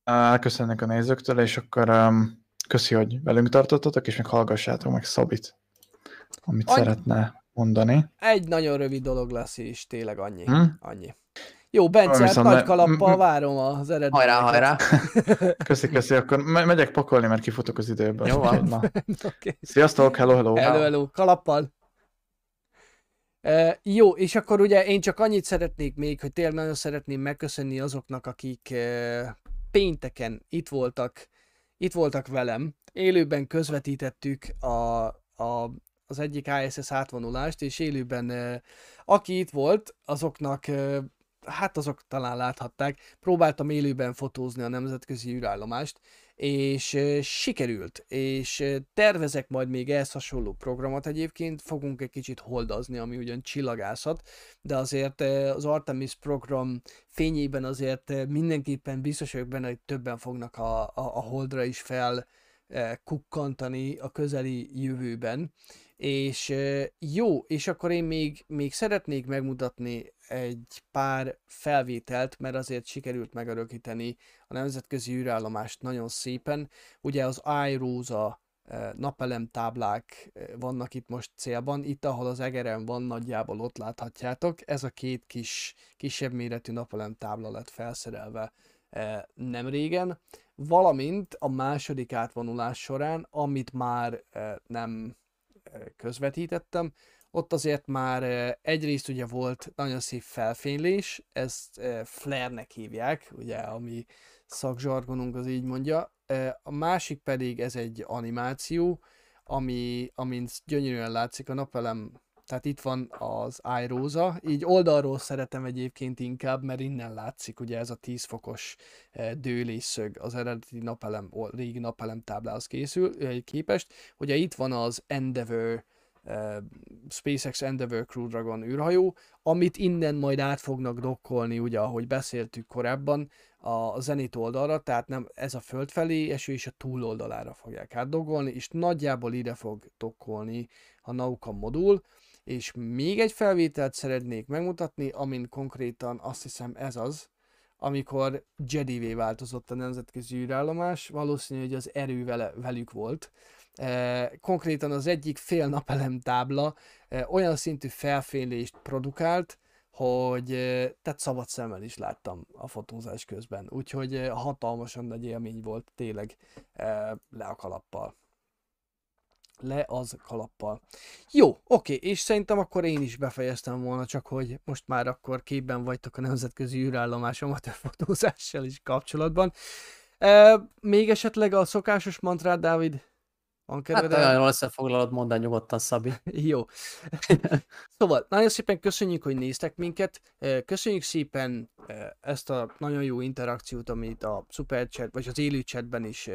elköszönnek a nézőktől, és akkor um, köszi, hogy velünk tartottatok, és még hallgassátok meg Szabit, amit Annyi- szeretne mondani. Egy nagyon rövid dolog lesz, és tényleg annyi. Hm? Annyi. Jó, Bence, hát Viszont nagy ne- kalappal m- várom az eredményeket. Hajrá, hajrá! Köszi, köszi, akkor me- megyek pakolni, mert kifutok az időből. Jó van. Okay. Sziasztok, hello, hello. Hello, hello, kalappal. E, jó, és akkor ugye én csak annyit szeretnék még, hogy tényleg nagyon szeretném megköszönni azoknak, akik e, pénteken itt voltak, itt voltak velem, élőben közvetítettük a, a, az egyik ISS átvonulást, és élőben e, aki itt volt, azoknak e, hát azok talán láthatták, próbáltam élőben fotózni a nemzetközi űrállomást, és sikerült, és tervezek majd még ehhez hasonló programot egyébként, fogunk egy kicsit holdazni, ami ugyan csillagászat, de azért az Artemis program fényében azért mindenképpen biztos vagyok benne, hogy többen fognak a, a, a holdra is fel kukkantani a közeli jövőben, és jó, és akkor én még, még szeretnék megmutatni egy pár felvételt, mert azért sikerült megörökíteni a nemzetközi űrállomást nagyon szépen. Ugye az iRosa eh, napelem táblák eh, vannak itt most célban, itt ahol az egeren van, nagyjából ott láthatjátok. Ez a két kis, kisebb méretű napelem tábla lett felszerelve eh, nem régen, valamint a második átvonulás során, amit már nem közvetítettem, ott azért már egyrészt ugye volt nagyon szép felfénylés, ezt flare-nek hívják, ugye, ami szakzsargonunk az így mondja. A másik pedig ez egy animáció, ami, amin gyönyörűen látszik a napelem tehát itt van az iRosa, így oldalról szeretem egyébként inkább, mert innen látszik ugye ez a 10 fokos dőlésszög az eredeti napelem, régi napelem táblához készül, képest. Ugye itt van az Endeavour SpaceX Endeavour Crew Dragon űrhajó, amit innen majd át fognak dokkolni, ugye ahogy beszéltük korábban, a Zenit oldalra, tehát nem ez a föld felé eső és a túloldalára fogják átdogolni, és nagyjából ide fog dokkolni a Nauka modul, és még egy felvételt szeretnék megmutatni, amin konkrétan azt hiszem ez az, amikor Jedivé változott a nemzetközi űrállomás, valószínű, hogy az erő vele, velük volt. Konkrétan az egyik fél napelem tábla olyan szintű felfénylést produkált, hogy tehát szabad szemmel is láttam a fotózás közben, úgyhogy hatalmasan nagy élmény volt tényleg le a kalappal le az kalappal. Jó, oké, és szerintem akkor én is befejeztem volna, csak hogy most már akkor képben vagytok a nemzetközi űrállomás amatőrfotózással is kapcsolatban. Még esetleg a szokásos mantrát, Dávid? Van kedved? Hát nagyon jól összefoglalod, mondd nyugodtan, Szabi. Jó. szóval, nagyon szépen köszönjük, hogy néztek minket. Köszönjük szépen ezt a nagyon jó interakciót, amit a Super Chat, vagy az élő chatben is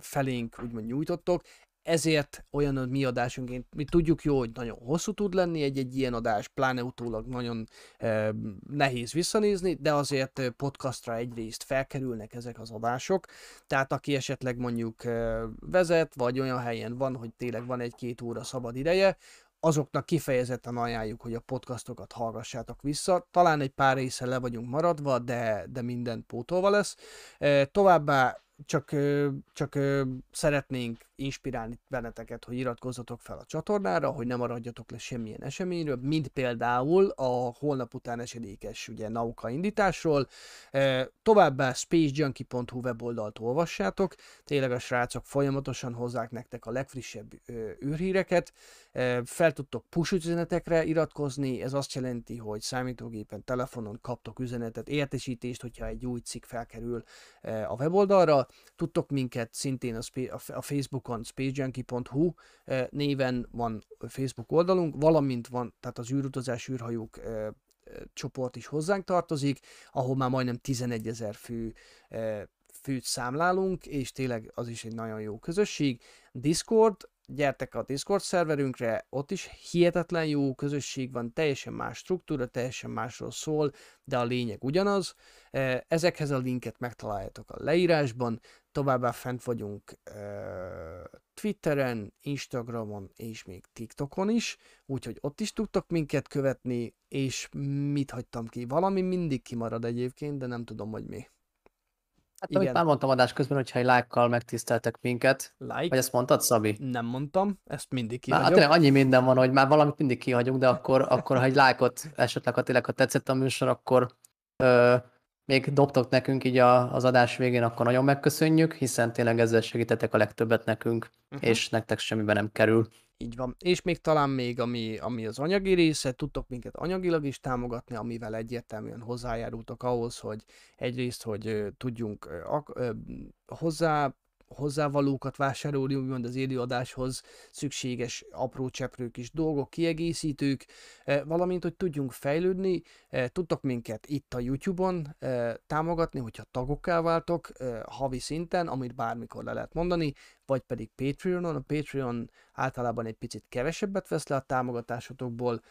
felénk úgymond nyújtottok ezért olyan a mi adásunk, mi tudjuk jó, hogy nagyon hosszú tud lenni egy-egy ilyen adás, pláne utólag nagyon e, nehéz visszanézni, de azért podcastra egyrészt felkerülnek ezek az adások, tehát aki esetleg mondjuk e, vezet, vagy olyan helyen van, hogy tényleg van egy-két óra szabad ideje, azoknak kifejezetten ajánljuk, hogy a podcastokat hallgassátok vissza. Talán egy pár része le vagyunk maradva, de, de minden pótolva lesz. E, továbbá csak, csak szeretnénk inspirálni benneteket, hogy iratkozzatok fel a csatornára, hogy ne maradjatok le semmilyen eseményről, mint például a holnap után esedékes ugye, nauka indításról. Továbbá spacejunkie.hu weboldalt olvassátok, tényleg a srácok folyamatosan hozzák nektek a legfrissebb űrhíreket, fel tudtok push üzenetekre iratkozni, ez azt jelenti, hogy számítógépen, telefonon kaptok üzenetet, értesítést, hogyha egy új cikk felkerül a weboldalra, tudtok minket szintén a, a Facebookon néven van Facebook oldalunk, valamint van, tehát az űrutazás űrhajók csoport is hozzánk tartozik, ahol már majdnem 11 ezer fő főt számlálunk, és tényleg az is egy nagyon jó közösség. Discord, gyertek a Discord szerverünkre, ott is hihetetlen jó közösség van, teljesen más struktúra, teljesen másról szól, de a lényeg ugyanaz. E, ezekhez a linket megtaláljátok a leírásban, továbbá fent vagyunk Twitteren, Instagramon és még TikTokon is, úgyhogy ott is tudtok minket követni, és mit hagytam ki? Valami mindig kimarad egyébként, de nem tudom, hogy mi. Hát Igen. amit már mondtam adás közben, hogyha egy lájkkal megtiszteltek minket. Like? Vagy ezt mondtad, Szabi? Nem mondtam, ezt mindig kihagyom. Hát tényleg annyi minden van, hogy már valamit mindig kihagyunk, de akkor, akkor ha egy lájkot esetleg, ha tényleg ha tetszett a műsor, akkor ö, még dobtok nekünk így a, az adás végén, akkor nagyon megköszönjük, hiszen tényleg ezzel segítetek a legtöbbet nekünk, uh-huh. és nektek semmiben nem kerül. Így van. És még talán még, ami, ami az anyagi része, tudtok minket anyagilag is támogatni, amivel egyértelműen hozzájárultok ahhoz, hogy egyrészt, hogy tudjunk hozzá hozzávalókat vásárolni, úgymond az élőadáshoz szükséges apró cseprők és dolgok, kiegészítők, eh, valamint, hogy tudjunk fejlődni. Eh, tudtok minket itt a YouTube-on eh, támogatni, hogyha tagokká váltok havi szinten, amit bármikor le lehet mondani, vagy pedig Patreonon. A Patreon általában egy picit kevesebbet vesz le a támogatásotokból,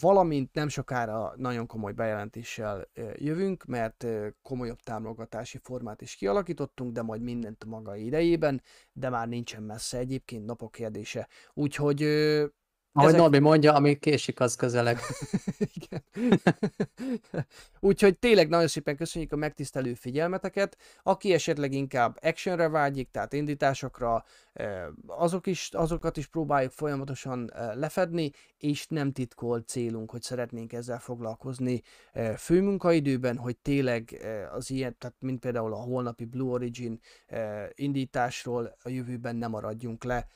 valamint nem sokára nagyon komoly bejelentéssel jövünk, mert komolyabb támogatási formát is kialakítottunk, de majd mindent a maga idejében, de már nincsen messze egyébként napok kérdése. Úgyhogy ahogy Ezek... Norbi mondja, ami késik, az közeleg. Igen. Úgyhogy tényleg nagyon szépen köszönjük a megtisztelő figyelmeteket. Aki esetleg inkább actionre vágyik, tehát indításokra, azok is, azokat is próbáljuk folyamatosan lefedni, és nem titkolt célunk, hogy szeretnénk ezzel foglalkozni főmunkaidőben, hogy tényleg az ilyen, tehát mint például a holnapi Blue Origin indításról a jövőben nem maradjunk le,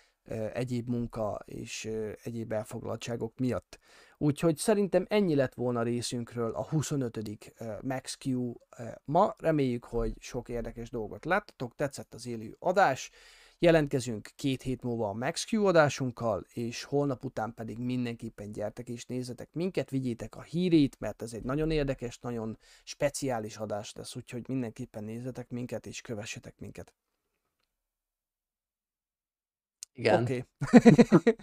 egyéb munka és egyéb elfoglaltságok miatt. Úgyhogy szerintem ennyi lett volna részünkről a 25. Max Q ma. Reméljük, hogy sok érdekes dolgot láttatok, tetszett az élő adás. Jelentkezünk két hét múlva a MaxQ adásunkkal, és holnap után pedig mindenképpen gyertek és nézzetek minket, vigyétek a hírét, mert ez egy nagyon érdekes, nagyon speciális adás lesz, úgyhogy mindenképpen nézzetek minket, és kövessetek minket. Igen. Oké.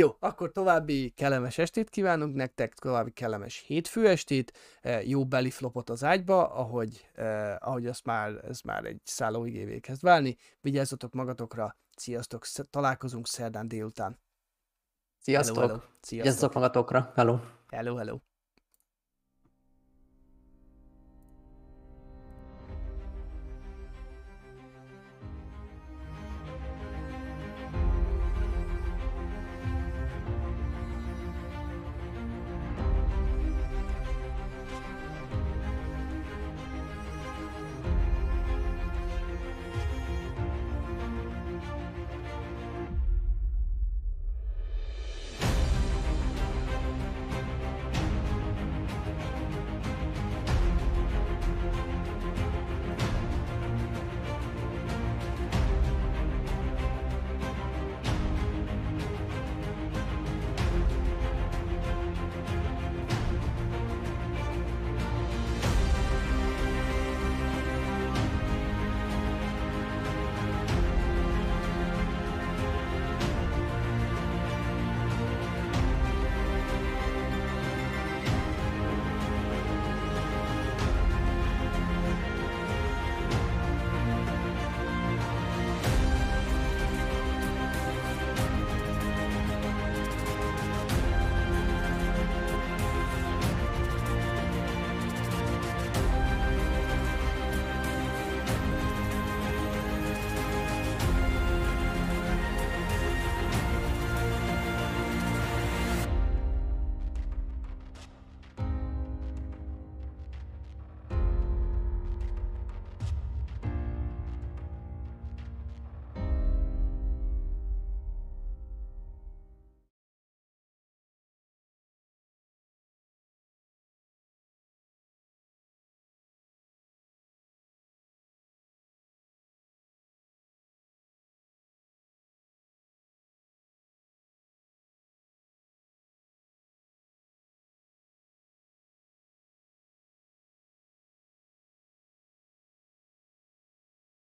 Jó, akkor további kellemes estét kívánunk nektek, további kellemes hétfő estét, eh, jó beliflopot az ágyba, ahogy, eh, ahogy azt már, ez már egy szállóigévé kezd válni. Vigyázzatok magatokra, sziasztok, sz- találkozunk szerdán délután. Sziasztok! Hello, hello. Sziasztok. Vigyázzatok magatokra. Hello! Hello, hello.